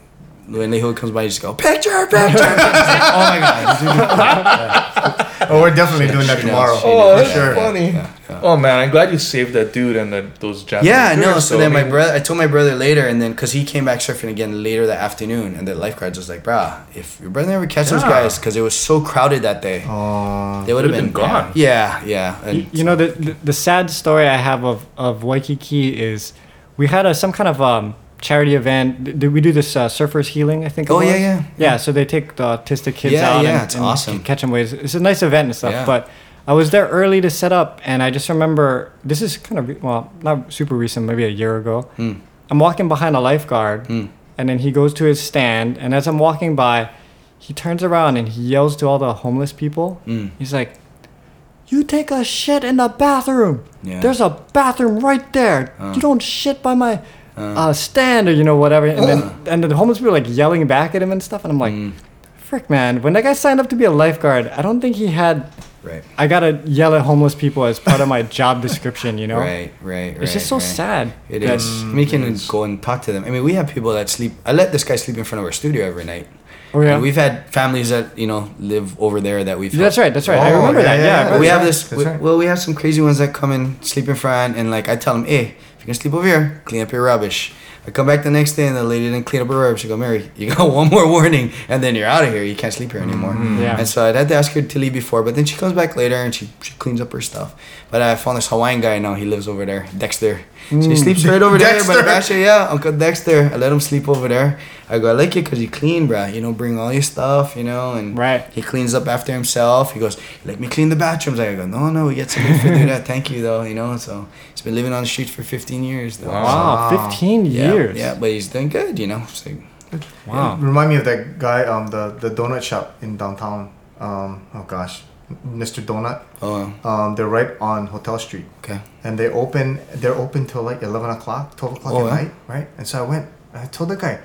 [SPEAKER 3] when the hill comes by, you just go, picture, picture. [laughs] picture. It's like, oh my god.
[SPEAKER 2] Oh, we're definitely doing that
[SPEAKER 3] She knows,
[SPEAKER 2] tomorrow.
[SPEAKER 3] she
[SPEAKER 4] Oh,
[SPEAKER 3] knows.
[SPEAKER 4] that's
[SPEAKER 2] Sure.
[SPEAKER 4] funny.
[SPEAKER 3] Yeah, yeah.
[SPEAKER 4] Oh man, I'm glad you saved that dude and the, those Japanese.
[SPEAKER 3] Yeah, no.
[SPEAKER 4] tourists,
[SPEAKER 3] So then
[SPEAKER 4] I
[SPEAKER 3] my brother, I told my brother later, and then because he came back surfing again later that afternoon, and the lifeguards was like, "Bruh, if your brother never catch those guys, because it was so crowded that day,
[SPEAKER 2] Oh.
[SPEAKER 3] they would have been,
[SPEAKER 4] been gone.
[SPEAKER 3] Yeah, yeah. And
[SPEAKER 1] You, you know the, the the sad story I have of of Waikiki is we had a some kind of um charity event. Did we do this uh, surfers healing? I think.
[SPEAKER 3] Oh, yeah, yeah.
[SPEAKER 1] Yeah. So they take the autistic kids
[SPEAKER 3] Yeah,
[SPEAKER 1] out
[SPEAKER 3] yeah,
[SPEAKER 1] and,
[SPEAKER 3] it's
[SPEAKER 1] and
[SPEAKER 3] awesome.
[SPEAKER 1] catch them waves. It's a nice event and stuff.
[SPEAKER 3] Yeah.
[SPEAKER 1] But I was there early to set up, and I just remember this is kind of well, not super recent, maybe a year ago.
[SPEAKER 3] Mm.
[SPEAKER 1] I'm walking behind a lifeguard,
[SPEAKER 3] Mm.
[SPEAKER 1] and then he goes to his stand, and as I'm walking by, he turns around and he yells to all the homeless people.
[SPEAKER 3] Mm.
[SPEAKER 1] He's like, "You take a shit in the bathroom.
[SPEAKER 3] Yeah.
[SPEAKER 1] There's a bathroom right there.
[SPEAKER 3] Uh.
[SPEAKER 1] you don't shit by my uh, stand or you know whatever." And then and the homeless people are like yelling back at him and stuff, and I'm like,
[SPEAKER 3] Mm.
[SPEAKER 1] "Frick, man! When that guy signed up to be a lifeguard, I don't think he had."
[SPEAKER 3] Right.
[SPEAKER 1] I gotta yell at homeless people as part of my [laughs] job description, you know.
[SPEAKER 3] Right, right, right.
[SPEAKER 1] It's just so
[SPEAKER 3] right.
[SPEAKER 1] sad.
[SPEAKER 3] it is
[SPEAKER 1] that-
[SPEAKER 3] is. I mean, you can go and talk to them. I mean, we have people that sleep. I let this guy sleep in front of our studio every night.
[SPEAKER 1] Oh yeah.
[SPEAKER 3] And we've had families that you know live over there that we've.
[SPEAKER 1] That's right. That's right. I
[SPEAKER 2] Oh,
[SPEAKER 1] remember
[SPEAKER 2] yeah,
[SPEAKER 1] that.
[SPEAKER 2] yeah,
[SPEAKER 1] Yeah.
[SPEAKER 2] yeah.
[SPEAKER 3] We have
[SPEAKER 2] right,
[SPEAKER 3] this. we-
[SPEAKER 2] right.
[SPEAKER 3] Well, we have some crazy ones that come and sleep in front, and like I tell them, hey, if you can sleep over here, clean up your rubbish. I come back the next day and the lady didn't clean up her rubbish. I go, Mary, you got [laughs] one more warning, and then you're out of here. You can't sleep here anymore. Mm-hmm.
[SPEAKER 1] Yeah.
[SPEAKER 3] And so I'd had to ask her to leave before, but then she comes back later and she, she cleans up her stuff. But I found this Hawaiian guy now. He lives over there, Dexter. So he mm. sleeps right over [laughs] there.
[SPEAKER 2] Dexter.
[SPEAKER 3] But actually, yeah, Uncle Dexter. I let him sleep over there. I go, I like it because you clean, bruh. You know, bring all your stuff, you know, and
[SPEAKER 1] Right.
[SPEAKER 3] he cleans up after himself. He goes, let me clean the bathrooms. I go, no, no, we get somebody to do that. [laughs] Thank you, though, you know. So he's been living on the streets for 15 years, though.
[SPEAKER 1] Wow.
[SPEAKER 2] Wow.
[SPEAKER 1] 15 years.
[SPEAKER 3] Yeah, but he's doing good, you know. So,
[SPEAKER 1] Wow.
[SPEAKER 2] Remind me of that guy, um, the the donut shop in downtown. Um, oh gosh, Mr. Donut.
[SPEAKER 3] oh,
[SPEAKER 2] Um, they're right on Hotel Street,
[SPEAKER 3] okay.
[SPEAKER 2] and they open. They're open till like eleven o'clock, twelve o'clock
[SPEAKER 3] Oh,
[SPEAKER 2] at
[SPEAKER 3] yeah?
[SPEAKER 2] night, right? And so I went. I told the guy,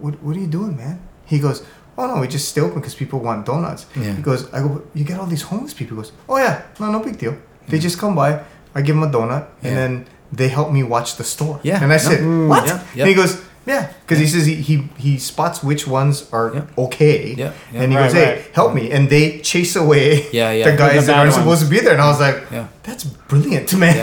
[SPEAKER 2] "What What are you doing, man?" He goes, "Oh no, we just stay open because people want donuts."
[SPEAKER 3] Yeah.
[SPEAKER 2] He goes, "I go, you get all these homeless people." He goes, "Oh yeah, no, no big deal. They just come by. I give them a donut,
[SPEAKER 3] Yeah.
[SPEAKER 2] and then they help me watch the store."
[SPEAKER 3] Yeah.
[SPEAKER 2] And I
[SPEAKER 3] No.
[SPEAKER 2] said,
[SPEAKER 1] Mm.
[SPEAKER 2] "What?"
[SPEAKER 3] Yeah, yeah.
[SPEAKER 2] And he goes. Yeah, because he says he, he he spots which ones are
[SPEAKER 3] Yeah.
[SPEAKER 2] okay,
[SPEAKER 3] Yeah, yeah.
[SPEAKER 2] and he
[SPEAKER 1] Right,
[SPEAKER 2] goes, "Hey,
[SPEAKER 1] right.
[SPEAKER 2] help me!" And they chase away
[SPEAKER 3] Yeah, [laughs] yeah.
[SPEAKER 2] the guys
[SPEAKER 1] The
[SPEAKER 2] that
[SPEAKER 1] bad
[SPEAKER 2] are supposed to be there. And I was like,
[SPEAKER 3] Yeah.
[SPEAKER 2] "That's brilliant, man."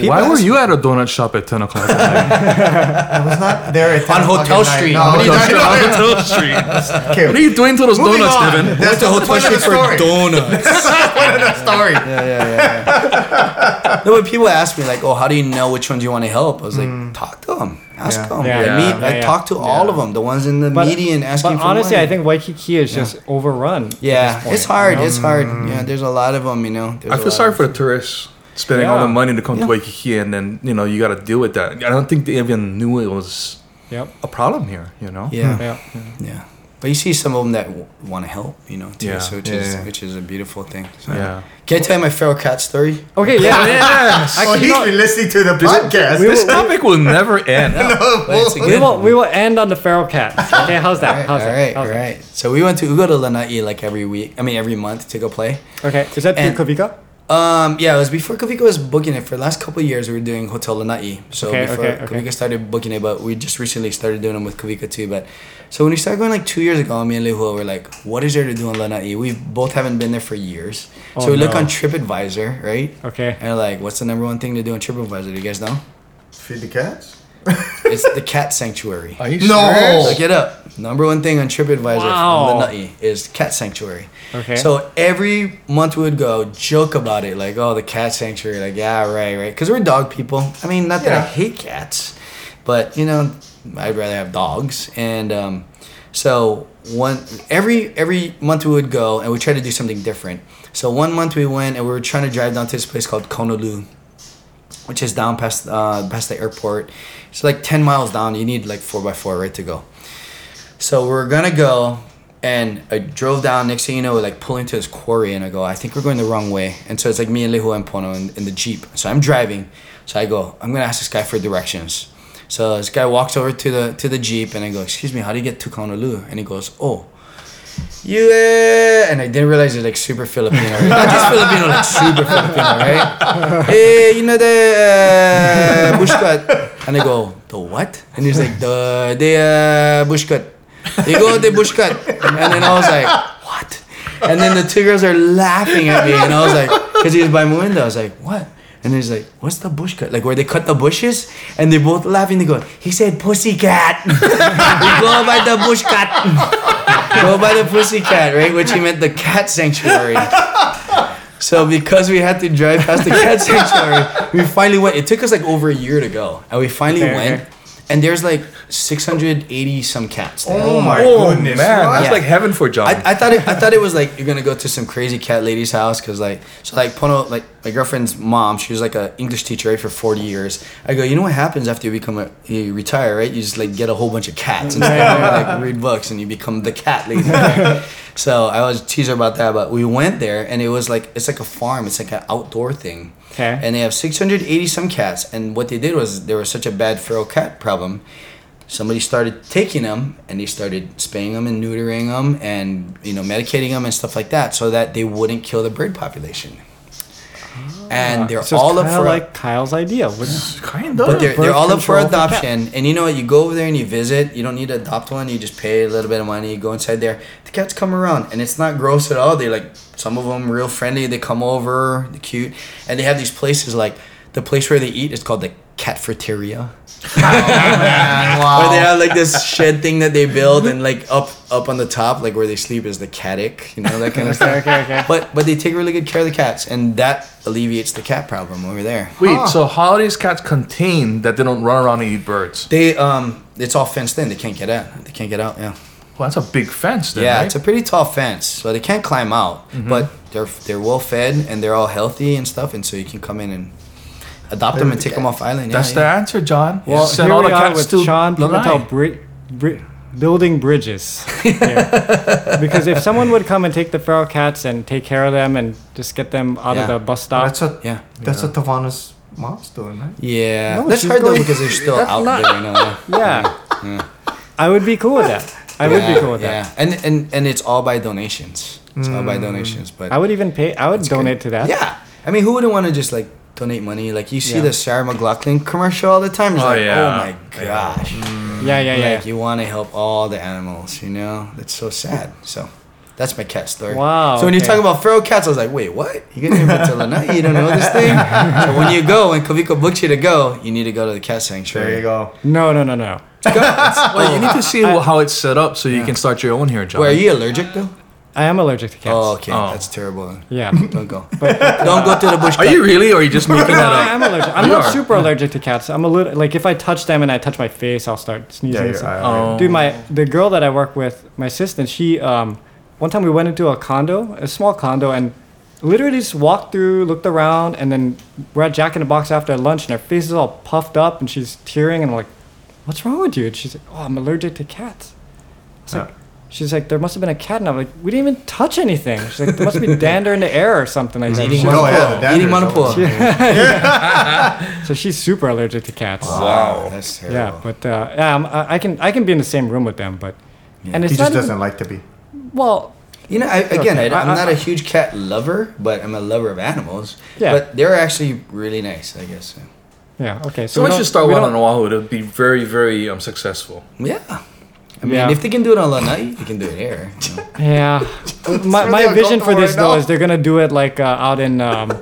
[SPEAKER 3] People [laughs]
[SPEAKER 4] Why were you at a donut shop at 10 o'clock at night?
[SPEAKER 2] I was not there at 10
[SPEAKER 3] On
[SPEAKER 2] o'clock
[SPEAKER 3] Hotel
[SPEAKER 2] at night.
[SPEAKER 3] Street.
[SPEAKER 2] No,
[SPEAKER 3] What are you
[SPEAKER 2] no,
[SPEAKER 3] doing [laughs]
[SPEAKER 4] on. Hotel Street.
[SPEAKER 2] Okay,
[SPEAKER 4] What are you doing to those
[SPEAKER 2] moving
[SPEAKER 4] donuts,
[SPEAKER 2] on.
[SPEAKER 4] Devin?
[SPEAKER 2] That's
[SPEAKER 3] Went to
[SPEAKER 2] the
[SPEAKER 3] Hotel Street for
[SPEAKER 2] story.
[SPEAKER 3] donuts.
[SPEAKER 2] That's the point of the story.
[SPEAKER 3] yeah, yeah, yeah. no, but people ask me like, "Oh, how do you know which ones you want to help?" I was like, mm. "Talk to them, ask
[SPEAKER 2] Yeah.
[SPEAKER 3] them.
[SPEAKER 1] Yeah,
[SPEAKER 3] I
[SPEAKER 4] yeah,
[SPEAKER 3] meet,
[SPEAKER 1] yeah,
[SPEAKER 3] I
[SPEAKER 1] yeah.
[SPEAKER 3] talk to all of them, the ones in the
[SPEAKER 1] But-
[SPEAKER 3] median asking
[SPEAKER 1] But
[SPEAKER 3] for
[SPEAKER 1] honestly,
[SPEAKER 3] money.
[SPEAKER 1] I think Waikiki is just overrun.
[SPEAKER 3] yeah,
[SPEAKER 1] point,
[SPEAKER 3] it's hard.
[SPEAKER 1] you know?
[SPEAKER 3] It's hard. Mm. Yeah, there's a lot of them. You know, There's
[SPEAKER 4] I
[SPEAKER 3] a
[SPEAKER 4] feel sorry for the tourists spending all
[SPEAKER 1] Yeah.
[SPEAKER 4] the money to come
[SPEAKER 3] Yeah.
[SPEAKER 4] to Waikiki and then, you know, you got to deal with that. I don't think they even knew it was
[SPEAKER 1] Yep.
[SPEAKER 4] a problem here, you know?
[SPEAKER 3] Yeah,
[SPEAKER 1] Yeah.
[SPEAKER 3] Yeah. But you see some of them that w- want to help. You know, too.
[SPEAKER 4] Yeah.
[SPEAKER 3] So which
[SPEAKER 2] Yeah,
[SPEAKER 3] is
[SPEAKER 2] yeah.
[SPEAKER 3] which is a beautiful thing. So.
[SPEAKER 4] Yeah.
[SPEAKER 3] Can I tell you my feral cat story?
[SPEAKER 1] Okay. Yeah.
[SPEAKER 4] Yes. [laughs]
[SPEAKER 2] Oh,
[SPEAKER 1] Actually,
[SPEAKER 2] he's
[SPEAKER 1] no,
[SPEAKER 2] been listening to the podcast.
[SPEAKER 1] we
[SPEAKER 4] This [laughs] topic will never end.
[SPEAKER 3] But [laughs] it's a
[SPEAKER 1] we will we will end on the feral cat. Okay. How's that?
[SPEAKER 3] All right,
[SPEAKER 1] How's
[SPEAKER 3] all
[SPEAKER 1] that?
[SPEAKER 3] right,
[SPEAKER 1] How's
[SPEAKER 3] all
[SPEAKER 1] that?
[SPEAKER 3] So we went to we go to Lanai like every week. I mean every month to go play.
[SPEAKER 1] Okay. Is that
[SPEAKER 3] And-
[SPEAKER 1] Kavika?
[SPEAKER 3] Um, yeah, it was before Kavika was booking it. For the last couple of years, we were doing Hotel Lanai. So
[SPEAKER 1] Okay,
[SPEAKER 3] before
[SPEAKER 1] okay, okay.
[SPEAKER 3] Kavika started booking it, but we just recently started doing them with Kavika too. But so when we started going like two years ago, me and Lehua were like, "What is there to do in Lanai?" We both haven't been there for years. so
[SPEAKER 1] Oh,
[SPEAKER 3] we look on TripAdvisor, right?
[SPEAKER 1] Okay.
[SPEAKER 3] And like, "What's the number one thing to do on TripAdvisor?" Do you guys know?
[SPEAKER 2] Feed the cats. [laughs]
[SPEAKER 3] It's the cat sanctuary.
[SPEAKER 4] Are you
[SPEAKER 2] No.
[SPEAKER 4] serious?
[SPEAKER 3] Look it up. Number one thing on TripAdvisor
[SPEAKER 1] Wow.
[SPEAKER 3] from Lanai is cat sanctuary.
[SPEAKER 1] Okay.
[SPEAKER 3] So every month we would go joke about it, like, oh, the cat sanctuary, like, yeah, right, right, because we're dog people. I mean, not that I hate cats, but you know, I'd rather have dogs. And um, so one every every month we would go and we try to do something different. So one month we went and we were trying to drive down to this place called Kaunolu, which is down past uh, past the airport. It's like ten miles down. You need like four by four right to go. So we we're gonna go, and I drove down. Next thing you know, like pull into this quarry, and I go, I think we're going the wrong way. And so it's like me and Lehu and Pono in, in the jeep. So I'm driving. So I go, I'm gonna ask this guy for directions. So this guy walks over to the to the jeep, and I go, Excuse me, how do you get to Kaunolu? And he goes, Oh. You and I didn't realize it's like super Filipino, right? not just Filipino, like super Filipino, right? Hey, [laughs] you know the uh, bush cut, and I go the what? And he's like the the uh, bush cut. You go the bush cut, and then I was like what? And then the two girls are laughing at me, and I was like, because he was by my window, I was like what? And he's like, what's the bush cut? Like where they cut the bushes? And they're both laughing. They go, he said pussycat. go by the bush cut. go by the pussycat, right? Which he meant the cat sanctuary. So because we had to drive past the cat [laughs] sanctuary, we finally went. It took us like over a year to go, and we finally
[SPEAKER 1] Okay,
[SPEAKER 3] went.
[SPEAKER 1] okay.
[SPEAKER 3] and there's like 680 some cats. There.
[SPEAKER 2] Oh my
[SPEAKER 4] oh
[SPEAKER 2] goodness!
[SPEAKER 4] man,
[SPEAKER 2] what?
[SPEAKER 4] that's
[SPEAKER 3] Yeah.
[SPEAKER 4] like heaven for John.
[SPEAKER 3] I, I thought it, I thought it was like you're gonna go to some crazy cat lady's house because like so like Pono like my girlfriend's mom she was like an English teacher right for 40 years. I go you know what happens after you become a you retire right you just like get a whole bunch of cats and start, like read books and you become the cat lady. [laughs] so I was tease her about that but we went there and it was like it's like a farm it's like an outdoor thing.
[SPEAKER 1] Okay.
[SPEAKER 3] And they have 680 some cats and what they did was there was such a bad feral cat problem somebody started taking them and they started spaying them and neutering them and you know medicating them and stuff like that so that they wouldn't kill the bird population. Ah. And they're
[SPEAKER 1] So
[SPEAKER 3] all up for
[SPEAKER 1] like Kyle's idea. Which,
[SPEAKER 4] kind
[SPEAKER 3] but they're, they're all up for
[SPEAKER 1] control for
[SPEAKER 3] adoption. And you know what? You go over there and you visit. You don't need to adopt one. You just pay a little bit of money. You go inside there. The cats come around and it's not gross at all. They like some of them real friendly. They come over. They're cute. And they have these places like the place where they eat is called the catfeteria
[SPEAKER 2] Man, wow.
[SPEAKER 3] Or they have like this shed thing that they build and like up up on the top, like where they sleep is the cattic, you know, that kind of stuff.
[SPEAKER 1] okay, okay.
[SPEAKER 3] But but they take really good care of the cats and that alleviates the cat problem over there.
[SPEAKER 4] Wait, so how are these cats contained that they don't run around and eat birds?
[SPEAKER 3] They um it's all fenced in, they can't get out. They can't get out, yeah.
[SPEAKER 4] Well, that's a big fence then,
[SPEAKER 3] yeah,
[SPEAKER 4] right?
[SPEAKER 3] it's a pretty tall fence, so they can't climb out. But they're they're well fed and they're all healthy and stuff, and so you can come in and adopt them and take them off island. Yeah,
[SPEAKER 4] That's
[SPEAKER 3] yeah.
[SPEAKER 4] the answer, John.
[SPEAKER 1] well,
[SPEAKER 4] Send
[SPEAKER 1] here
[SPEAKER 4] all
[SPEAKER 1] we
[SPEAKER 4] the
[SPEAKER 1] are
[SPEAKER 4] cats
[SPEAKER 1] with
[SPEAKER 4] to Shawn
[SPEAKER 1] Pimentel bri- bri- building bridges. [laughs] because if someone would come and take the feral cats and take care of them and just get them out
[SPEAKER 3] Yeah.
[SPEAKER 1] of the bus stop,
[SPEAKER 2] That's what
[SPEAKER 3] Yeah.
[SPEAKER 2] that's what Tavana's mom's doing, right?
[SPEAKER 3] Yeah,
[SPEAKER 1] No,
[SPEAKER 3] that's hard though because they're still out
[SPEAKER 1] not-
[SPEAKER 3] there. You know, [laughs]
[SPEAKER 1] yeah, I would be cool with that. I would be cool with
[SPEAKER 3] yeah.
[SPEAKER 1] that.
[SPEAKER 3] and and and it's all by donations. It's all
[SPEAKER 2] Mm.
[SPEAKER 3] by donations, but
[SPEAKER 1] I would even pay. I would donate to that.
[SPEAKER 3] yeah. I mean, who wouldn't want to just like donate money? Like you see
[SPEAKER 1] Yeah.
[SPEAKER 3] the Sarah McLachlan commercial all the time. It's
[SPEAKER 4] Oh,
[SPEAKER 3] like, oh
[SPEAKER 4] yeah.
[SPEAKER 3] oh my gosh.
[SPEAKER 1] yeah, yeah, yeah.
[SPEAKER 3] Like you want to help all the animals, you know? It's so sad. So. That's my cat story.
[SPEAKER 1] Wow,
[SPEAKER 3] So when you
[SPEAKER 1] okay.
[SPEAKER 3] talk about feral cats, I was like, wait, what? You get here until the night? You don't know this thing? [laughs] so when you go, when Kavika books you to go, you need to go to the cat sanctuary.
[SPEAKER 2] There you go.
[SPEAKER 1] No, no, no, no.
[SPEAKER 4] Well, you need to see how it's set up so you can start your own here, John.
[SPEAKER 3] Wait, are you allergic though?
[SPEAKER 1] I am allergic to cats.
[SPEAKER 3] Oh, okay.
[SPEAKER 4] Oh.
[SPEAKER 3] That's terrible.
[SPEAKER 1] Yeah. [laughs]
[SPEAKER 3] Don't go. Don't go to the bush.
[SPEAKER 4] Are you really, or are you just making
[SPEAKER 1] No,
[SPEAKER 4] that
[SPEAKER 1] I am allergic. I'm
[SPEAKER 4] You
[SPEAKER 1] not
[SPEAKER 4] are.
[SPEAKER 1] super allergic to cats. I'm a little like if I touch them and I touch my face, I'll start sneezing.
[SPEAKER 2] Yeah,
[SPEAKER 1] and
[SPEAKER 2] you're,
[SPEAKER 1] stuff.
[SPEAKER 2] I,
[SPEAKER 4] Oh.
[SPEAKER 1] Dude, my the girl that I work with, my assistant, she um, one time we went into a condo, a small condo, and literally just walked through, looked around, and then we're at Jack in the Box after lunch, and her face is all puffed up, and she's tearing, and I'm like, "What's wrong with you?" And she's like, "Oh, I'm allergic to cats." It's like, she's like, "There must have been a cat," and I'm like, "We didn't even touch anything." She's like, "There must be dander in the air or something like
[SPEAKER 3] He's
[SPEAKER 1] that."
[SPEAKER 3] eating
[SPEAKER 1] She's-
[SPEAKER 2] Oh, yeah, the
[SPEAKER 3] eating
[SPEAKER 2] danders
[SPEAKER 3] Manipua. [laughs]
[SPEAKER 1] so she's super allergic to cats.
[SPEAKER 4] Wow.
[SPEAKER 3] That's
[SPEAKER 1] Yeah, but uh, yeah, I'm, I I can I can be in the same room with them, but and
[SPEAKER 2] He
[SPEAKER 1] it's
[SPEAKER 2] just
[SPEAKER 1] not even-
[SPEAKER 2] doesn't like to be.
[SPEAKER 1] well.
[SPEAKER 3] You know, I, again,
[SPEAKER 1] Okay.
[SPEAKER 3] I, I'm not a huge cat lover, but I'm a lover of animals.
[SPEAKER 1] Yeah.
[SPEAKER 3] But they're actually really nice, I guess.
[SPEAKER 1] Yeah. Okay. So
[SPEAKER 4] So
[SPEAKER 1] we
[SPEAKER 4] once start
[SPEAKER 1] we
[SPEAKER 4] one on Oahu, it'll be very, very um, successful.
[SPEAKER 3] Yeah. I mean,
[SPEAKER 1] Yeah.
[SPEAKER 3] if they can do it on Lanai, they can do it here. you [laughs] know.
[SPEAKER 1] Yeah. [laughs] my my vision for this
[SPEAKER 2] right
[SPEAKER 1] though
[SPEAKER 2] now.
[SPEAKER 1] is they're gonna do it like uh, out in um,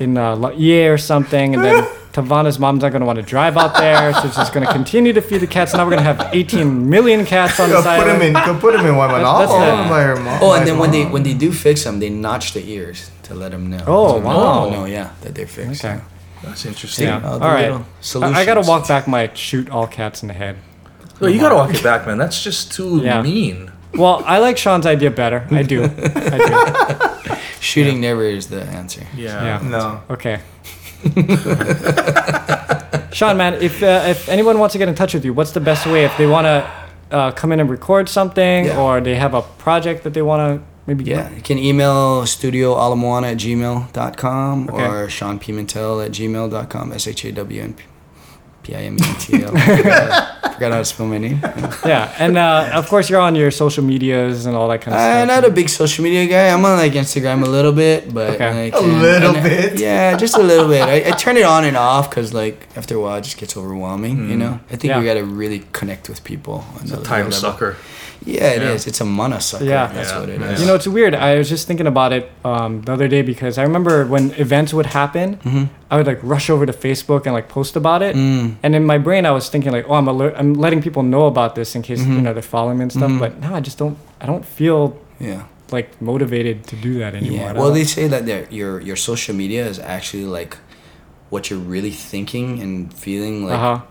[SPEAKER 1] in uh, La- Ie or something, and then [laughs] Tavana's mom's not gonna want to drive out there, so she's just gonna continue to feed the cats. Now we're gonna have 18 million cats on
[SPEAKER 2] Go
[SPEAKER 1] this
[SPEAKER 2] put him
[SPEAKER 1] island.
[SPEAKER 2] in. Go put him in one
[SPEAKER 1] That's-
[SPEAKER 2] all
[SPEAKER 1] that's the-
[SPEAKER 2] by her mom.
[SPEAKER 3] Oh, and
[SPEAKER 2] his
[SPEAKER 3] then when they when they do fix them, they notch the ears to let them know.
[SPEAKER 1] Oh,
[SPEAKER 3] So
[SPEAKER 1] wow.
[SPEAKER 3] people know, yeah, that they're fixed.
[SPEAKER 1] Okay.
[SPEAKER 4] That's interesting.
[SPEAKER 1] Yeah.
[SPEAKER 3] All
[SPEAKER 1] All
[SPEAKER 3] the
[SPEAKER 1] right.
[SPEAKER 3] little
[SPEAKER 1] I, I gotta walk back my shoot all cats in the head.
[SPEAKER 4] Well, you gotta walk it back, man. That's just too
[SPEAKER 1] Yeah.
[SPEAKER 4] mean.
[SPEAKER 1] Well, I like Shawn's idea better. I do. I do. [laughs]
[SPEAKER 3] Shooting never is the answer.
[SPEAKER 4] Yeah.
[SPEAKER 1] Yeah.
[SPEAKER 2] No.
[SPEAKER 1] Okay. [laughs] Shawn, man, if uh, if anyone wants to get in touch with you, what's the best way if they want to uh, come in and record something,
[SPEAKER 3] Yeah.
[SPEAKER 1] or they have a project that they want to maybe
[SPEAKER 3] Yeah, you can email studioalamoana at gmail.com
[SPEAKER 1] Okay.
[SPEAKER 3] or Shawn Pimentel at gmail.com, S H A W N P I M E N T L. Forgot [laughs] forgot how to spell my name.
[SPEAKER 1] Yeah, and uh, of course you're on your social medias and all that kind of stuff.
[SPEAKER 3] I'm
[SPEAKER 1] stuff.
[SPEAKER 3] not a big social media guy. I'm on like Instagram a little bit, but
[SPEAKER 1] Okay.
[SPEAKER 3] like,
[SPEAKER 2] A
[SPEAKER 3] and-
[SPEAKER 2] little
[SPEAKER 3] and-
[SPEAKER 2] bit? [laughs]
[SPEAKER 3] Yeah, just a little bit. I, I turn it on and off because like after a while it just gets overwhelming. You know, I think
[SPEAKER 1] Yeah.
[SPEAKER 3] we got to really connect with people. on the
[SPEAKER 4] Time
[SPEAKER 3] level.
[SPEAKER 4] sucker.
[SPEAKER 3] Yeah, it is.
[SPEAKER 4] Yeah.
[SPEAKER 3] It's a mana sucker.
[SPEAKER 1] Yeah.
[SPEAKER 3] that's
[SPEAKER 4] Yeah.
[SPEAKER 3] what it is.
[SPEAKER 1] You know, it's weird. I was just thinking about it um, the other day because I remember when events would happen,
[SPEAKER 3] Mm-hmm.
[SPEAKER 1] I would like rush over to Facebook and like post about it.
[SPEAKER 3] Mm.
[SPEAKER 1] And in my brain, I was thinking like, oh, I'm alert- I'm letting people know about this in case
[SPEAKER 3] Mm-hmm.
[SPEAKER 1] you know they're following me and stuff. But no, I just don't. I don't feel
[SPEAKER 3] yeah.
[SPEAKER 1] like motivated to do that anymore.
[SPEAKER 3] Yeah. Well, they say that your your social media is actually like what you're really thinking and feeling like
[SPEAKER 1] uh-huh.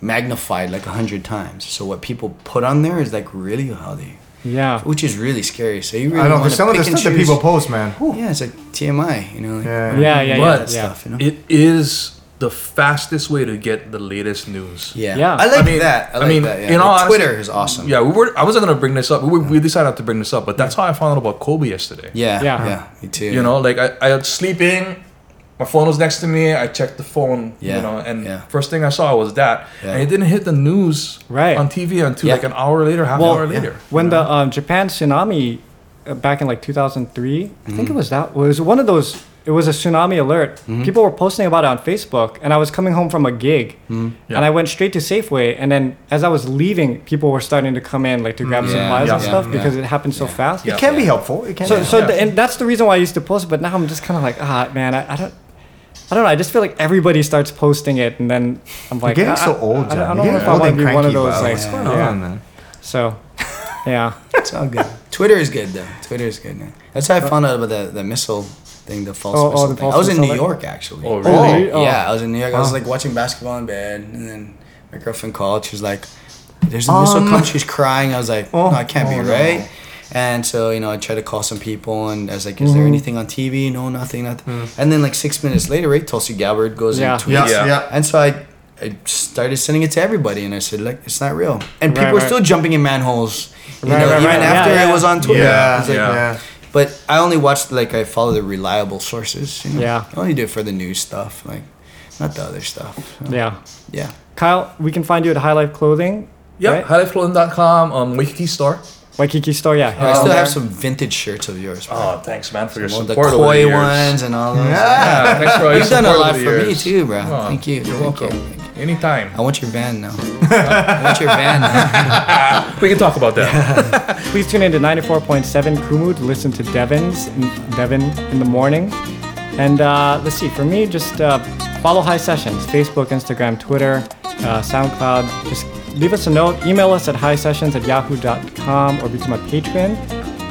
[SPEAKER 3] Magnified like a hundred times. So what people put on there is like really how they,
[SPEAKER 1] Yeah.
[SPEAKER 3] which is really scary. So you really
[SPEAKER 2] I know.
[SPEAKER 3] want
[SPEAKER 2] Cause some of the stuff that people post, man. whew.
[SPEAKER 3] Yeah, it's like TMI. You know. Like,
[SPEAKER 2] Yeah.
[SPEAKER 1] Yeah, yeah,
[SPEAKER 4] But
[SPEAKER 1] yeah. yeah.
[SPEAKER 3] stuff, you know?
[SPEAKER 4] It is the fastest way to get the latest news.
[SPEAKER 3] Yeah.
[SPEAKER 1] Yeah.
[SPEAKER 3] I like
[SPEAKER 4] I mean-
[SPEAKER 3] that. I,
[SPEAKER 4] I mean,
[SPEAKER 3] that. Yeah.
[SPEAKER 4] in all
[SPEAKER 3] Like,
[SPEAKER 4] honesty-
[SPEAKER 3] Twitter is awesome.
[SPEAKER 4] Yeah, we were. I wasn't gonna bring this up. We, were, we decided not to bring this up, but that's how I found out about Kobe yesterday.
[SPEAKER 3] Yeah.
[SPEAKER 1] Yeah.
[SPEAKER 3] Yeah. Me too.
[SPEAKER 4] You know, like I, I was sleeping, my phone was next to me. I checked the phone.
[SPEAKER 3] Yeah,
[SPEAKER 4] You know, and
[SPEAKER 3] yeah.
[SPEAKER 4] first thing I saw was that,
[SPEAKER 3] Yeah.
[SPEAKER 4] and it didn't hit the news
[SPEAKER 1] Right.
[SPEAKER 4] on TV until
[SPEAKER 3] Yeah.
[SPEAKER 4] like an hour later, half
[SPEAKER 1] Well,
[SPEAKER 4] an hour
[SPEAKER 3] yeah.
[SPEAKER 4] later.
[SPEAKER 1] When the um, Japan tsunami uh, back in like 2003, I think it was that was one of those. It was a tsunami alert. People were posting about it on Facebook, and I was coming home from a gig,
[SPEAKER 4] Yeah.
[SPEAKER 1] and I went straight to Safeway. And then as I was leaving, people were starting to come in like to grab
[SPEAKER 3] Yeah,
[SPEAKER 1] supplies and
[SPEAKER 4] yeah,
[SPEAKER 1] stuff
[SPEAKER 3] yeah.
[SPEAKER 1] because it happened so
[SPEAKER 3] Yeah.
[SPEAKER 1] fast.
[SPEAKER 4] Yeah.
[SPEAKER 2] It can be helpful. It can.
[SPEAKER 1] So,
[SPEAKER 2] be
[SPEAKER 1] so
[SPEAKER 2] helpful.
[SPEAKER 1] the, and that's the reason why I used to post it. But now I'm just kind of like, ah, man, I, I don't. I don't know. I just feel like everybody starts posting it, and then I'm like,
[SPEAKER 2] getting
[SPEAKER 1] I-
[SPEAKER 2] so old,
[SPEAKER 1] I,
[SPEAKER 2] John.
[SPEAKER 1] I, don't
[SPEAKER 2] You're
[SPEAKER 1] know if
[SPEAKER 2] getting
[SPEAKER 1] I
[SPEAKER 2] old
[SPEAKER 1] want
[SPEAKER 2] and
[SPEAKER 1] to be one of
[SPEAKER 2] cranky,
[SPEAKER 1] those
[SPEAKER 2] bro.
[SPEAKER 1] like,
[SPEAKER 2] What's
[SPEAKER 3] going
[SPEAKER 1] yeah.
[SPEAKER 2] on, man?
[SPEAKER 1] So, [laughs] yeah.
[SPEAKER 3] It's all good. Twitter is good though. Twitter is good, man. That's how I found out about the, the missile thing, the false
[SPEAKER 1] Oh, oh,
[SPEAKER 3] missile
[SPEAKER 1] the
[SPEAKER 3] thing.
[SPEAKER 1] false
[SPEAKER 3] I was in New
[SPEAKER 1] missile
[SPEAKER 3] York actually.
[SPEAKER 4] Oh,
[SPEAKER 1] Oh,
[SPEAKER 4] really?
[SPEAKER 1] really? Oh.
[SPEAKER 3] Yeah, I was in New York. I was
[SPEAKER 2] Oh.
[SPEAKER 3] like watching basketball in bed, and then my girlfriend called. She was like, "There's a missile
[SPEAKER 2] Um,
[SPEAKER 3] coming." She's crying. I was like,
[SPEAKER 2] Oh,
[SPEAKER 3] "No, it can't
[SPEAKER 2] oh,
[SPEAKER 3] be
[SPEAKER 2] no.
[SPEAKER 3] right." And so you know, I tried to call some people, and I was like, "Is there anything on TV? No, nothing, nothing." And then like six minutes later, right, Tulsi Gabbard goes
[SPEAKER 1] Yeah.
[SPEAKER 3] and tweets.
[SPEAKER 2] Yeah,
[SPEAKER 4] Yeah.
[SPEAKER 2] yeah.
[SPEAKER 3] And so I, I started sending it to everybody, and I said, like, it's not real. And people
[SPEAKER 1] Right,
[SPEAKER 3] were
[SPEAKER 1] right.
[SPEAKER 3] still jumping in manholes, you
[SPEAKER 1] Right,
[SPEAKER 3] know,
[SPEAKER 1] right,
[SPEAKER 3] even
[SPEAKER 1] right.
[SPEAKER 3] after
[SPEAKER 1] Yeah,
[SPEAKER 3] it
[SPEAKER 1] yeah.
[SPEAKER 3] was on Twitter.
[SPEAKER 2] Yeah,
[SPEAKER 3] It's like-
[SPEAKER 4] Yeah.
[SPEAKER 2] yeah.
[SPEAKER 3] But I only watched, like, I follow the reliable sources. You know?
[SPEAKER 1] Yeah.
[SPEAKER 3] I only do it for the news stuff, like, not the other stuff. So,
[SPEAKER 1] Yeah.
[SPEAKER 3] yeah.
[SPEAKER 1] Kyle, we can find you at High Life Clothing.
[SPEAKER 4] Yep.
[SPEAKER 1] Right?
[SPEAKER 4] HighLifeClothing.com, um, Waikiki store.
[SPEAKER 1] Waikiki store, yeah.
[SPEAKER 3] I still have some vintage shirts of yours. bro.
[SPEAKER 4] Oh, thanks, man, for your
[SPEAKER 3] Well, the
[SPEAKER 4] support. over
[SPEAKER 3] koi
[SPEAKER 4] the years.
[SPEAKER 3] ones and all those.
[SPEAKER 4] Yeah, thanks for all your
[SPEAKER 3] You've done a
[SPEAKER 4] support
[SPEAKER 3] lot
[SPEAKER 4] over the
[SPEAKER 3] for me
[SPEAKER 4] years.
[SPEAKER 3] too, bro.
[SPEAKER 4] Oh,
[SPEAKER 3] Thank you.
[SPEAKER 4] You're
[SPEAKER 3] Thank
[SPEAKER 4] welcome.
[SPEAKER 3] you. Thank.
[SPEAKER 4] Anytime.
[SPEAKER 3] I want your van now. [laughs] I want your van now. [laughs]
[SPEAKER 4] We can talk about that. [laughs]
[SPEAKER 1] Please tune in to 94.7 Kumu to listen to Devon's Devon in the morning. And uh, let's see, for me, just uh, follow High Sessions Facebook, Instagram, Twitter, uh, SoundCloud. Just leave us a note. Email us at highsessions at yahoo.com or become a patron.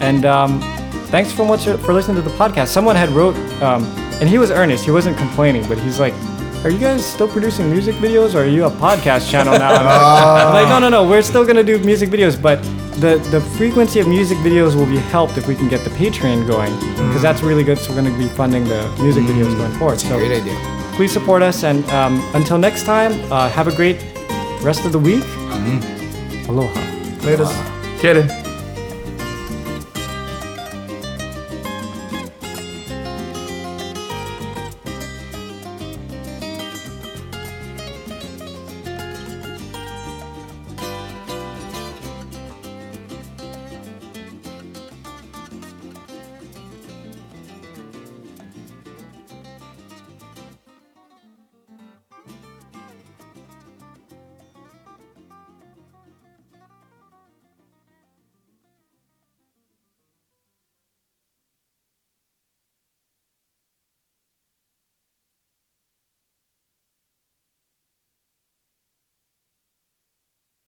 [SPEAKER 1] And um, thanks for much for listening to the podcast. Someone had wrote, um, and he was earnest. He wasn't complaining, but he's like, "Are you guys still producing music videos, or are you a podcast channel now?" [laughs] I'm like, no, no, no. We're still gonna do music videos, but the the frequency of music videos will be helped if we can get the Patreon going, because that's really good. So we're gonna be funding the music videos going forward. So
[SPEAKER 3] Great idea.
[SPEAKER 1] please support us, and um, until next time, uh, have a great rest of the week. Mm-hmm. Aloha.
[SPEAKER 2] Latest.
[SPEAKER 4] Get it.